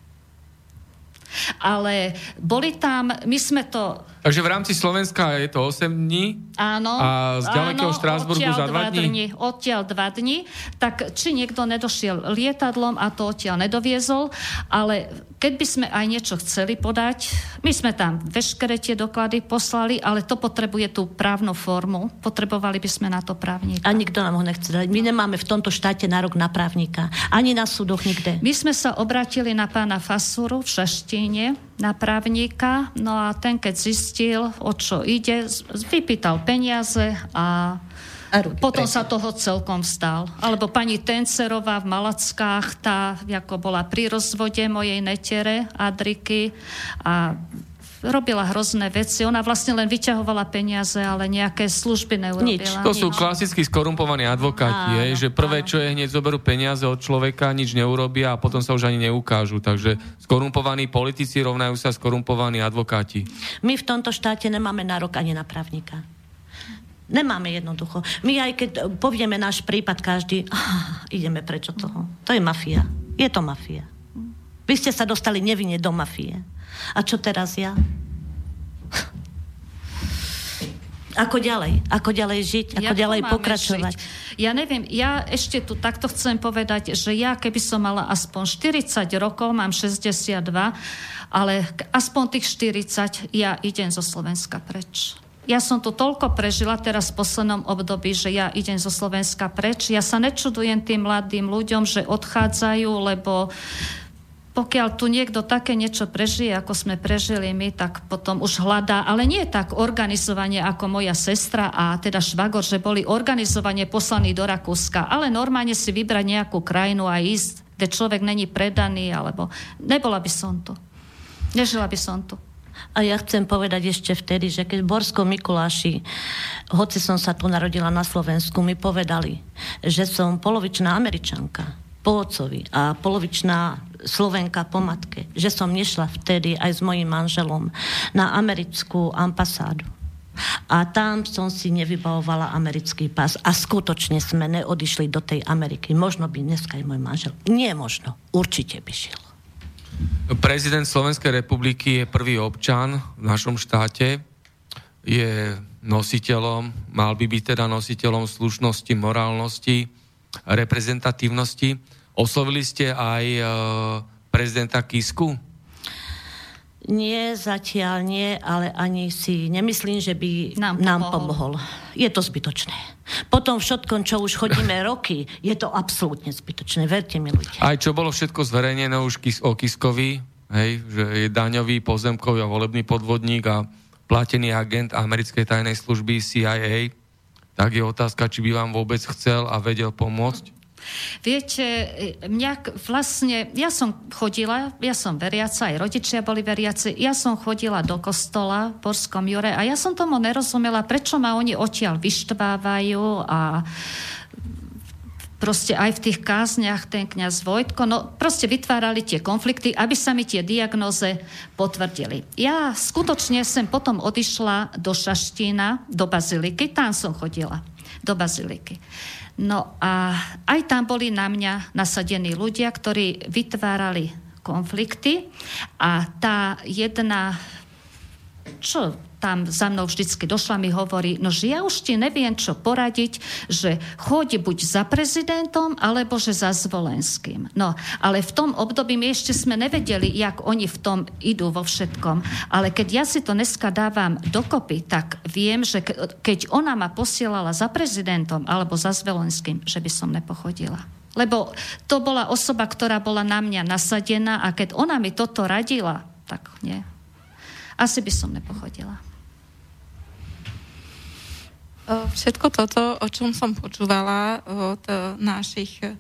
Ale boli tam, my sme to
Takže v rámci Slovenska je to 8 dní
Áno.
a z ďalekého
áno,
Štrásburgu za 2
dva
dní?
dni. Odtiaľ dva dni. Tak či niekto nedošiel lietadlom a to odtiaľ nedoviezol, ale keď by sme aj niečo chceli podať, my sme tam veškeré tie doklady poslali, ale to potrebuje tú právnu formu. Potrebovali by sme na to právnika.
A nikto nám ho nechce dať. My nemáme v tomto štáte nárok na právnika. Ani na súdoch nikde.
My sme sa obratili na pána Fasuru v Šaštíne, na právnika, no a ten, keď zistil, o čo ide, vypýtal peniaze a
A ruky
potom
preč.
sa toho celkom vstal. Alebo pani Tencerová v Malackách, tá ako bola pri rozvode mojej netere Adriky a robila hrozné veci. Ona vlastne len vyťahovala peniaze, ale nejaké služby neurobila.
To sú klasicky skorumpovaní advokáti,
Áno,
hej, že prvé, čo je, hneď zoberú peniaze od človeka, nič neurobia a potom sa už ani neukážu. Takže skorumpovaní politici rovnajú sa skorumpovaní advokáti.
My v tomto štáte nemáme nárok ani na právnika. Nemáme jednoducho. My aj keď povieme náš prípad každý, ah, ideme prečo toho. To je mafia. Je to mafia. Vy ste sa dostali nevinne do mafie. A čo teraz ja? Ako ďalej? Ako ďalej žiť? Ako
to
ďalej pokračovať?
Žiť? Ja neviem, ja ešte tu takto chcem povedať, že ja keby som mala aspoň 40 rokov, mám 62, ale aspoň tých 40 ja idem zo Slovenska preč. Ja som tu toľko prežila teraz v poslednom období, že ja idem zo Slovenska preč. Ja sa nečudujem tým mladým ľuďom, že odchádzajú, lebo pokiaľ tu niekto také niečo prežije, ako sme prežili my, tak potom už hľadá, ale nie tak organizovanie ako moja sestra a teda švagor, že boli organizovane poslaní do Rakúska, ale normálne si vybrať nejakú krajinu a ísť, kde človek není predaný, alebo nebola by som tu. Nežila by som tu.
A ja chcem povedať ešte vtedy, že keď v Mikuláši, hoci som sa tu narodila na Slovensku, mi povedali, že som polovičná Američanka po otcovi a polovičná Slovenka po matke, že som nešla vtedy aj s mojim manželom na americkú ambasádu. A tam som si nevybavovala americký pás a skutočne sme neodišli do tej Ameriky. Možno by dneska aj môj manžel. Nie možno. Určite by šiel.
Prezident Slovenskej republiky je prvý občan v našom štáte. Je nositeľom, mal by byť teda nositeľom slušnosti, morálnosti, reprezentatívnosti. Oslovili ste aj e, prezidenta Kisku?
Nie, zatiaľ nie, ale ani si nemyslím, že by nám, nám pomohol. Je to zbytočné. Potom všetkom, čo už chodíme roky, je to absolútne zbytočné, verte mi ľudia.
Aj čo bolo všetko zverejnené už o Kiskovi, hej, že je daňový, pozemkový a volebný podvodník a platený agent americkej tajnej služby CIA, tak je otázka, či by vám vôbec chcel a vedel pomôcť?
Viete, mňa vlastne, ja som chodila, ja som veriaca, aj rodičia boli veriaci, ja som chodila do kostola v Borskom Jure a ja som tomu nerozumela, prečo ma oni odtiaľ vyštvávajú a proste aj v tých kázniach ten kňaz Vojtko, no proste vytvárali tie konflikty, aby sa mi tie diagnoze potvrdili. Ja skutočne som potom odišla do Šaštína, do Baziliky, tam som chodila, do Baziliky. No a aj tam boli na mňa nasadení ľudia, ktorí vytvárali konflikty a tá jedna, čo tam za mnou vždycky došla, mi hovorí, no že ja už ti neviem, čo poradiť, že chodí buď za prezidentom, alebo že za Zvolenským. No, ale v tom období my ešte sme nevedeli, jak oni v tom idú vo všetkom. Ale keď ja si to dneska dávam dokopy, tak viem, že keď ona ma posielala za prezidentom alebo za Zvolenským, že by som nepochodila. Lebo to bola osoba, ktorá bola na mňa nasadená a keď ona mi toto radila, tak nie. Asi by som nepochodila.
Všetko toto, o čom som počúvala od e, našich, e,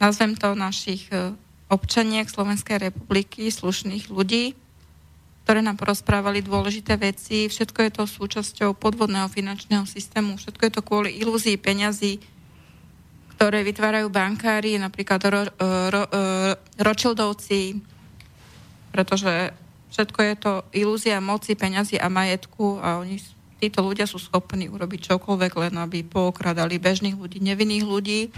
nazvem to našich e, občaniek Slovenskej republiky, slušných ľudí, ktoré nám porozprávali dôležité veci. Všetko je to súčasťou podvodného finančného systému. Všetko je to kvôli ilúzii peňazí, ktoré vytvárajú bankári, napríklad ro, ro, ro, Ročildovci, pretože Všetko je to ilúzia moci, peňazí a majetku a oni, títo ľudia sú schopní urobiť čokoľvek, len aby pookradali bežných ľudí, nevinných ľudí,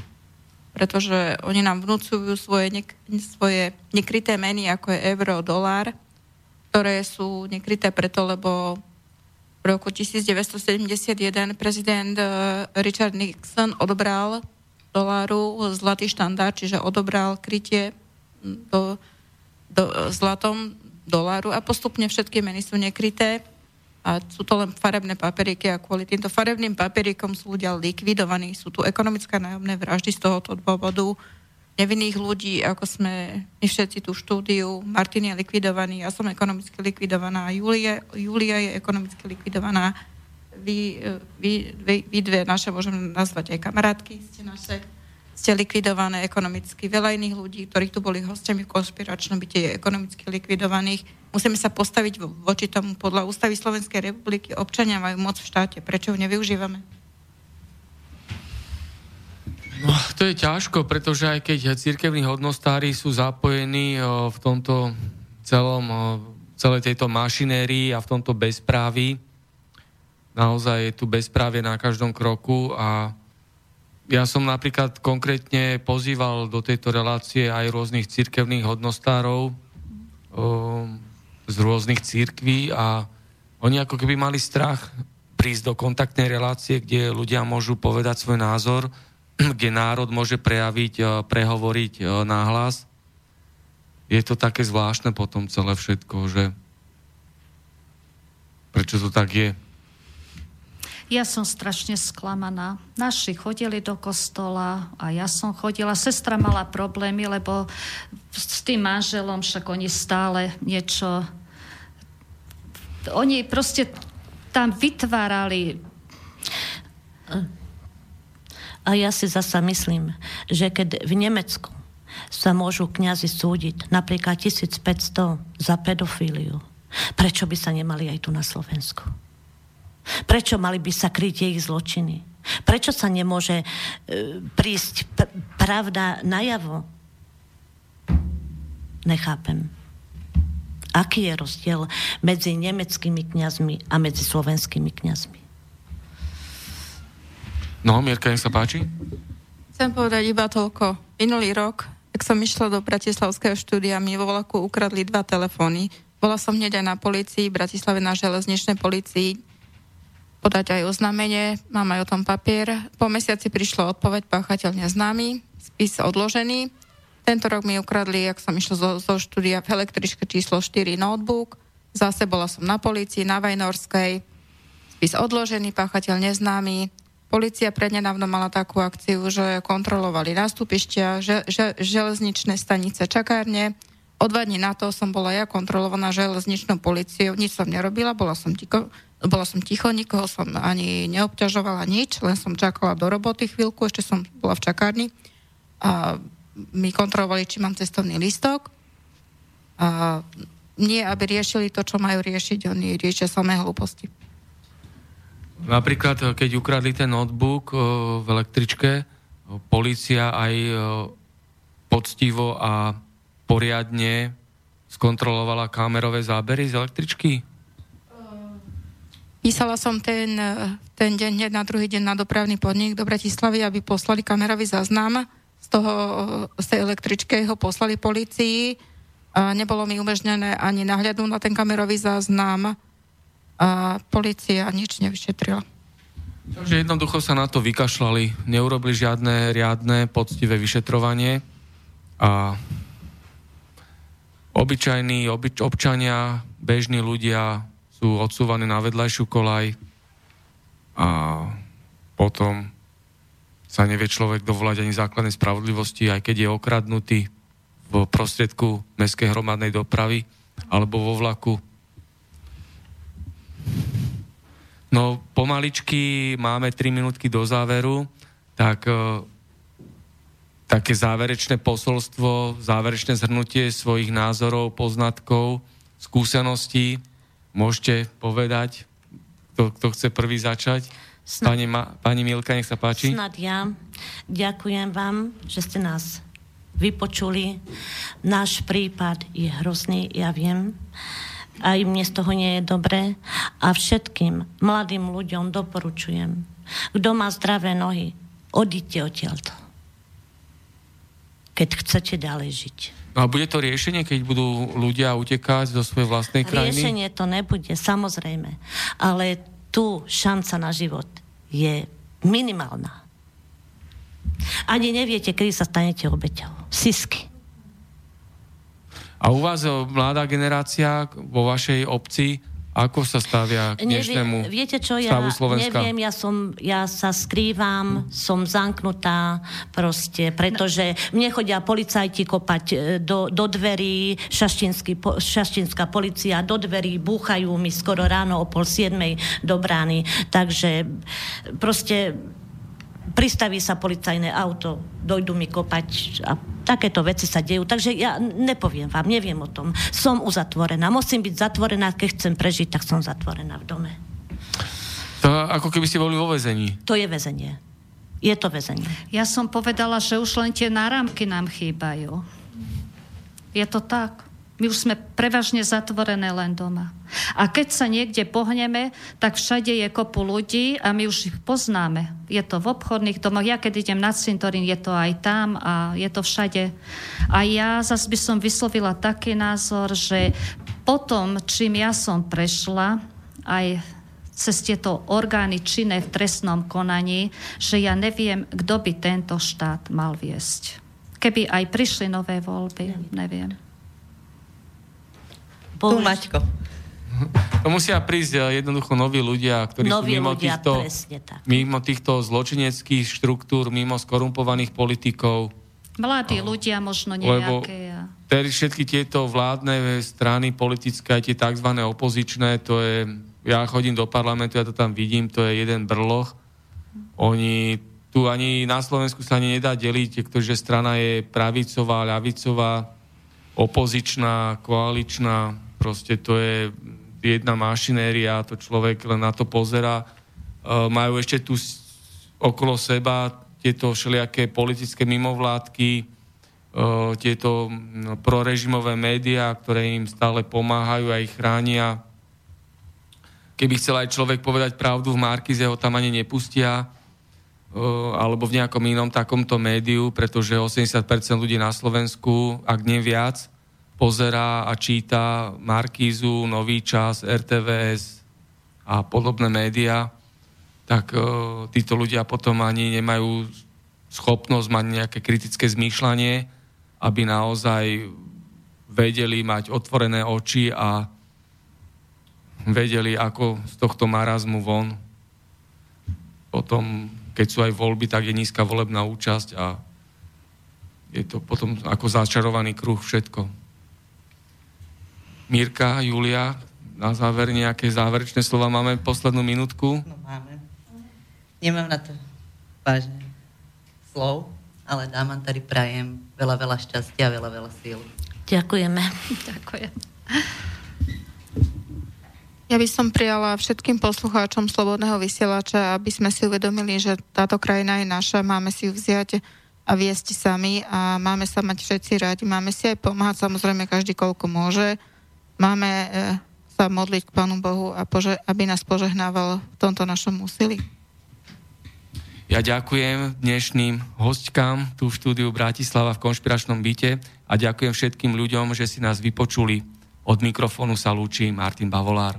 pretože oni nám vnúcujú svoje, nek- svoje nekryté meny, ako je euro, dolár, ktoré sú nekryté preto, lebo v roku 1971 prezident eh, Richard Nixon odobral doláru zlatý štandard, čiže odobral krytie do, do, zlatom doláru a postupne všetky meny sú nekryté a sú to len farebné papieriky a kvôli týmto farebným papierikom sú ľudia likvidovaní. Sú tu ekonomické nájomné vraždy z tohoto dôvodu nevinných ľudí, ako sme my všetci tú štúdiu. Martin je likvidovaný, ja som ekonomicky likvidovaná, Julia, Julia je ekonomicky likvidovaná. Vy, vy, vy, vy dve naše môžem nazvať aj kamarátky, ste naše ste likvidované ekonomicky. Veľa iných ľudí, ktorí tu boli hostiami v konšpiračnom byte, je ekonomicky likvidovaných. Musíme sa postaviť voči tomu podľa ústavy Slovenskej republiky. Občania majú moc v štáte. Prečo ju nevyužívame?
No, to je ťažko, pretože aj keď církevní hodnostári sú zapojení o, v tomto celom, o, celej tejto mašinérii a v tomto bezprávi, naozaj je tu bezprávie na každom kroku a ja som napríklad konkrétne pozýval do tejto relácie aj rôznych církevných hodnostárov o, z rôznych církví a oni ako keby mali strach prísť do kontaktnej relácie, kde ľudia môžu povedať svoj názor, kde národ môže prejaviť, prehovoriť náhlas. Je to také zvláštne potom celé všetko, že prečo to tak je.
Ja som strašne sklamaná. Naši chodili do kostola a ja som chodila. Sestra mala problémy, lebo s tým manželom však oni stále niečo... Oni proste tam vytvárali...
A ja si zasa myslím, že keď v Nemecku sa môžu kňazi súdiť napríklad 1500 za pedofíliu, prečo by sa nemali aj tu na Slovensku? Prečo mali by sa kryť ich zločiny? Prečo sa nemôže e, prísť p- pravda najavo? Nechápem. Aký je rozdiel medzi nemeckými kňazmi a medzi slovenskými kňazmi?
No, Mierka, nech sa páči.
Chcem povedať iba toľko. Minulý rok, ak som išla do Bratislavského štúdia, mi vo vlaku ukradli dva telefóny bola som hneď aj na policii, v Bratislave na železničnej policii, podať aj oznámenie, mám aj o tom papier. Po mesiaci prišla odpoveď, páchateľ neznámy, spis odložený. Tento rok mi ukradli, ak som išla zo, zo štúdia v električke číslo 4 notebook. Zase bola som na policii, na Vajnorskej. Spis odložený, páchateľ neznámy. Polícia prednedávno mala takú akciu, že kontrolovali nástupištia, že, že, železničné stanice, čakárne. O dva dní na to som bola ja kontrolovaná železničnou policiou. Nič som nerobila, bola som ticho, bola som ticho, nikoho som ani neobťažovala nič, len som čakala do roboty chvíľku, ešte som bola v čakárni. A mi kontrolovali, či mám cestovný listok. A nie, aby riešili to, čo majú riešiť, oni riešia samé hlúposti.
Napríklad, keď ukradli ten notebook v električke, policia aj poctivo a poriadne skontrolovala kamerové zábery z električky?
Písala som ten, ten deň, hneď na druhý deň na dopravný podnik do Bratislavy, aby poslali kamerový záznam z, toho, z tej električky, ho poslali policii. A nebolo mi umožnené ani nahľadnúť na ten kamerový záznam a policia nič nevyšetrila.
Takže jednoducho sa na to vykašľali, neurobili žiadne riadne, poctivé vyšetrovanie a obyčajní obyč, občania, bežní ľudia sú odsúvaní na vedľajšiu kolaj a potom sa nevie človek dovolať ani základnej spravodlivosti, aj keď je okradnutý v prostriedku mestskej hromadnej dopravy alebo vo vlaku No pomaličky máme 3 minútky do záveru, tak e, také záverečné posolstvo, záverečné zhrnutie svojich názorov, poznatkov, skúseností. Môžete povedať, kto, kto chce prvý začať? Snad, pani, Ma, pani Milka, nech sa páči.
Snad ja. Ďakujem vám, že ste nás vypočuli. Náš prípad je hrozný, ja viem aj mne z toho nie je dobré. A všetkým mladým ľuďom doporučujem, kto má zdravé nohy, odíďte odtiaľto. Keď chcete ďalej žiť.
No a bude to riešenie, keď budú ľudia utekať zo svojej vlastnej krajiny?
Riešenie to nebude, samozrejme. Ale tu šanca na život je minimálna. Ani neviete, kedy sa stanete obeťou. Sisky.
A u vás, mladá generácia vo vašej obci, ako sa stavia k dnešnému
Nevie, Viete čo,
ja Slovenska?
neviem, ja, som, ja sa skrývam, hm. som zanknutá proste, pretože mne chodia policajti kopať e, do, do dverí, po, šaštinská policia do dverí, búchajú mi skoro ráno o pol siedmej do brány, takže proste pristaví sa policajné auto, dojdu mi kopať a takéto veci sa dejú. Takže ja nepoviem vám, neviem o tom. Som uzatvorená. Musím byť zatvorená, keď chcem prežiť, tak som zatvorená v dome.
To ako keby ste boli vo väzení.
To je väzenie. Je to väzenie.
Ja som povedala, že už len tie náramky nám chýbajú. Je to tak. My už sme prevažne zatvorené len doma. A keď sa niekde pohneme, tak všade je kopu ľudí a my už ich poznáme. Je to v obchodných domoch. Ja keď idem na cintorín, je to aj tam a je to všade. A ja zase by som vyslovila taký názor, že potom, čím ja som prešla, aj cez tieto orgány činné v trestnom konaní, že ja neviem, kto by tento štát mal viesť. Keby aj prišli nové voľby, neviem.
Tu, Maťko.
To musia prísť eh, jednoducho noví ľudia, ktorí noví sú mimo, ľudia, týchto, mimo týchto zločineckých štruktúr, mimo skorumpovaných politikov.
Mladí no. ľudia možno nejaké.
Lebo všetky tieto vládne strany politické, aj tie tzv. opozičné, to je, ja chodím do parlamentu, ja to tam vidím, to je jeden brloch. Oni tu ani na Slovensku sa ani nedá deliť, pretože strana je pravicová, ľavicová, opozičná, koaličná, proste to je jedna mašinéria, to človek len na to pozera. E, majú ešte tu okolo seba tieto všelijaké politické mimovládky, e, tieto prorežimové médiá, ktoré im stále pomáhajú a ich chránia. Keby chcel aj človek povedať pravdu v Markize, ho tam ani nepustia, e, alebo v nejakom inom takomto médiu, pretože 80% ľudí na Slovensku, ak nie viac, pozerá a číta Markízu, Nový čas, RTVS a podobné médiá, tak e, títo ľudia potom ani nemajú schopnosť mať nejaké kritické zmýšľanie, aby naozaj vedeli mať otvorené oči a vedeli, ako z tohto marazmu von. Potom, keď sú aj voľby, tak je nízka volebná účasť a je to potom ako začarovaný kruh všetko. Mirka, Julia, na záver nejaké záverečné slova. Máme poslednú minútku.
No máme. Nemám na to vážne slov, ale dávam tady prajem veľa, veľa šťastia a veľa, veľa síl.
Ďakujeme.
Ďakujem.
Ja by som prijala všetkým poslucháčom Slobodného vysielača, aby sme si uvedomili, že táto krajina je naša, máme si ju vziať a viesť sami a máme sa mať všetci radi, máme si aj pomáhať, samozrejme každý koľko môže. Máme e, sa modliť k Pánu Bohu a pože- aby nás požehnával v tomto našom úsilí.
Ja ďakujem dnešným hostkám tu v štúdiu Bratislava v konšpiračnom byte a ďakujem všetkým ľuďom, že si nás vypočuli. Od mikrofónu sa lúči Martin Bavolár.